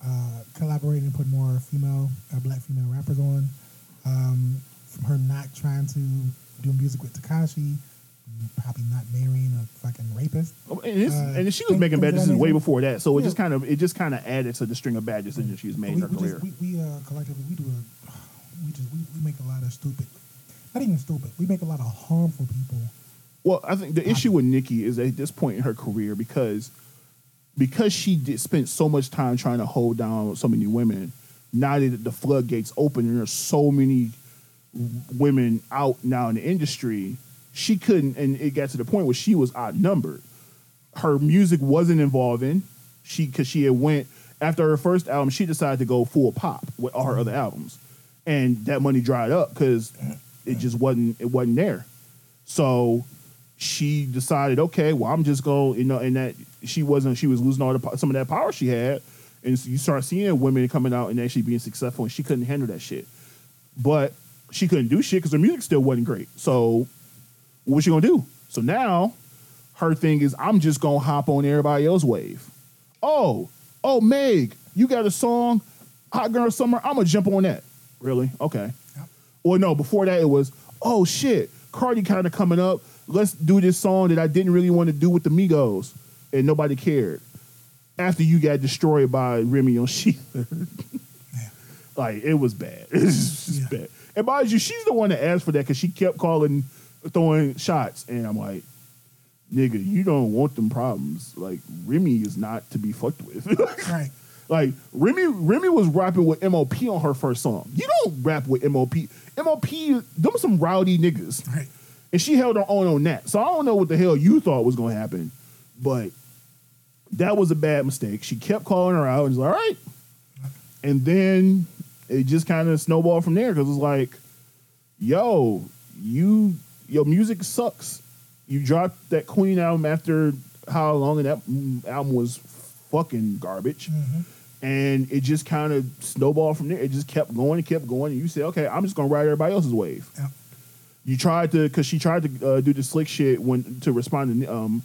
uh, collaborating and putting more female, uh, black female rappers on, um, from her not trying to do music with Tekashi, probably not marrying a fucking rapist. Oh, And, it's, Uh, and she was making bad decisions way before that, so it just kind of it just kind of added to the string of bad decisions she's made in her we career. Just, we we uh, collectively we do a we just we, we make a lot of stupid, not even stupid. We make a lot of harmful people. Well, I think the issue with Nicki is at this point in her career because because she did spent so much time trying to hold down so many women. Now that the floodgates open and there's so many women out now in the industry, she couldn't, and it got to the point where she was outnumbered. Her music wasn't involving. She because she had went after her first album, she decided to go full pop with all her other albums, and that money dried up because it just wasn't it wasn't there. So she decided, okay, well, I'm just going, you know, and that she wasn't, she was losing all the some of that power she had, and so you start seeing women coming out and actually being successful, and she couldn't handle that shit. But she couldn't do shit because her music still wasn't great. So what she gonna do? So now her thing is, I'm just gonna hop on everybody else's wave. Oh, oh, Meg, you got a song, Hot Girl Summer. I'm gonna jump on that. Really? Okay. Yep. Or no, before that it was, oh shit, Cardi kind of coming up. Let's do this song that I didn't really want to do with the Migos, and nobody cared. After you got destroyed by Remy on shETHER, like it was bad. It's Yeah. bad. And mind you, she's the one that asked for that because she kept calling, throwing shots, and I'm like, nigga, you don't want them problems. Like Remy is not to be fucked with. Right. Like Remy, Remy was rapping with MOP on her first song. You don't rap with MOP. MOP, them some rowdy niggas, Right. and she held her own on that. So I don't know what the hell you thought was to happen, but that was a bad mistake. She kept calling her out and was like, all right, and then it just kind of snowballed from there because it's like, yo, you your music sucks. You dropped that Queen album after how long, and that album was fucking garbage. And it just kind of snowballed from there. It just kept going and kept going. And you said, okay, I'm just gonna ride everybody else's wave. You tried to, because she tried to uh, do the slick shit when to respond to um,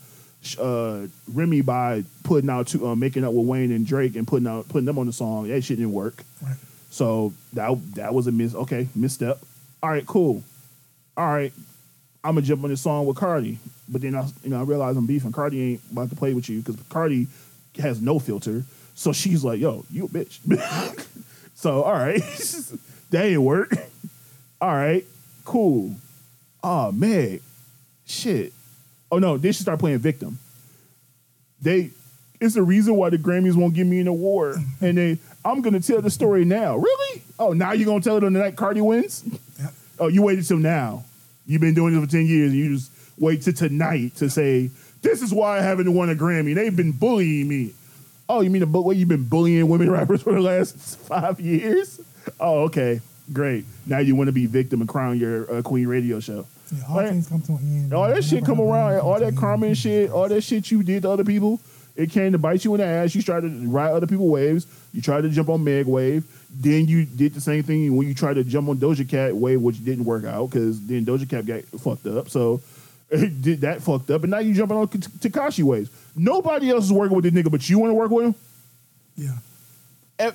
uh, Remy by putting out to uh, making up with Wayne and Drake and putting out putting them on the song. That shit didn't work. Right. So that that was a miss. Okay, misstep. All right, cool. All right, I'm gonna jump on this song with Cardi, but then I you know I realize I'm beefing. Cardi ain't about to play with you because Cardi has no filter. So she's like, "Yo, you a bitch." so all right, that ain't work. All right, cool. Oh man, shit. Oh no, then she start playing victim. They it's the reason why the Grammys won't give me an award. And they I'm gonna tell the story now. Really? Oh, now you're gonna tell it on the night Cardi wins? Oh, you waited till now. You've been doing this for 10 years and you just wait to tonight to say, this is why I haven't won a Grammy. They've been bullying me. Oh, you mean the bu- way you've been bullying women rappers for the last five years? Oh, okay. Great. Now you want to be victim and crown your uh, Queen radio show. Yeah, all Right. things come to an end. All that shit come around, it all that karma and shit, all that shit you did to other people, it came to bite you in the ass. You tried to ride other people waves. You tried to jump on Meg wave. Then you did the same thing when you tried to jump on Doja Cat way, which didn't work out because then Doja Cat got fucked up. So Did that fucked up, and now you jumping on Tekashi waves. Nobody else is working with this nigga, but you want to work with him. Yeah. Eh,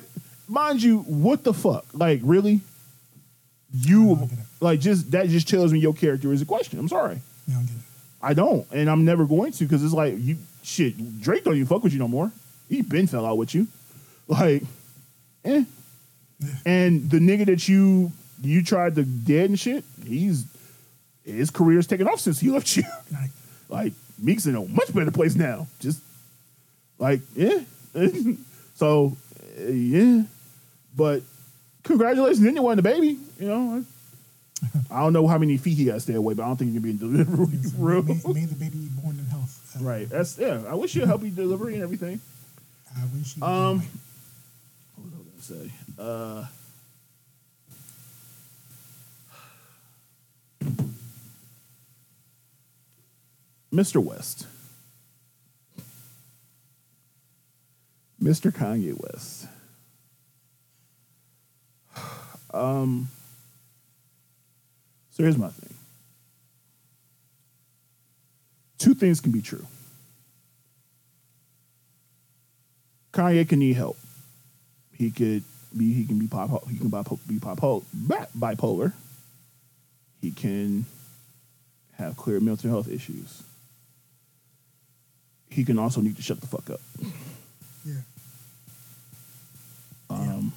mind you, what the fuck? Like, really? You I don't get it. like just that just tells me your character is a question. I'm sorry, You don't get it. I don't, and I'm never going to because it's like you shit. Drake don't even fuck with you no more. He been fell out with you, like, eh. And the nigga that you you tried to dead and shit, he's his career's taken off since he left you. Like, like Meek's in a much better place now. Just like yeah, so uh, yeah, but congratulations, anyone, the baby. You know, I don't know how many feet he got to stay away, but I don't think he can be in delivery may, room. may the baby be born in health. Right. That's yeah. I wish you a healthy delivery and everything. I wish you. Um, what was I gonna say? Uh, Mr. West, Mr. Kanye West. Um. So here's my thing. Two things can be true. Kanye can need help. He could be he can be pop he can be bi- bipolar. He can have clear mental health issues. He can also need to shut the fuck up. yeah. Um,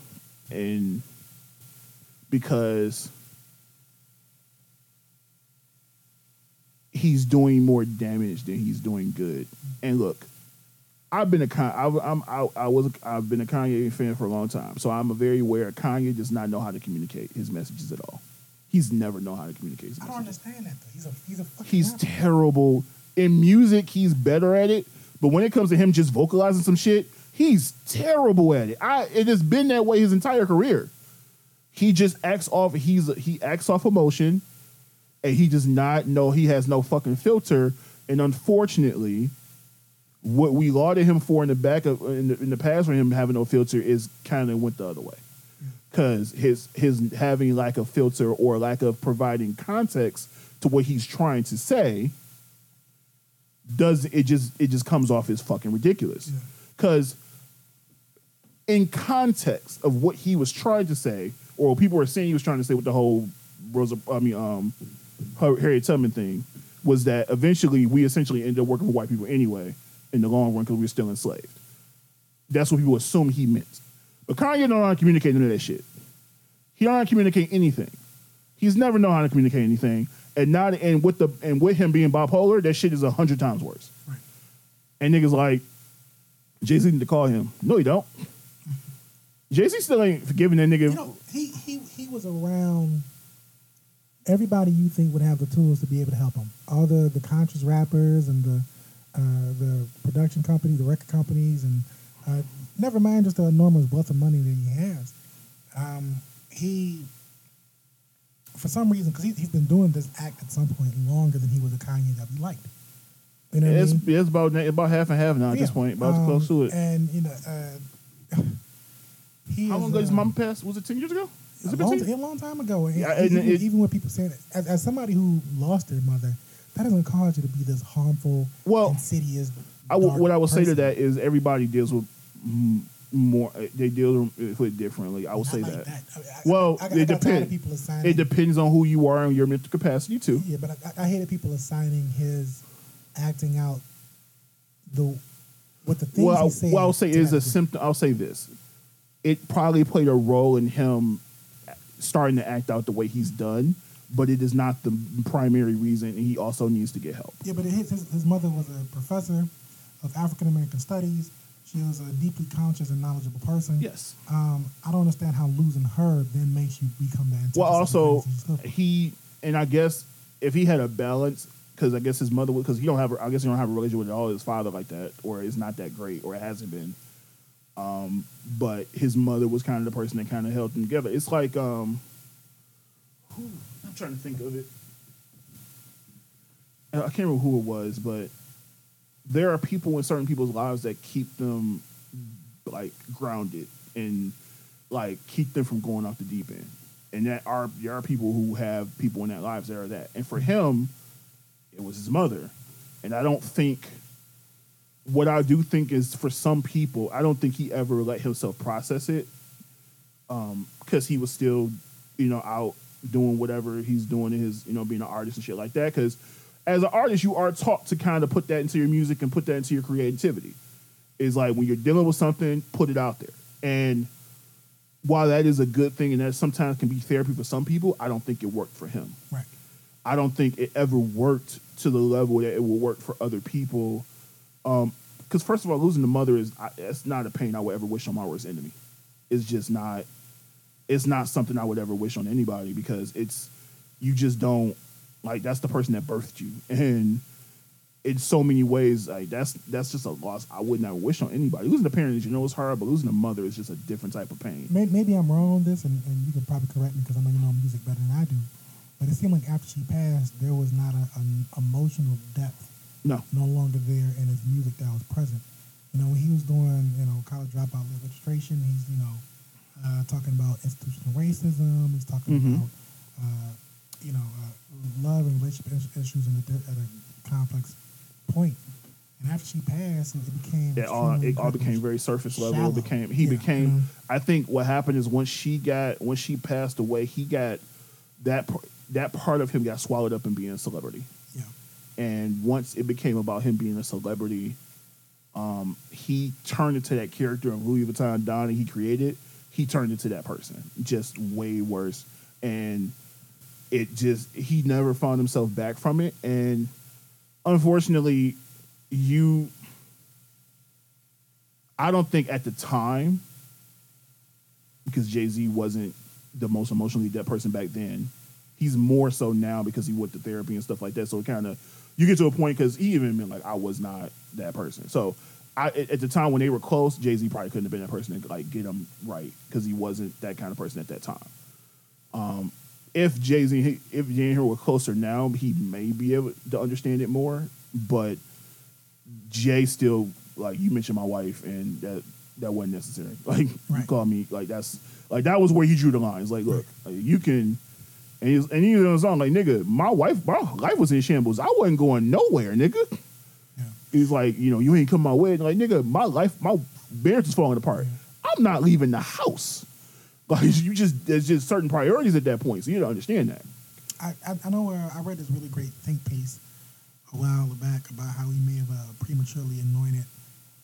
and because he's doing more damage than he's doing good. And look, I've been a Con- I, I'm I, I was I've been a Kanye fan for a long time, so I'm a very aware Kanye does not know how to communicate his messages at all. He's never known how to communicate his I don't messages. understand that though. He's a he's a fucking He's rapper. terrible in music. He's better at it, but when it comes to him just vocalizing some shit, he's terrible at it. I it has been that way his entire career. He just acts off. He's he acts off emotion, and he does not know he has no fucking filter. And unfortunately, what we lauded him for in the back of in the, in the past for him having no filter is kind of went the other way. Because his his having lack of filter or lack of providing context to what he's trying to say does it just it just comes off as fucking ridiculous. Yeah. because in context of what he was trying to say or people were saying he was trying to say with the whole Rosa I mean um Harriet Tubman thing was that eventually we essentially ended up working for white people anyway in the long run because we were still enslaved that's what people assume he meant. But Kanye don't know how to communicate none of that shit. He don't know how to communicate anything. He's never known how to communicate anything. And not and with the and with him being bipolar, that shit is a hundred times worse. Right. And niggas like, Jay Z need to call him. No, he don't. Jay Z still ain't forgiving that nigga. You know, he he he was around everybody you think would have the tools to be able to help him. All the the conscious rappers and the the production company, the record companies, and uh, never mind just the enormous wealth of money that he has. Um, he, for some reason, because he, he's been doing this act at some point longer than he was a Kanye that we liked. You know what I it's, mean? it's about about half and half now at this point. About Um, close to it. And you know, uh, he How is, long ago his uh, mama pass? Was it ten years ago? Has a it long, 10? a long time ago. Yeah, and even, it- even when people say it, as, as somebody who lost their mother, that doesn't cause you to be this harmful, Well, insidious. I dark what I will say to that is everybody deals with mm, more. They deal with it differently. I will Not say like that. that. I mean, I- Well, I, it depends. people assigning. It depends on who you are and your mental capacity too. Yeah, but I, I hated people assigning his acting out the what the things Well, he said. what I'll say is a symptom. I'll say this: it probably played a role in him starting to act out the way he's done, but it is not the primary reason. And he also needs to get help. Yeah, but his, his, mother was a professor of African American studies. She was a deeply conscious and knowledgeable person. Yes. Um, I don't understand how losing her then makes you become that. Well, also things that you stood for. he and I guess if he had a balance, because I guess his mother, would, because he don't have, a- I guess he don't have a relationship with all his father like that, or it's not that great, or it hasn't been. Um, but his mother was kind of the person that kind of held them together. It's like, um, who, I'm trying to think of it. I can't remember who it was, but there are people in certain people's lives that keep them like grounded and like keep them from going off the deep end. And that are there are people who have people in their lives that are that. And for him, it was his mother. And I don't think what I do think is for some people, I don't think he ever let himself process it. Um, because he was still, you know, out doing whatever he's doing in his, you know, being an artist and shit like that. Because as an artist, you are taught to kind of put that into your music and put that into your creativity. Is like when you're dealing with something, put it out there. And while that is a good thing and that sometimes can be therapy for some people, I don't think it worked for him. Right. I don't think it ever worked to the level that it will work for other people. Um, because first of all, losing the mother is I, it's not a pain I would ever wish on my worst enemy. It's just not. It's not something I would ever wish on anybody because it's you just don't like that's the person that birthed you and in so many ways like that's that's just a loss I would not wish on anybody. Losing a parent, as you know, is hard, but losing a mother is just a different type of pain. May- Maybe I'm wrong on this, and, and you can probably correct me because I know you know music better than I do. But it seemed like after she passed, there was not a, an emotional depth No, no longer there in his music that was present. You know, when he was doing, you know, college dropout registration, he's, you know, uh, talking about institutional racism. He's talking Mhm. about, uh, you know, uh, love and relationship issues in a, at a complex point. And after she passed, it became it all it all became very surface level. Shallow. It became he Yeah, became. I think what happened is once she got when she passed away, he got that that part of him got swallowed up in being a celebrity. Yeah. And once it became about him being a celebrity, um, he turned into that character of Louis Vuitton Don that he created. He turned into that person, just way worse. And it just he never found himself back from it. And unfortunately, you I don't think at the time, because Jay Z wasn't the most emotionally dead person back then. He's more so now because he went to therapy and stuff like that. So it kind of you get to a point because he even been like, I was not that person. So I at the time when they were close, Jay Z probably couldn't have been that person to like get him right because he wasn't that kind of person at that time. Um, if Jay Z if Jay and her were closer now, he may be able to understand it more. But Jay still like you mentioned my wife and that that wasn't necessary. Like you Right. call me like that's like that was where he drew the lines. Like look, like, you can and he's and he was on like nigga, my wife my life was in shambles. I wasn't going nowhere, nigga. He's like, you know, you ain't come my way. And like, nigga, my life, my marriage is falling apart. I'm not leaving the house. Like you just there's just certain priorities at that point. So you don't understand that. I, I, I know uh, I read this really great think piece a while back about how he may have uh, prematurely anointed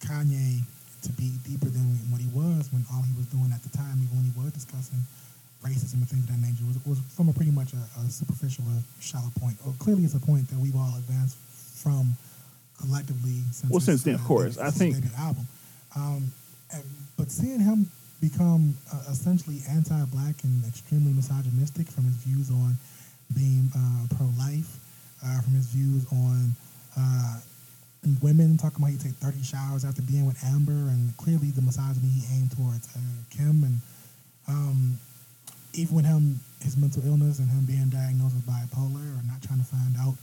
Kanye to be deeper than what he was when all he was doing at the time, even when he was discussing racism and things of that nature, was, was from a pretty much a, a superficial or shallow point. Or clearly, it's a point that we've all advanced from collectively since Well, since then, of course. I think- album. Um, and- but seeing him become uh, essentially anti-black and extremely misogynistic from his views on being uh, pro-life, uh, from his views on uh, women, talking about he take 30 showers after being with Amber, and clearly the misogyny he aimed towards uh, Kim, and um, even with him, his mental illness and him being diagnosed with bipolar, or not trying to find out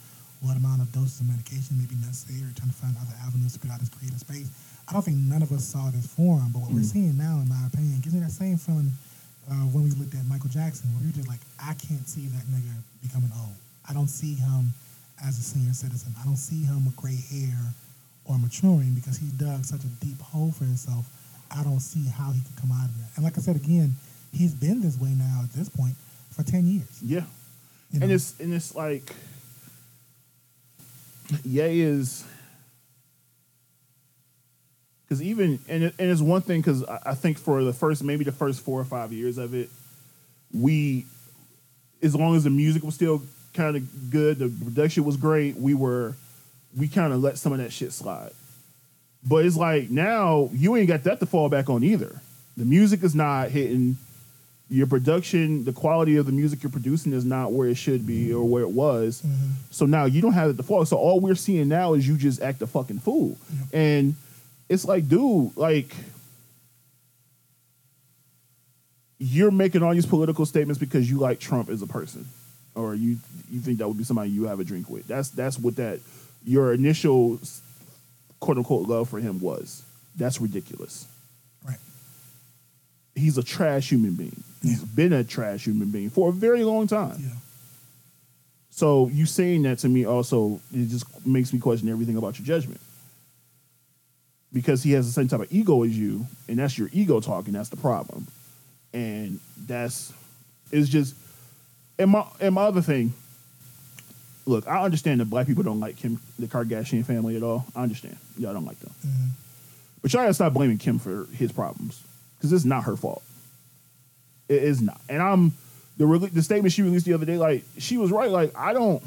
what amount of doses of medication may be necessary, or trying to find other avenues to get out of his creative space. I don't think none of us saw this form, but what we're seeing now, in my opinion, gives me that same feeling uh, when we looked at Michael Jackson, where we were just like, I can't see that nigga becoming old. I don't see him as a senior citizen. I don't see him with gray hair or maturing because he dug such a deep hole for himself. I don't see how he could come out of that. And like I said again, he's been this way now at this point for ten years. Yeah. You And it's and it's like Ye is because even and it, and it's one thing because I, I think for the first maybe the first four or five years of it, we as long as the music was still kind of good, the production was great, we were we kind of let some of that shit slide. But it's like now you ain't got that to fall back on either. The music is not hitting. Your production, the quality of the music you're producing is not where it should be or where it was. Mm-hmm. So now you don't have it to fall. So all we're seeing now is you just act a fucking fool. And it's like, dude, like you're making all these political statements because you like Trump as a person, or you you think that would be somebody you have a drink with. That's that's what that your initial quote unquote love for him was. That's ridiculous. Right. He's a trash human being. He's been a trash human being for a very long time. Yeah. So you saying that to me also it just makes me question everything about your judgment. Because he has the same type of ego as you, and that's your ego talking. That's the problem, and that's it's just. And my and my other thing. Look, I understand that black people don't like Kim, the Kardashian family at all. I understand. Y'all don't like them, mm-hmm. but y'all gotta stop blaming Kim for his problems because it's not her fault. It is not. And I'm the rele- the statement she released the other day. Like she was right. Like I don't.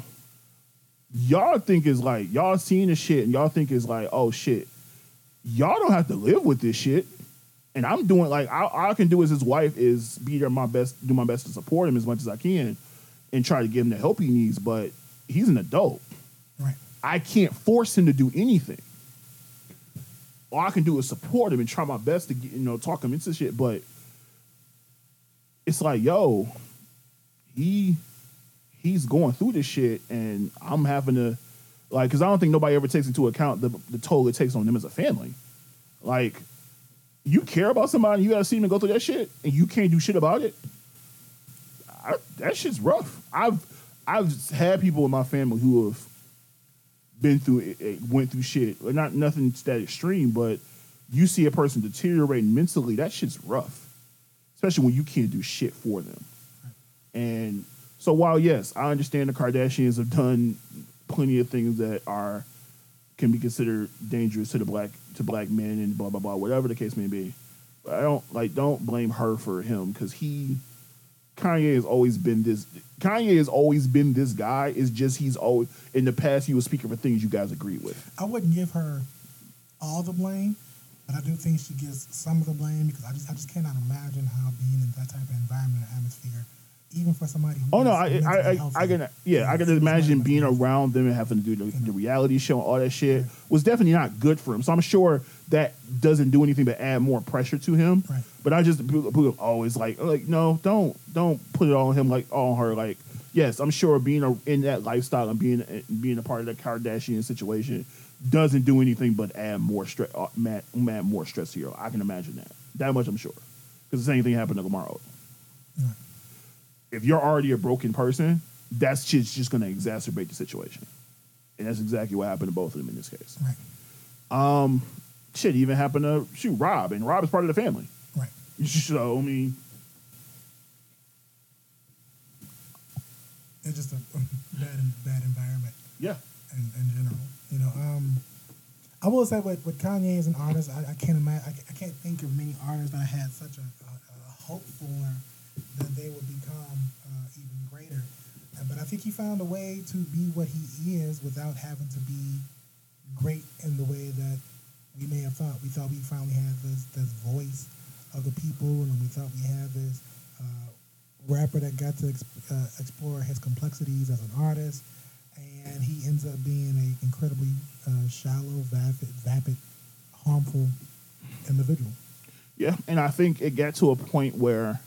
Y'all think is like y'all seeing the shit and y'all think is like oh shit. Y'all don't have to live with this shit. And I'm doing like all all I can do as his wife is be there my best, do my best to support him as much as I can, and try to give him the help he needs. But he's an adult. Right. I can't force him to do anything. All I can do is support him and try my best to get, you know talk him into shit. But it's like, yo, he he's going through this shit, and I'm having to like, because I don't think nobody ever takes into account the the toll it takes on them as a family. Like, you care about somebody, you gotta see them go through that shit, and you can't do shit about it. I, that shit's rough. I've I've had people in my family who have been through it, it went through shit. Not nothing that extreme, but you see a person deteriorating mentally. That shit's rough, especially when you can't do shit for them. And so, while yes, I understand the Kardashians have done plenty of things that are can be considered dangerous to the black to black men and blah blah blah, whatever the case may be. But I don't like don't blame her for him because he Kanye has always been this. Kanye has always been this guy. It's just he's always in the past he was speaking for things you guys agreed with. I wouldn't give her all the blame, but I do think she gets some of the blame because I just I just cannot imagine how being in that type of environment or atmosphere, even for somebody who Oh no, I I, I, I can yeah I can imagine being around them and having to do the, the reality show and all that shit was definitely not good for him. So I'm sure that doesn't do anything but add more pressure to him. Right. But I just always like like no don't don't put it all on him like on her like yes I'm sure being a, in that lifestyle and being being a part of the Kardashian situation doesn't do anything but add more stress uh, add, add more stress to you. I can imagine that that much I'm sure because the same thing happened to Lamar Right. if you're already a broken person, that's shit's just going to exacerbate the situation. And that's exactly what happened to both of them in this case. Right. Shit even happened to shoot Rob, and Rob is part of the family. Right. So I mean, It's just a bad bad environment. yeah, in, in general. You know, um, I will say with, with Kanye as an artist, I, I can't imagine, I, I can't think of many artists that I had such a, a, a hope for that they would become uh, even greater. But I think he found a way to be what he is without having to be great in the way that we may have thought. We thought we finally had this this voice of the people, and we thought we had this uh, rapper that got to ex- uh, explore his complexities as an artist, and he ends up being an incredibly uh, shallow, vapid, vapid, harmful individual. yeah. And I think it got to a point where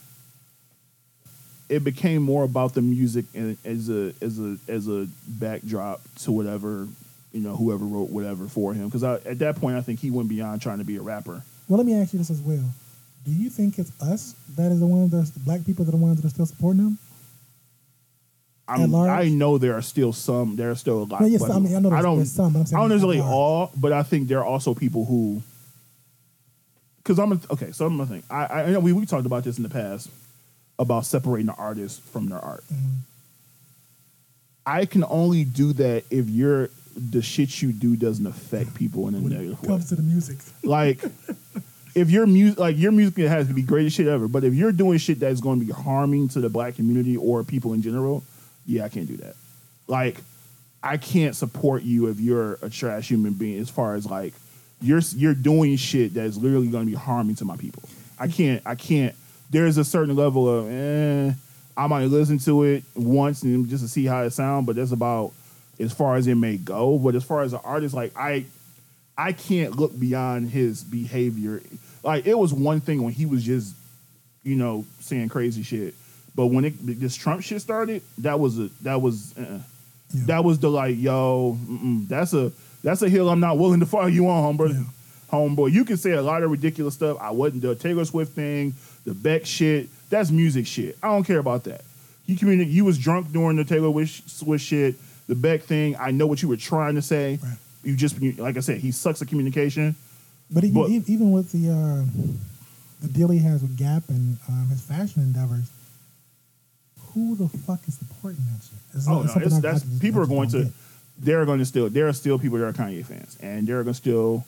it became more about the music and as a as a as a backdrop to whatever you know whoever wrote whatever for him. Because at that point, I think he went beyond trying to be a rapper. Well, let me ask you this as well: Do you think it's us that is the ones that the black people that are the ones that are still supporting him? I'm. I know there are still some. There are still a lot. No, yes, I mean, I know there's- don't. there's some, but I'm I don't necessarily all, but I think there are also people who. Because I'm a, okay. So I'm gonna think. I, I know we we talked about this in the past about separating the artist from their art. Mm-hmm. I can only do that if you're the shit you do doesn't affect people in a When negative it way comes to the music, like if your music like your music has to be greatest shit ever but if you're doing shit that's going to be harming to the black community or people in general yeah i can't do that. Like i can't support you if you're a trash human being as far as like you're you're doing shit that's literally going to be harming to my people. I can't i can't there's a certain level of eh, i might listen to it once and just to see how it sounds but that's about as far as it may go. But as far as the artist like i I can't look beyond his behavior. Like it was one thing when he was just, you know, saying crazy shit, but when it this Trump shit started, that was a that was uh, Yeah. that was the like, yo, that's a that's a hill I'm not willing to follow you on, homeboy. Yeah. Homeboy, you can say a lot of ridiculous stuff. I wasn't the Taylor Swift thing, the Beck shit. That's music shit. I don't care about that. he communicated. You was drunk during the Taylor Wish Swift shit, the Beck thing. I know what you were trying to say. Right. You just like I said, he sucks at communication. But even, But- even with the uh, the deal he has with Gap and um, his fashion endeavors, who the fuck is supporting that shit? It's Oh not- no, it's, I- I that's just- people are going to. get. They're going to still. There are still people that are Kanye fans, and they're going to still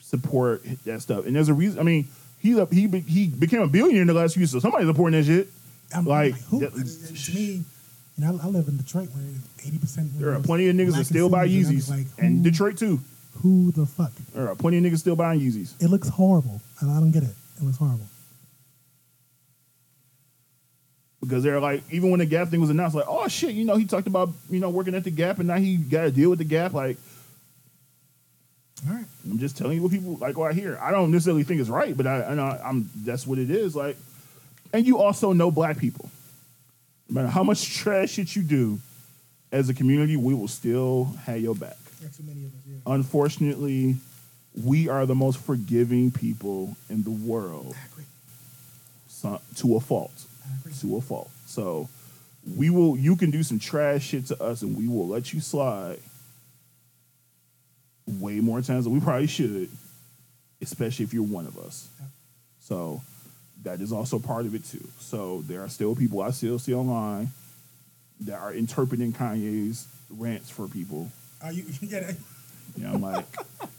support that stuff. And there's a reason. I mean, he he he became a billionaire in the last few years, so somebody's supporting that shit. I'm like, who? that- to me, you know, I, I live in Detroit where eighty percent. There are plenty of niggas that still buy Yeezys, Like, who, and Detroit too. who the fuck? There are plenty of niggas still buying Yeezys. It looks horrible, and I don't get it. It looks horrible. Because they're like even when the Gap thing was announced, like oh shit, you know he talked about you know working at the Gap and now he got to deal with the Gap. Like All right. I'm just telling you what people like what I hear. I don't necessarily think it's right, but I, I know I'm that's what it is. Like, and you also know black people. No matter how much trash shit you do, as a community, we will still have your back. Not too many of us. Yeah. Unfortunately, we are the most forgiving people in the world, agree. so, to a fault. To a fault. So we will you can do some trash shit to us and we will let you slide way more times than we probably should, especially if you're one of us. So that is also part of it too. So there are still people I still see online that are interpreting Kanye's rants for people. Are you? Yeah. You know, I'm like,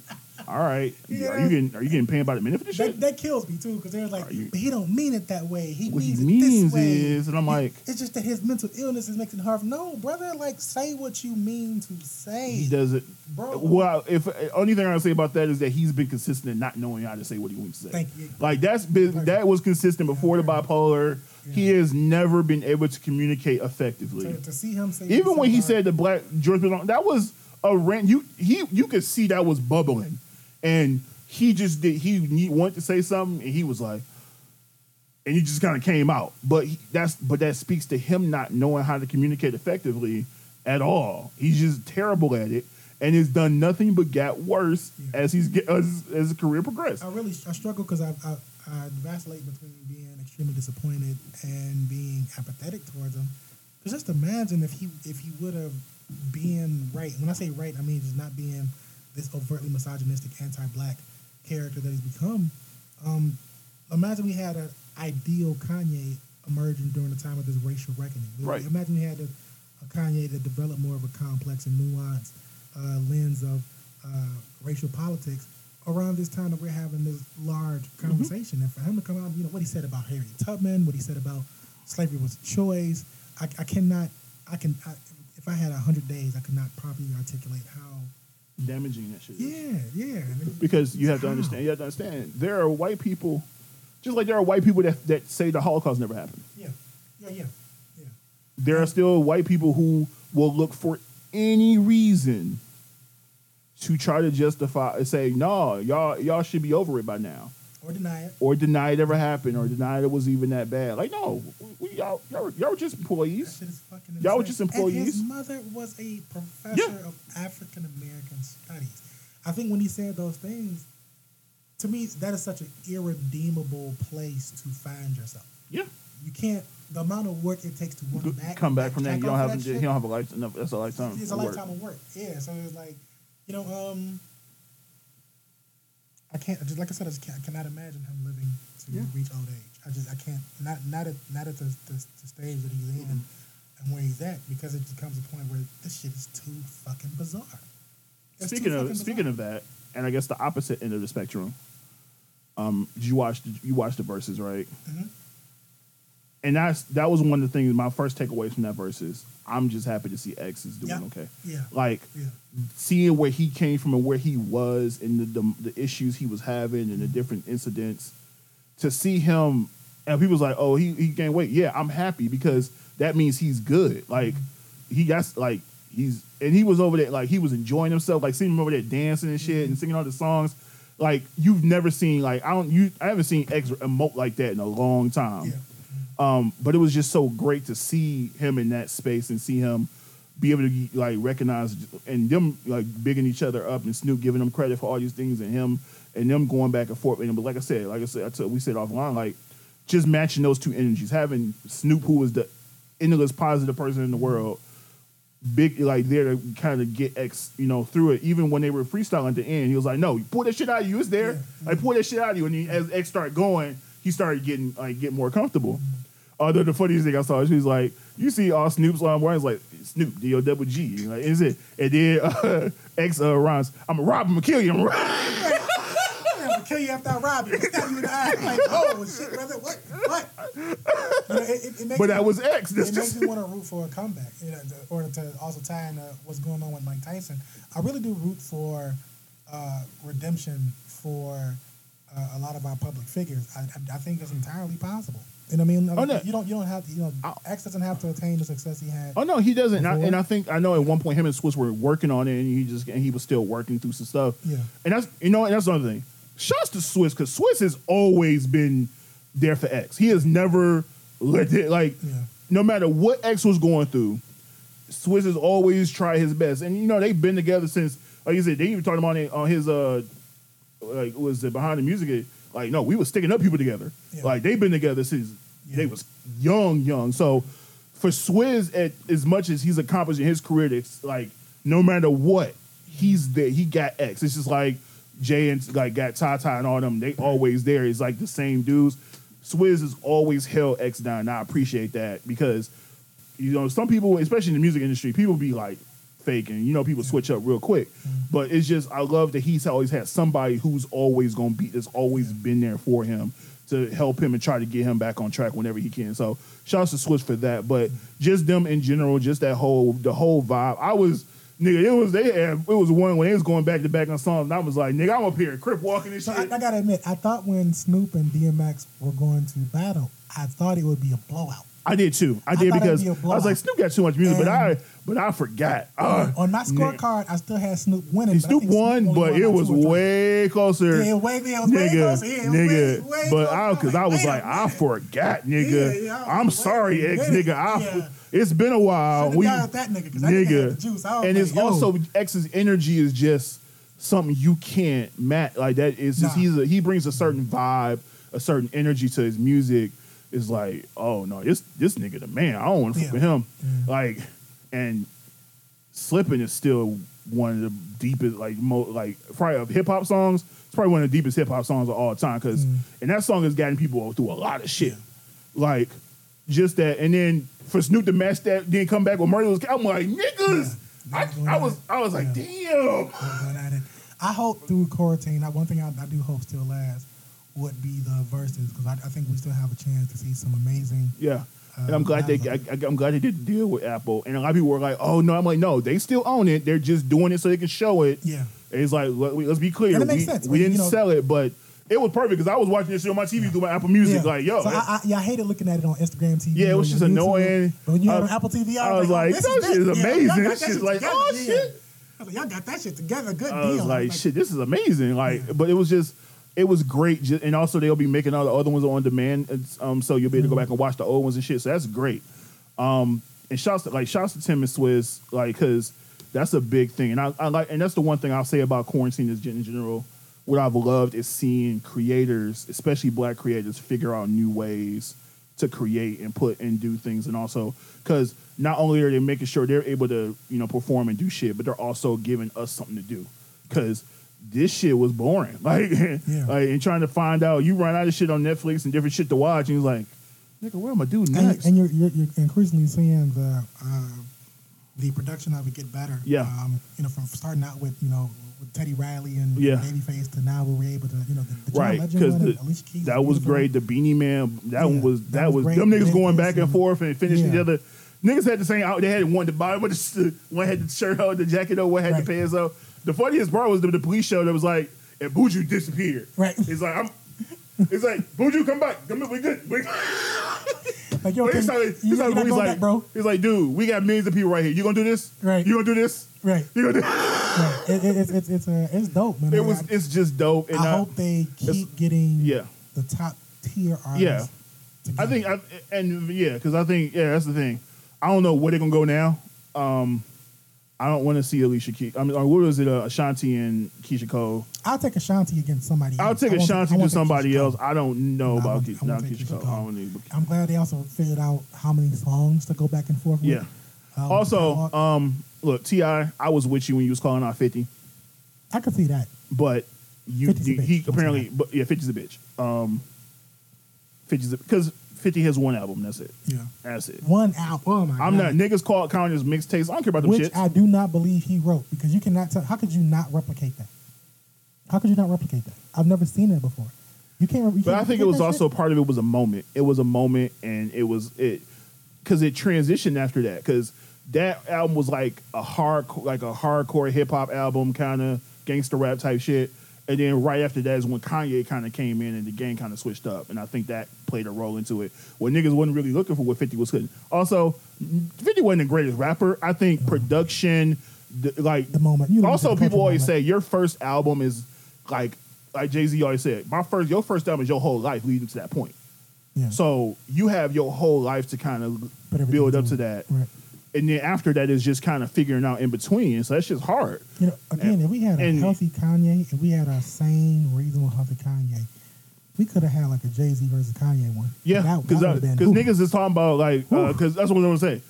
all right, Yeah. are you getting are you getting paid by the minute for this shit? That, that kills me too because they're like, you- but he don't mean it that way. He what he means it means this way. is, and I'm like, It's just that his mental illness is making it hard. No, brother, like say what you mean to say. he does it. Bro. Well, if only thing I can say about that is that he's been consistent in not knowing how to say what he wants to say. Thank you. Like that's been that was consistent before the bipolar. He has never been able to communicate effectively. to, to see him say Even when he something said the black George that was a rant. You he you could see that was bubbling, and he just did. He, he wanted to say something, and he was like, and he just kind of came out. But he, that's but that speaks to him not knowing how to communicate effectively at all. He's just terrible at it, and has done nothing but got worse Yeah. as he's as, as his career progressed. I really I struggle because I, I I vacillate between being extremely disappointed and being apathetic towards him. Because just imagine if he if he would have been right. When I say right, I mean just not being this overtly misogynistic, anti-black character that he's become. Um, imagine we had an ideal Kanye emerging during the time of this racial reckoning. Right. Imagine we had a, a Kanye that developed more of a complex and nuanced uh, lens of uh, racial politics around this time that we're having this large conversation. And for him to come out, you know, what he said about Harriet Tubman, what he said about slavery was a choice. I, I cannot, I can, I, if I had a hundred days, I could not properly articulate how. Damaging that shit. is. Yeah, yeah. because you have to understand. You have to understand. There are white people, just like there are white people that, that say the Holocaust never happened. Yeah, yeah, yeah, yeah. There are still white people who will look for any reason to try to justify and say, "No, y'all y'all should be over it by now," Or deny it. or deny it ever happened, or deny it was even that bad. Like, no, we, y'all, y'all, were- y'all were just employees. shit is fucking Y'all were just And his mother was a professor Yeah. of African American studies. I think when he said those things, to me, that is such an irredeemable place to find yourself. Yeah, You can't. The amount of work it takes to run back, come back from that. You don't have that you don't have a life enough. That's a lifetime. It's a of work. lifetime of work. Yeah. So it's like, you know, um, I can't. Just like I said, I just can't, I cannot imagine him living to Yeah. reach old age. I just I can't. Not not at not at the, the, the stage that he's in and where he's at because it becomes a point where this shit is too fucking bizarre. It's Speaking fucking of speaking bizarre. of that, and I guess the opposite end of the spectrum. Um, did you watch the, you watched the Verzuz right? Mhm. And that's that was one of the things. My first takeaways from that Verzuz. I'm just happy to see X is doing Yeah. okay. Yeah. Like Yeah. seeing where he came from and where he was and the, the the issues he was having and the mm-hmm. different incidents. To see him and people's like, oh, he he gained weight. Yeah, I'm happy because that means he's good. Like mm-hmm. he got like he's and he was over there like he was enjoying himself. Like seeing him over there dancing and shit and mm-hmm. singing all the songs. Like you've never seen like I don't you I haven't seen X emote like that in a long time. Yeah. Um, but it was just so great to see him in that space and see him be able to like recognize and them like bigging each other up and Snoop giving them credit for all these things and him and them going back and forth. And but like I said, like I said, I told, we said offline, like just matching those two energies, having Snoop who is the endless positive person in the world. Big like there to kind of get X, you know, through it. Even when they were freestyling at the end, he was like, "No, you pull that shit out of you. It's there. Yeah. Like pull that shit out of you." And he, as X started going, he started getting like get more comfortable. Although the funniest thing I saw, she was like, "You see all Snoop's line where it's like Snoop D O double G, like is it?" And then uh, X uh, rhymes, "I'm a rob, I'm gonna kill you." I'm. I'm gonna kill you after I rob you. Stab you in the eye. Like, oh shit, brother, what? What? You know, it, it, it makes But me- that was X. It makes just me want to root for a comeback, you know, to, or to also tie into what's going on with Mike Tyson. I really do root for uh, redemption for uh, a lot of our public figures. I, I, I think it's entirely possible. You know what I mean? Oh, no. You don't. You don't have to. You know, X doesn't have to attain the success he had. Oh no, he doesn't. And I, and I think I know at one point him and Swizz were working on it, and he just and he was still working through some stuff. Yeah. And that's you know, and that's another thing. Shouts to Swizz because Swizz has always been there for X. He has never let it like Yeah. no matter what X was going through, Swizz has always tried his best. And you know, they've been together since like you said, they even talked about it on his uh like was it behind the music like no, we were sticking up people together. Yeah. Like they've been together since they was young, young. So for Swizz, at as much as he's accomplished in his career, it's like no matter what, he's there. He got X. It's just like Jay and like got Tata and all them. They always there. It's like the same dudes. Swizz has always held X down. And I appreciate that because you know some people, especially in the music industry, people be like faking. You know, people switch up real quick. Mm-hmm. But it's just I love that he's always had somebody who's always gonna be. That's always been there for him to help him and try to get him back on track whenever he can. So shouts to Swizz for that. But just them in general, just that whole the whole vibe. I was nigga, it was they had it was one when they was going back to back on songs, and I was like, nigga, I'm up here, crip walking and So shit. I, I gotta admit, I thought when Snoop and DMX were going to battle, I thought it would be a blowout. I did too. I I did because be I was like, Snoop got too much music, but I but I forgot. Uh, On my scorecard, I still had Snoop winning. but Snoop won, but it was two or three. way closer. Yeah, way, it was way nigga, closer. Yeah, nigga. way, way but I, because I was like, I forgot, nigga. Yeah, yeah, I I'm sorry, ex nigga. I, Yeah. It's been a while. We, with that nigga, nigga had the juice. I and it's also X's energy is just something you can't match. Like that is just Nah. he's a, he brings a certain vibe, a certain energy to his music. It's like, oh no, this this nigga the man. I don't want to fuck with him. Like, and Slipping is still one of the deepest, like, mo- like probably of hip hop songs. It's probably one of the deepest hip hop songs of all time. Because mm. and that song has gotten people through a lot of shit. Like, just that, and then for Snoop to match that, then come back with Murder was. I'm like, niggas. Yeah. I, I was, I was like, Yeah. damn. At it. I hope through quarantine, one thing I, I do hope still lasts would be the Verzuz because I, I think we still have a chance to see some amazing. Yeah. And Uh, I'm glad they, I, I'm glad they did the deal with Apple. And a lot of people were like, "Oh no!" I'm like, "No, they still own it. They're just doing it so they can show it." Yeah. And it's like, let, us be clear, And it makes we, sense. we You didn't know- sell it, but it was perfect because I was watching this shit on my TV through my Apple Music. Like, yo, so I, I, yeah, I hated looking at it on Instagram TV. Yeah, it was just annoying. But when you had it on Apple TV, I, was like, oh, this shit is yeah, amazing. This shit's shit like, oh, shit. I was like, y'all got that shit together. Good I deal. was like, shit, this is amazing. Like, but it was just, it was great. And also, they'll be making all the other ones on demand, It's, um, so you'll be able to go back and watch the old ones and shit. So that's great. Um, and shouts to, like shouts to Tim and Swizz, like, cause that's a big thing. And I, I like, and that's the one thing I'll say about quarantine is in general. What I've loved is seeing creators, especially black creators, figure out new ways to create and put and do things, and also because not only are they making sure they're able to you know perform and do shit, but they're also giving us something to do. Because this shit was boring, like, like and trying to find out you run out of shit on Netflix and different shit to watch, and you're like, nigga, what am I doing next? and you're, you're you're increasingly seeing the uh, the production of it get better. Yeah. Um, you know, from starting out with you know with Teddy Riley and Yeah. Babyface to now where we're able to you know the, the right because one and Alicia Keys. that was great. The Beenie Man, that one was that that, was was, them niggas going back and Jason. forth and finishing Yeah. each other. Niggas had the same out. They had one the of the one had the shirt on, the jacket on, one had Right. the pants on. The funniest part was the, the police show that was like, and Buju disappeared. Right. It's like I'm. It's like Buju, come back. Come we good. We, Like yo, can, like, you, like, he's like, back, bro. He's like, dude, we got millions of people right here. You gonna do this? Right. You gonna do this? Right. You gonna do? right. It, it, it's it's it's uh, it's dope, man. It was. I, It's just dope. And I I- hope they keep getting Yeah. the top tier artists. Yeah. I think, I, and yeah, because I think, yeah, that's the thing. I don't know where they're gonna go now. Um, I don't want to see Alicia Keys. I mean, or what was it? Uh, Ashanti and Keyshia Cole. I'll take Ashanti against somebody. I'll else. take I won't Ashanti to somebody else. Cole. I don't know No, about Keyshia, not Keyshia Keyshia Cole. I don't need, I'm glad they also figured out how many songs to go back and forth with. Yeah. Um, Also, um, look, T.I., I was with you when you was calling out Fifty, I could see that. but you, you- he apparently, but yeah, 50's a bitch. Um, 50's because 50 has one album. That's it. Yeah. That's it. One album. Oh my I'm God. not niggas call it counting as mixtapes. I don't care about them Which shits. I do not believe he wrote because you cannot tell. How could you not replicate that? How could you not replicate that? I've never seen that before. You can't. You But can't I think it was also shit? part of it was a moment. It was a moment, and it was it because it transitioned after that. Because that album was like a hard, like a hardcore hip hop album, kind of gangster rap type shit. And then right after that is when Kanye kind of came in and the game kind of switched up. And I think that played a role into it. When niggas wasn't really looking for what 50 was cooking. Also, 50 wasn't the greatest rapper. I think mm-hmm. production, the, like The moment. You also, people always moment. say your first album is like like Jay Z always said. My first, your first album is your whole life leading to that point. Yeah. So you have your whole life to kind of build up to that, Right. And then after that is just kind of figuring out in between. So that's just hard. You know, again, if we had a And- healthy Kanye, if we had a sane, reasonable, healthy Kanye, we could have had like a Jay Z versus Kanye one. Yeah, because that would've been- because niggas is talking about like uh, because that's what I'm gonna say.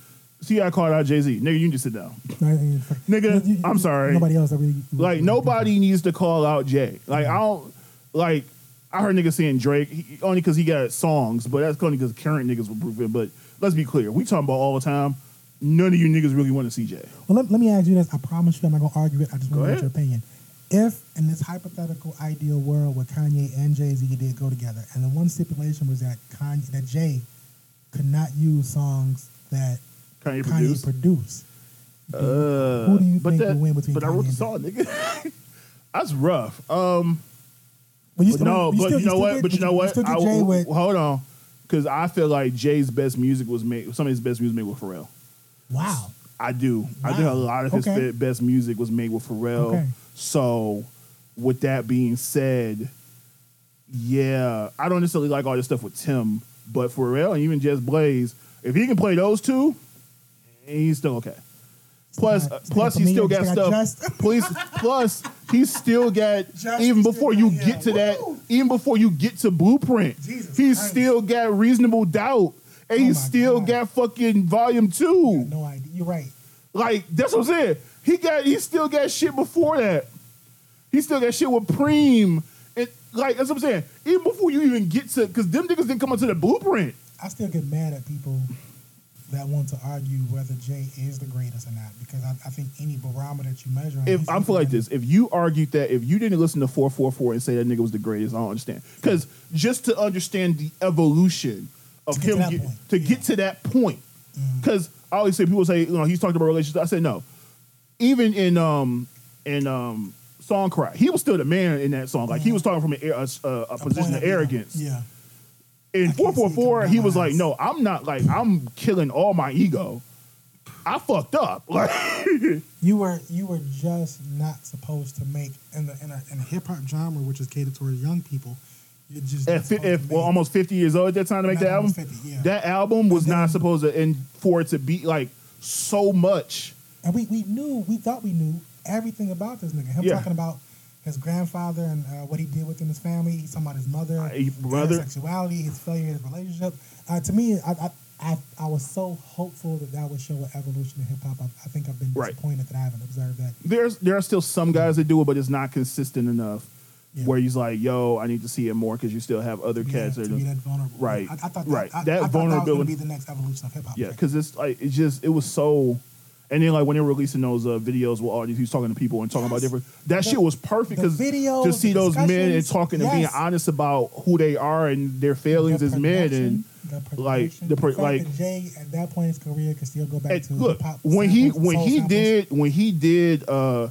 See, I called out Jay Z. Nigga, you can just sit down. Nigga, You- you- I'm sorry. Nobody else really Like nobody needs to call out Jay. Like I don't like. I heard niggas saying Drake he, only because he got songs, but that's only because current niggas were proving. But let's be clear, we talking about all the time. None of you niggas really want to see Jay. Well, let, let me ask you this. I promise you, I'm not gonna argue it. I just want to get your opinion. If in this hypothetical ideal world where Kanye and Jay Z did go together, and the one stipulation was that Kanye, that Jay could not use songs that Kanye, Kanye produced. produced, Uh, Who do you but think that, will win between But I wrote the song, nigga. That's rough. Um, But you but no, you but still- you know what? but you know what? still get I- hold on, because I feel like Jay's best music was made. Some of his best music made with Pharrell. Wow. I do. I think a lot of his Okay. best music was made with Pharrell. Okay. So, with that being said, yeah, I don't necessarily like all this stuff with Tim, but Pharrell and even Just Blaze, if he can play those two, he's still okay. Plus, Still uh, plus he still got stuff. Just. Please, plus he still got Just even before you get to that, even before you get to Blueprint, Jesus he's still got reasonable doubt, and Oh my still God. got fucking volume two. No idea. You're right. Like that's what I'm saying. He got he still got shit before that. He still got shit with Preem. And like that's what I'm saying. Even before you even get to because them niggas didn't come onto the blueprint. I still get mad at people that want to argue whether Jay is the greatest or not because I, I think any barometer that you measure, If I'm feel like this, if you argued that if you didn't listen to 444 and say that nigga was the greatest, I don't understand. Because just to understand the evolution of To get to him get- to Yeah. get to that point. Mm-hmm. Because I always say people say, you know, he's talking about relationships. I say no. Even in um in um Song Cry, he was still the man in that song. Like he was talking from a, a, a Mm-hmm. A position of arrogance. Yeah. In see it 444, he was like, no, I'm not like I'm killing all my ego. I fucked up. Like You were you were just not supposed to make in the in a, in a hip hop genre which is catered towards young people. You're just at fi- if well, almost 50 years old at that time to make Not that album. almost 50, yeah. That album was not supposed to, and for it to be like so much. and we, we knew we thought we knew everything about this nigga. Him Yeah. talking about his grandfather and uh, what he did within his family. He's talking about his mother, Uh, he- mother. his sexuality, his failure in his relationship. Uh, to me, I, I I I was so hopeful that that would show an evolution in hip hop. I, I think I've been Right. disappointed that I haven't observed that. There's there are still some guys that do it, but it's not consistent enough. Yeah. Where he's like, "Yo, I need to see it more because you still have other Yeah, cats to that are that vulnerable. Right. I, I thought that, Right. I, That I thought that vulnerability- be the next evolution of hip hop. yeah." Because it's like it's just it was so. And then like when they were releasing those uh, videos with all these, he's talking to people and talking about different. That The- shit was perfect because to see those men and talking and being honest about who they are and their failings as men and like the the like Jay at that point in his career could still go back to look hip hop when he when he samples. did when he did uh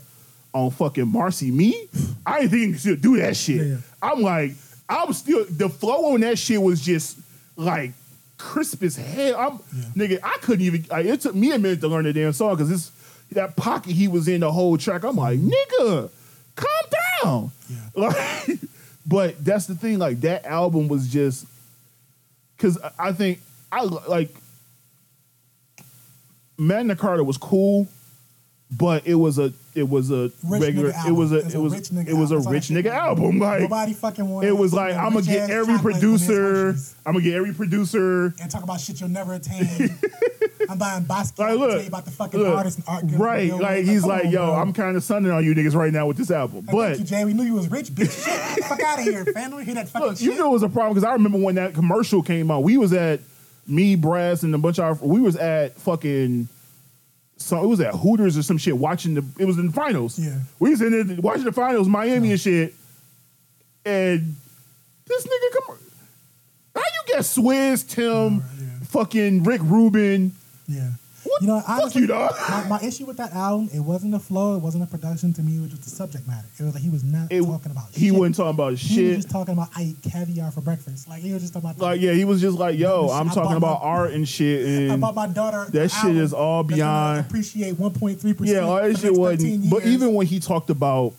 on fucking Marcy Me, I didn't think he could still do that shit. Yeah. I'm like, I'm still the flow on that shit was just like crisp as hell. I'm nigga, I couldn't even. Like, it took me a minute to learn the damn song because this that pocket he was in the whole track. I'm like, nigga, calm down. Yeah. Like, but that's the thing. Like that album was just because I think I like Magna Carta was cool, but it was a it was a Rich regular nigga it was a it a was rich nigga it was a album. rich nigga album like Nobody fucking wanted. it was like I'm gonna get every chocolate from his producer I'm gonna get every producer and talk about shit you'll never attain. I'm buying Bosky like look tell you about the fucking look, artist and art. right like he's like on, yo bro. I'm kind of sunning on you niggas right now with this album Like, but thank you, Jay. We knew you was rich, bitch. Shit, fuck out of here, fam. Don't hear that fucking Look, shit. you know it was a problem because I remember when that commercial came out. We was at me, Brass, and a bunch of our, we was at fucking. So it was at Hooters or some shit watching the. It was in the finals. Yeah. we was in there watching the finals, Miami and shit, and this nigga come. How you get Swizz, Tim, Yeah. fucking Rick Rubin? Yeah. What? You know, Fuck honestly, you. My, my issue with that album, it wasn't the flow, it wasn't the production. To me, it was just the subject matter. It was like he was not It- talking about. he shit. wasn't talking about shit. He was just talking about I eat caviar for breakfast. Like he was just talking about. like yeah, he was just like, yo, I'm talking my- about art and shit, and I bought my daughter. That shit is all beyond- Appreciate 1.3 percent. Yeah, all that shit wasn't. But even when he talked about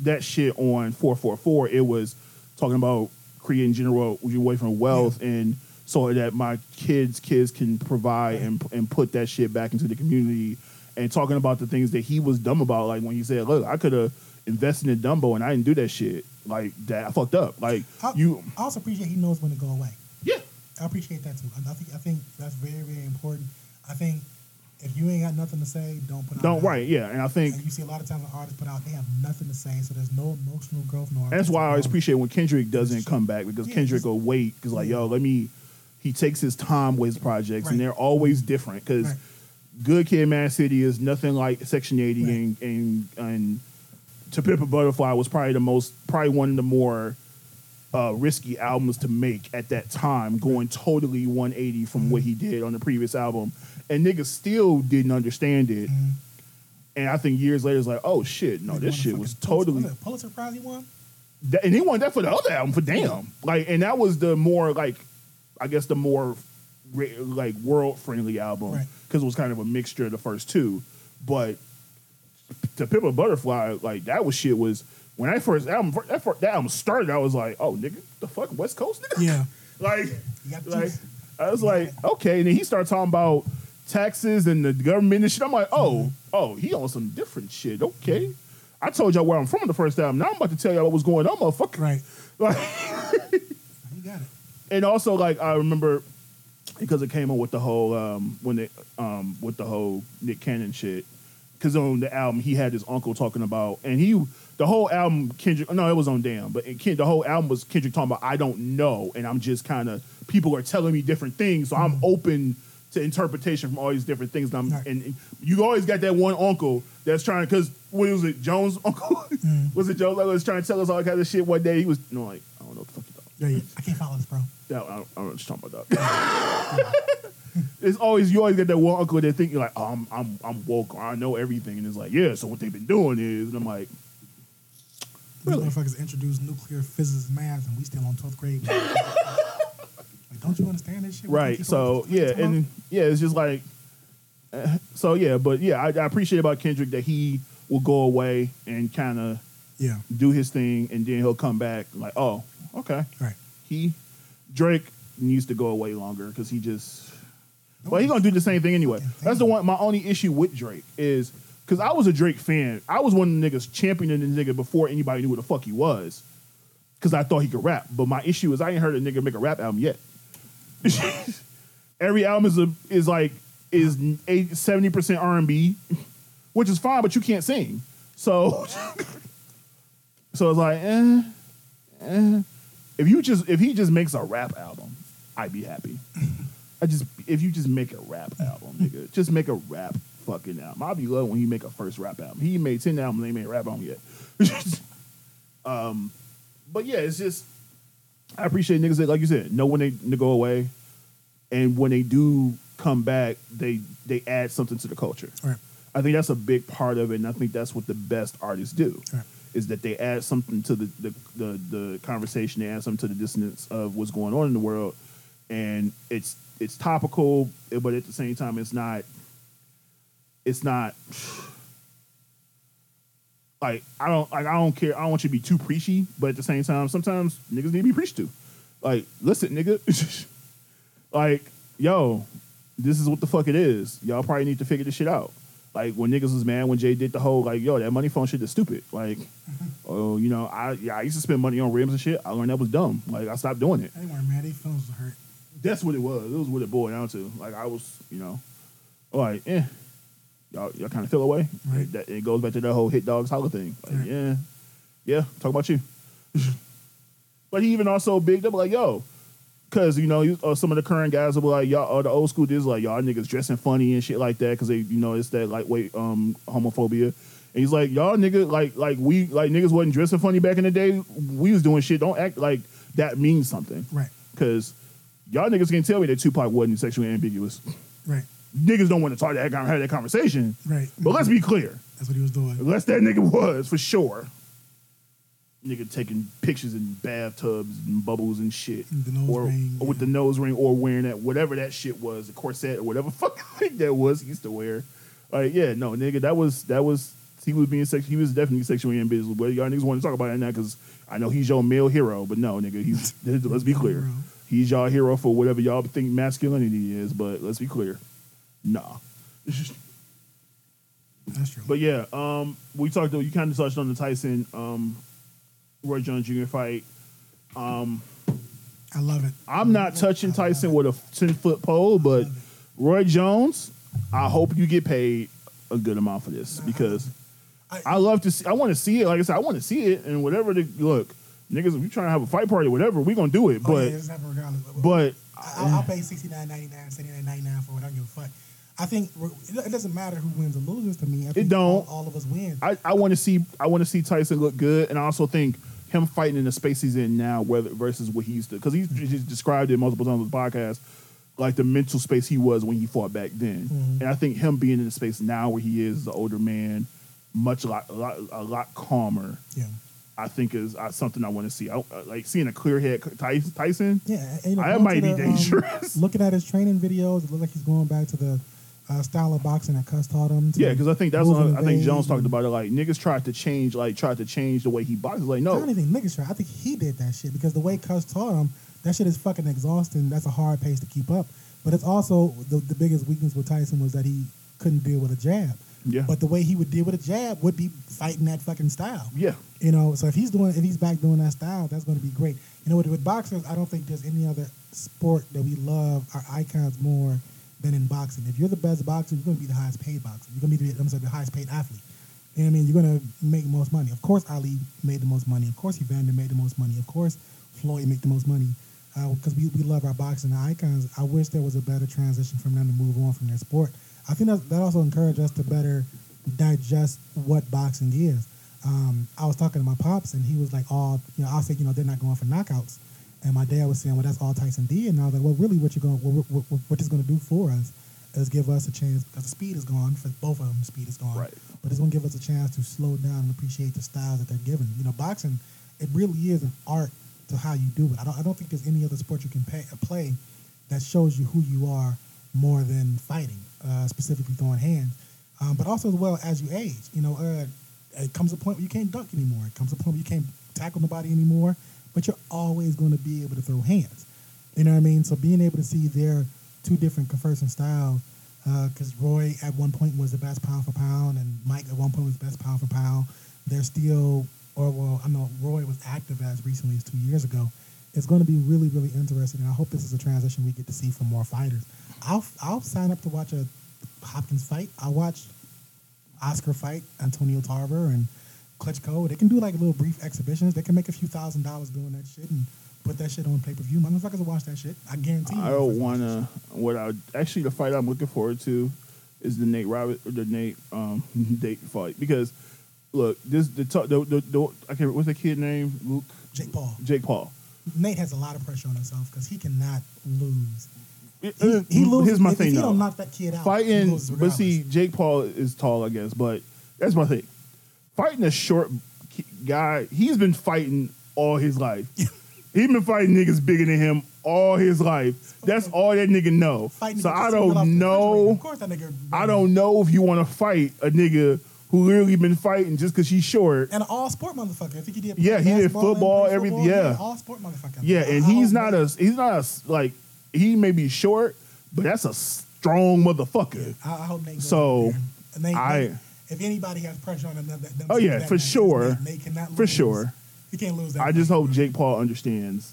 that shit on 444, it was talking about creating general away from wealth and so that my kids' kids can provide and and put that shit back into the community and talking about the things that he was dumb about. Like when he said, "Look, I could have invested in Dumbo and I didn't do that shit. Like that, I fucked up. Like I, you, I also appreciate he knows when to go away. yeah." I appreciate that too. I think I think that's very very important. I think if you ain't got nothing to say, don't put out. Don't right, yeah, and I think And you see a lot of times when artists put out, they have nothing to say, so there's no emotional growth, no. That's why I always growth. appreciate when Kendrick doesn't come back because Yeah, Kendrick will wait because like yo, let me. He takes his time with his projects and they're always different because Right. Good Kid, Mad City is nothing like Section Eighty Right. and and and To Pimp a Butterfly was probably the most probably one of the more uh, risky albums to make at that time, going totally 180 from what he Mm-hmm. did on the previous album, and niggas still didn't understand it. Mm-hmm. And I think years later, it's like, oh shit, no, this shit was totally. was it a Pulitzer Prize he won. That, and he wanted that for the other album for Damn. Like, and that was the more like, I guess the more like world friendly album Right. because it was kind of a mixture of the first two. But to Pimp a Butterfly, like that was shit was when I first album that, first, that album started. I was like, oh nigga, the fuck West Coast nigga. Yeah, like, like. I was like, okay. And then he started talking about taxes and the government and shit. I'm like, oh, Mm-hmm. oh, he on some different shit. Okay. I told y'all where I'm from the first time. Now I'm about to tell y'all what was going on, motherfucker. right. Like, You got it. And also like I remember because it came on with the whole um when they um with the whole Nick Cannon shit. Because on the album he had his uncle talking about, and he the whole album Kendrick. No, it was on Damn, but it, the whole album was Kendrick talking about I don't know, and I'm just kind of people are telling me different things, so I'm open to interpretation from all these different things. And, I'm, Right. and, and you always got that one uncle that's trying because what was it Jones uncle? was it Jones like was trying to tell us all kinds of shit one day? He was you know, like Yeah, yeah. I can't follow this, bro. Yeah, I don't, I don't know what you're talking about, dog. it's always you always get that one uncle that think you're like, oh, I'm I'm I'm woke I know everything, and it's like, yeah. So what they've been doing is, and I'm like, These Really? motherfuckers introduced nuclear physics math, and we still on 12th grade. like, don't you understand this shit? Right. So yeah, and yeah, it's just like, uh, so yeah, but yeah, I, I appreciate about Kendrick that he will go away and kind of yeah, do his thing, and then he'll come back like, oh, okay. right. He Drake needs to go away longer because he just. Well, he's gonna do the same thing anyway. That's the one. My only issue with Drake is because I was a Drake fan. I was one of the niggas championing the nigga before anybody knew what the fuck he was. Because I thought he could rap. But my issue is I ain't heard a nigga make a rap album yet. Every album is a is like is seventy percent R and B, which is fine, but you can't sing. So, so it's like, eh, eh. If you just if he just makes a rap album, I'd be happy. I just if you just make a rap album, nigga, just make a rap fucking album. I'd be love when he make a first rap album. He made ten albums, they made a rap album yet. um, but yeah, it's just I appreciate niggas that like you said know when they, they go away, and when they do come back, they they add something to the culture. Right. I think that's a big part of it, and I think that's what the best artists do. Right. Is that they add something to the, the the the conversation, they add something to the dissonance of what's going on in the world, and it's it's topical, but at the same time, it's not. It's not. Like I don't like I don't care. I don't want you to be too preachy, but at the same time, sometimes niggas need to be preached to. Like, listen, nigga. like, yo, this is what the fuck it is. Y'all probably need to figure this shit out. Like when niggas was mad when Jay did the whole like, yo, that money phone shit is stupid. Like, oh, you know, I yeah, I used to spend money on rims and shit. I learned that was dumb. Like, I stopped doing it. They weren't mad. They was hurt. That's what it was. It was what it boiled down to. Like I was, you know, like, eh, y'all, y'all kind of feel away. Right. It, that, it goes back to that whole hit dogs holler thing. Like, Right. yeah, yeah, talk about you. but he even also bigged up like, yo, because you know, you, uh, some of the current guys will be like, y'all, or the old school dudes like, y'all niggas dressing funny and shit like that because they, you know, it's that lightweight um homophobia. And he's like, y'all nigga, like, like we, like niggas wasn't dressing funny back in the day. We was doing shit. Don't act like that means something. Right. Because y'all niggas can tell me that Tupac wasn't sexually ambiguous. Right. Niggas don't want to talk that guy have that conversation. Right. But let's be clear. That's what he was doing. Unless that nigga was for sure. Nigga taking pictures in bathtubs and bubbles and shit. The nose or, ring, or with the nose ring or wearing that whatever that shit was, the corset or whatever fucking thing that was he used to wear. Like, yeah, no, nigga, that was that was he was being sex he was definitely sexually ambiguous. But y'all niggas want to talk about that now because I know he's your male hero, but no, nigga, he's let's be clear. He's y'all hero for whatever y'all think masculinity is, but let's be clear. Nah. That's true. But yeah, um, we talked. Though, you kind of touched on the Tyson, um, Roy Jones Jr. fight. Um, I love it. I'm not touching Tyson with a ten foot pole, but Roy Jones, I hope you get paid a good amount for this because I- I love to see. I want to see it. Like I said, I want to see it, and whatever the look, niggas, if we trying to have a fight party, whatever, we gonna do it. Oh, But yeah, it's never regardless. but I- I'll, I'll pay sixty nine ninety nine, seventy nine ninety nine for it. I don't give a fuck. I think it doesn't matter who wins or loses to me. I think don't. All, all of us win. I, I want to see I want to see Tyson look good, and I also think him fighting in the space he's in now, whether versus what he used to, because he's just described it multiple times on the podcast, like the mental space he was when he fought back then, and I think him being in the space now where he is, as an older man, much lot, a lot a lot calmer. yeah. I think is uh, something I want to see. I, uh, like seeing a clear head Tyson. Tyson Yeah, and, you know, I might to be the, um, dangerous. looking at his training videos, it looks like he's going back to the uh, style of boxing that Cus taught him. to Yeah, because I think that's what I think Jones talked about it. Like niggas tried to change, like tried to change the way he boxes. Like I no, don't even think niggas try. I think he did that shit because the way Cus taught him, that shit is fucking exhausting. That's a hard pace to keep up. But it's also the, the biggest weakness with Tyson was that he couldn't deal with a jab. Yeah. But the way he would deal with a jab would be fighting that fucking style. yeah, You know, so if he's doing, if he's back doing that style, that's going to be great. You know, with, with boxers, I don't think there's any other sport that we love our icons more than in boxing. If you're the best boxer, you're going to be the highest paid boxer. You're going to be the, I'm sorry, the highest paid athlete. You know what I mean? You're going to make the most money. Of course, Ali made the most money. Of course, Evander made the most money. Of course, Floyd made the most money. Because we, we love our boxing icons. I wish there was a better transition from them to move on from their sport. I think that, that also encouraged us to better digest what boxing is. Um, I was talking to my pops, and he was like, "Oh, you know," I said, "You know, they're not going for knockouts." And my dad was saying, "Well, that's all Tyson did." And I was like, "Well, really, what you're going, what, what, what, going to do for us is give us a chance because the speed is gone for both of them. The speed is gone, Right. But it's going to give us a chance to slow down and appreciate the styles that they're given. You know, boxing, it really is an art to how you do it. I don't, I don't think there's any other sport you can pay, play that shows you who you are more than fighting, uh, specifically throwing hands. Um, but also as well as you age, you know, uh, it comes a point where you can't duck anymore. It comes a point where you can't tackle nobody anymore. But you're always going to be able to throw hands. You know what I mean? So being able to see their two different conversing styles, uh, because Roy at one point was the best pound for pound, and Mike at one point was the best pound for pound. They're still, or well, I know Roy was active as recently as two years ago. It's going to be really, really interesting, and I hope this is a transition we get to see from more fighters. I'll I'll sign up to watch a Hopkins fight. I'll watch Oscar fight Antonio Tarver and Klitschko. They can do like little brief exhibitions. They can make a few thousand dollars doing that shit and put that shit on pay per view. Motherfuckers will watch that shit. I guarantee you. I don't wanna. What I actually the fight I'm looking forward to is the Nate Robert or the Nate um date fight because look this the the, the, the, I can't what's the kid name Luke. Jake Paul. Jake Paul. Nate has a lot of pressure on himself because he cannot lose. He, He, he loses. Here's my if, thing if he though. don't knock that kid out, fighting, loses but see. Jake Paul is tall, I guess, but that's my thing. Fighting a short guy, he's been fighting all his life. he's been fighting niggas bigger than him all his life. That's all that nigga know. Fighting So I don't know. Of course, that nigga. I don't know if you want to fight a nigga who literally been fighting just because he's short. And an all sport motherfucker. I think he did. Yeah, he did football, played every- football. yeah. all sport motherfucker. Yeah, and I he's not a he's not a like he may be short, but that's a strong motherfucker. I, I hope Nate. So. I- if anybody has pressure on them, them, them Oh, yeah, that for sure. they, they cannot For lose. sure. You can't lose that. I just hope Jake Paul understands.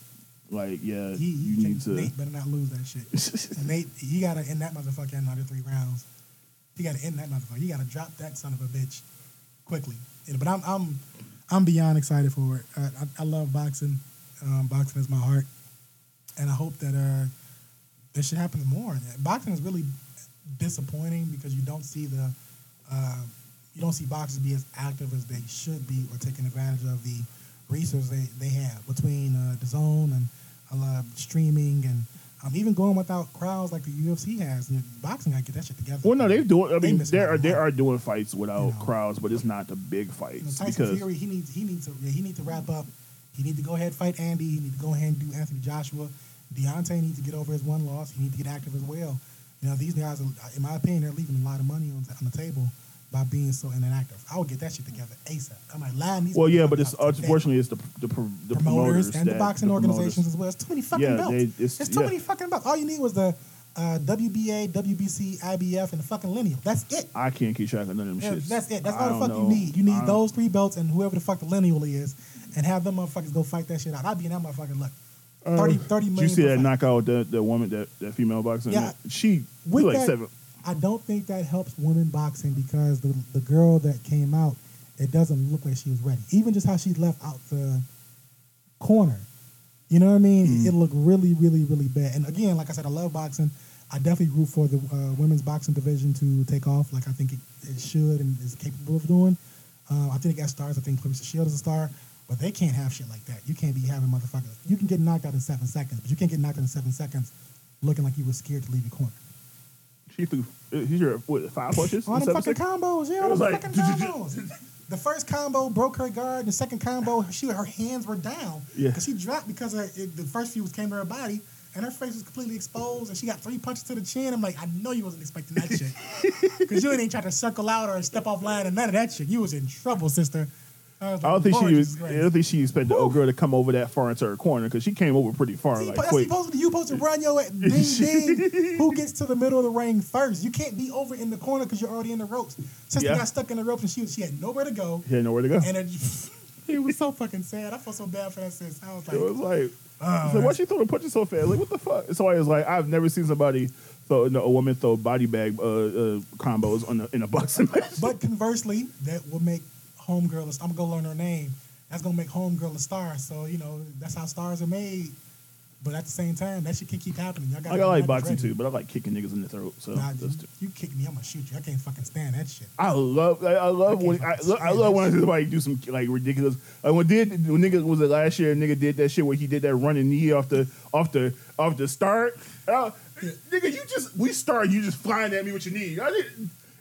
Like, yeah, he, he you need to. Nate better not lose that shit. Nate, he gotta end that motherfucker in under three rounds. He gotta end that motherfucker. He gotta drop that son of a bitch quickly. But I'm I'm I'm beyond excited for it. I, I, I love boxing. Um, boxing is my heart, and I hope that uh, this should happen more. Boxing is really disappointing because you don't see the uh, you don't see boxers be as active as they should be or taking advantage of the resources they, they have between uh, the zone and a lot of streaming and um, even going without crowds like the UFC has. The boxing got to get that shit together. Well, no, they're doing. I mean, they are they are doing fights without You know. crowds, but it's not the big You know, fights Tyson because Fury, he needs he needs to yeah, he needs to wrap up. He needs to go ahead and fight Andy. He needs to go ahead and do Anthony Joshua. Deontay needs to get over his one loss. He needs to get active as well. You know, these guys, are, in my opinion, they're leaving a lot of money on, on the table by being so inactive. I would get that shit together ASAP. I'm like, line these. well, yeah, but it's unfortunately it's the the, pro- the promoters, promoters and the boxing the organizations as well. It's too many fucking Yeah, belts. they- it's- it's too yeah. many fucking belts. All you need was the uh, WBA, WBC, IBF, and the fucking lineal. That's it. I can't keep track of none of them Yeah, shits. that's it. That's all the fuck know. you need. You need those three belts and whoever the fuck the lineal is, and have them motherfuckers go fight that shit out. I'd be in that motherfucking luck. 30, 30 Did you see that fight. knockout the the woman that that female boxer? Yeah. she With like that, seven. I don't think that helps women boxing because the the girl that came out, it doesn't look like she was ready. Even just how she left out the corner. You know what I mean? Mm-hmm. It looked really, really, really bad. And again, like I said, I love boxing. I definitely root for the uh, women's boxing division to take off, like I think it, it should and is capable of doing. Uh, I think it got stars. I think Claressa Shield is a star, but they can't have shit like that. You can't be having motherfuckers. You can get knocked out in seven seconds, but you can't get knocked out in seven seconds looking like you were scared to leave your corner. She threw. uh, He's your what five punches? All the fucking seconds? combos, yeah, all the like- fucking combos. The first combo broke her guard. The second combo, she her hands were down Yeah. because she dropped because her, it, the first few came to her body, and her face was completely exposed, and she got three punches to the chin. I'm like, I know you wasn't expecting that shit because you ain't try to circle out or step off line and none of that shit. You was in trouble, sister. I, I don't think she was. I don't think she expected the old girl to come over that far into her corner because she came over pretty far, See, like that's quick. supposed to you supposed to run your ding ding. Who gets to the middle of the ring first? You can't be over in the corner because you're already in the ropes. Sister Yeah. got stuck in the ropes and she she had nowhere to go. He had nowhere to go. And it, it was so fucking sad. I felt so bad for that sis. I was like, It was like, it's like why she throw the punches so fast? Like what the fuck? Somebody was like, I've never seen somebody throw no, a woman throw body bag uh, uh, combos on the, in a boxing match. but conversely, that will make homegirl. I'm gonna go learn her name. That's gonna make homegirl a star. So you know that's how stars are made. But at the same time, that shit can keep happening. Y'all gotta like I like boxing ready. too, but I like kicking niggas in the throat. So Nah, you, you kick me, I'm gonna shoot you. I can't fucking stand that shit. I love, I, I love I when I, look, I love when somebody do some like ridiculous. Like when did when nigga was it last year? Nigga did that shit where he did that running knee off the off the off the start. Uh, nigga, you just we start you just flying at me with your knee.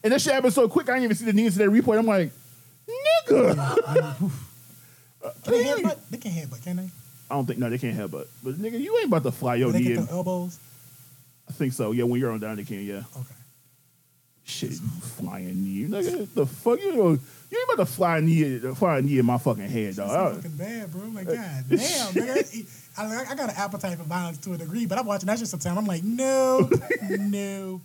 And that shit happened so quick. I didn't even see the knees to that replay. I'm like, nigga. Can they headbutt? They can headbutt, can they? I don't think no, they can't have but but nigga, you ain't about to fly your Or they knee. get the elbows. I think so. Yeah, when you're on down, they can. Yeah. Okay. Shit, flying knee, nigga. The fuck you know? You ain't about to fly a knee, fly a knee in my fucking head, That's dog. fucking bad, bro. I'm like, God damn, nigga. I, I got an appetite for violence to a degree, but I'm watching that shit sometimes. I'm like, no, no,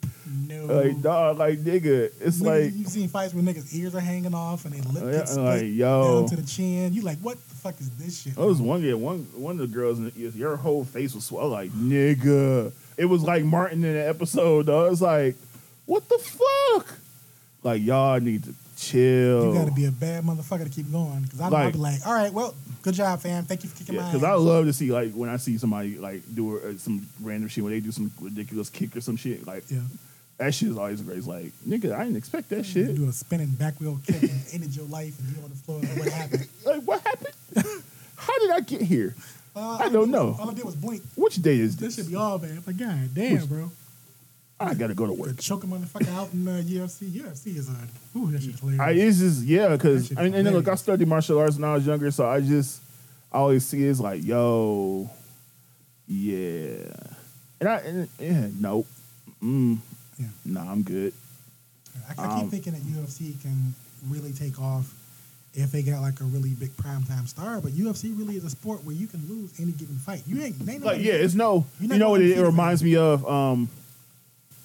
no. Like dog, like nigga, it's Niggas, like you've seen fights where niggas' ears are hanging off and they lip oh, Yeah, get split like, yo. down to the chin. You like, what the fuck is this shit? I was one yeah, one one of the girls in the, your whole face was swell like nigga. It was like Martin in the episode, though. It's like, what the fuck? Like y'all need to chill. You got to be a bad motherfucker to keep going. Because I'll Like- be like, all right, well, good job, fam. Thank you for kicking Yeah, my because. I love to see like when I see somebody like do uh, some random shit when they do some ridiculous kick or some shit like yeah. that shit is always great. It's like nigga, I didn't expect that shit. Do a spinning back wheel kick and ended your life and you on the floor. Like, what happened? Like what happened? How did I get here? Uh, I don't know. All I did was blink. Which day is This this? should be all bad. Like, God damn, bro. I gotta go to work. choke a motherfucker out in uh, UFC. UFC is a. Ooh, that shit's hilarious. I it's just yeah, because I mean, and then look, I studied martial arts when I was younger, so I just I always see it's like, yo, yeah, and I and, yeah, nope, mm, Yeah. nah, I'm good. I, I keep Um, thinking that UFC can really take off if they got like a really big primetime star. But UFC really is a sport where you can lose any given fight. You ain't. Ain't Like yeah, it's no, you know what it, it reminds me of, um,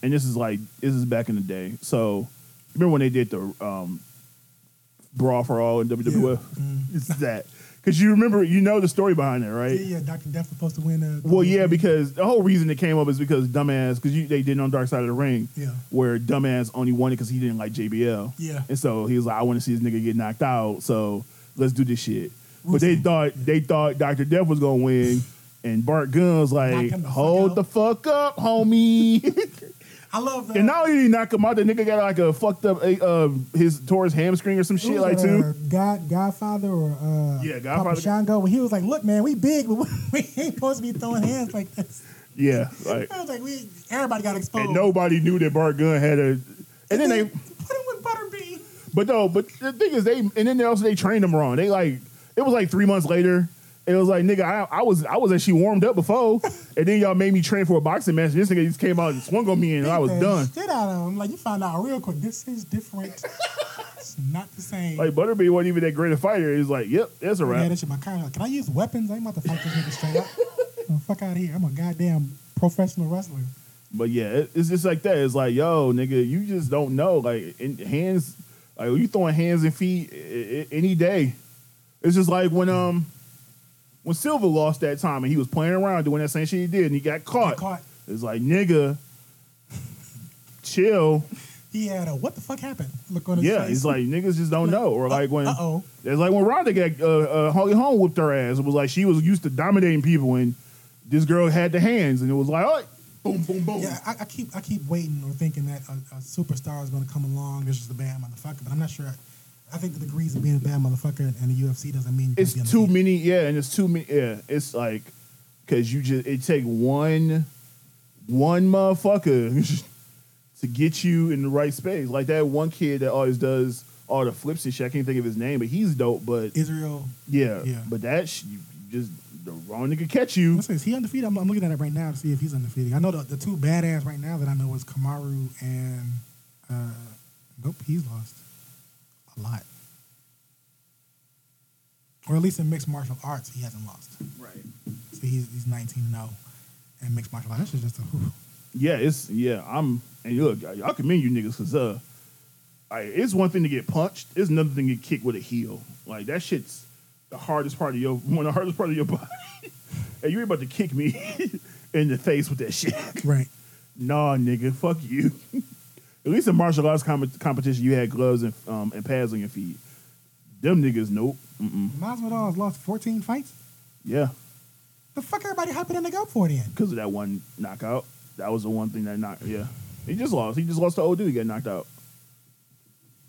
and this is like this is back in the day, so Remember when they did the um, brawl for all in WWF? It's that because you remember, you know the story behind that, right? Yeah, yeah. Doctor Death was supposed to win. Uh, Well, yeah, because the whole reason it came up is because dumbass, because they did it on Dark Side of the Ring, Yeah. where dumbass only won it because he didn't like JBL, Yeah. and so he was like, I want to see this nigga get knocked out, so let's do this shit. But they thought they thought Doctor Death was gonna win, and Bart Gunn was like, hold out." the fuck up, homie. I love that. and not only did he knock him out, the nigga got like a fucked up uh, his tore his hamstring or some shit like too. uh, God, Godfather or uh, Yeah, Papa Godfather. Shango. When he was like, "Look, man, we big, but we ain't supposed to be throwing hands like this." Yeah, like I was like, "We everybody got exposed." and nobody knew that Bart Gunn had a. And then they put him with Butterbean. But no, but the thing is, they and then they also they trained him wrong. They like it was like three months later. It was like nigga, I, I was I was actually warmed up before, and then y'all made me train for a boxing match. This nigga just came out and swung on me, and I was done. Shit out of him. Like you found out real quick. This is different. it's not the same. Like Butterbean wasn't even that great a fighter. He's like, yep, that's a yeah, wrap. that shit. My car. Like, Can I use weapons? I ain't about to fight this nigga straight up. Fuck out of here. I'm a goddamn professional wrestler. But yeah, it, it's just like that. It's like, yo, nigga, you just don't know. Like in hands, like you throwing hands and feet i- i- any day. It's just like when um when Silva lost that time and he was playing around doing that same shit he did and he got caught. Caught. It's like nigga, chill. He had a what the fuck happened? Look on his Yeah, face. it's like niggas just don't know. Or like when uh-oh. it's like when Ronda got uh, uh, Holly Holm whooped her ass. It was like she was used to dominating people and this girl had the hands and it was like, oh, boom, boom, boom. Yeah, I, I keep I keep waiting or thinking that a, a superstar is going to come along. This is the bad motherfucker, but I'm not sure. I think the degrees of being a bad motherfucker and the UFC doesn't mean it's too many yeah and it's too many yeah it's like because you just it take one one motherfucker to get you in the right space like that one kid that always does all the flips and shit i can't think of his name but he's dope but Israel. yeah, Yeah. but that sh- you just the wrong nigga catch you is he undefeated? I'm, I'm looking at it right now to see if he's undefeated. I know the, the two badass right now that I know is Kamaru and uh, nope, he's lost a lot, or at least in mixed martial arts, he hasn't lost. right So he's he's 19 0 in mixed martial arts. That's just a whew. yeah it's yeah i'm and look i commend you niggas because uh I, it's one thing to get punched it's another thing to get kicked with a heel like that shit's the hardest part of your one of the hardest part of your body and you ain't about to kick me in the face with that shit right. nah nigga fuck you at least in martial arts com- competition you had gloves and, um, and pads on your feet them niggas nope Mm-mm. Masvidal has lost 14 fights. yeah The fuck everybody hyping that nigga up for then? because of that one knockout that was the one thing that knocked yeah he just lost he just lost to old dude he got knocked out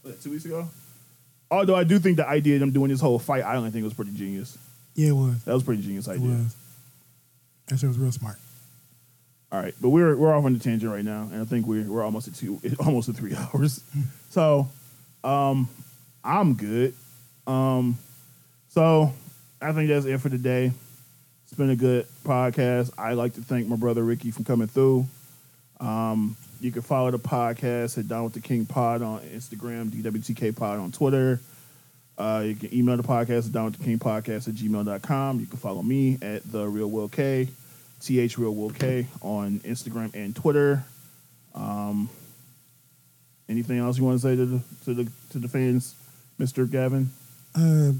was that two weeks ago although i do think the idea of them doing this whole fight island thing was pretty genius Yeah, it was. that was a pretty genius It idea was. That shit was real smart. All right, but we're we're off on the tangent right now, and I think we're we're almost at two, almost at three hours. So, um, I'm good. Um, so I think that's it for today. It's been a good podcast. I like to thank my brother Ricky for coming through. Um, you can follow the podcast at Down with the King Pod on Instagram, DWTK Pod on Twitter. Uh, you can email the podcast at Down with the King Podcast at gmail.com. You can follow me at The Real Will K, TH Real Will K on Instagram and Twitter. Um, anything else you want to say to the, to the, to the fans, Mr. Gavin? Uh,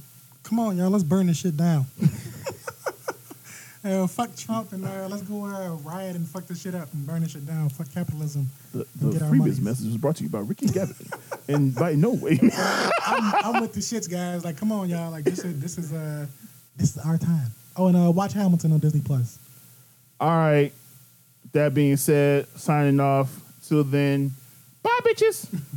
come on, y'all. Let's burn this shit down. uh, fuck Trump and uh, let's go uh, riot and fuck this shit up and burn this shit down. Fuck capitalism. The, the previous message was brought to you by Ricky Gavin. and by no way. I'm, I'm with the shits, guys. Like, come on, y'all. Like, this is this is uh this is our time. Oh, and uh, watch Hamilton on Disney Plus. All right. That being said, signing off. Till then, bye, bitches.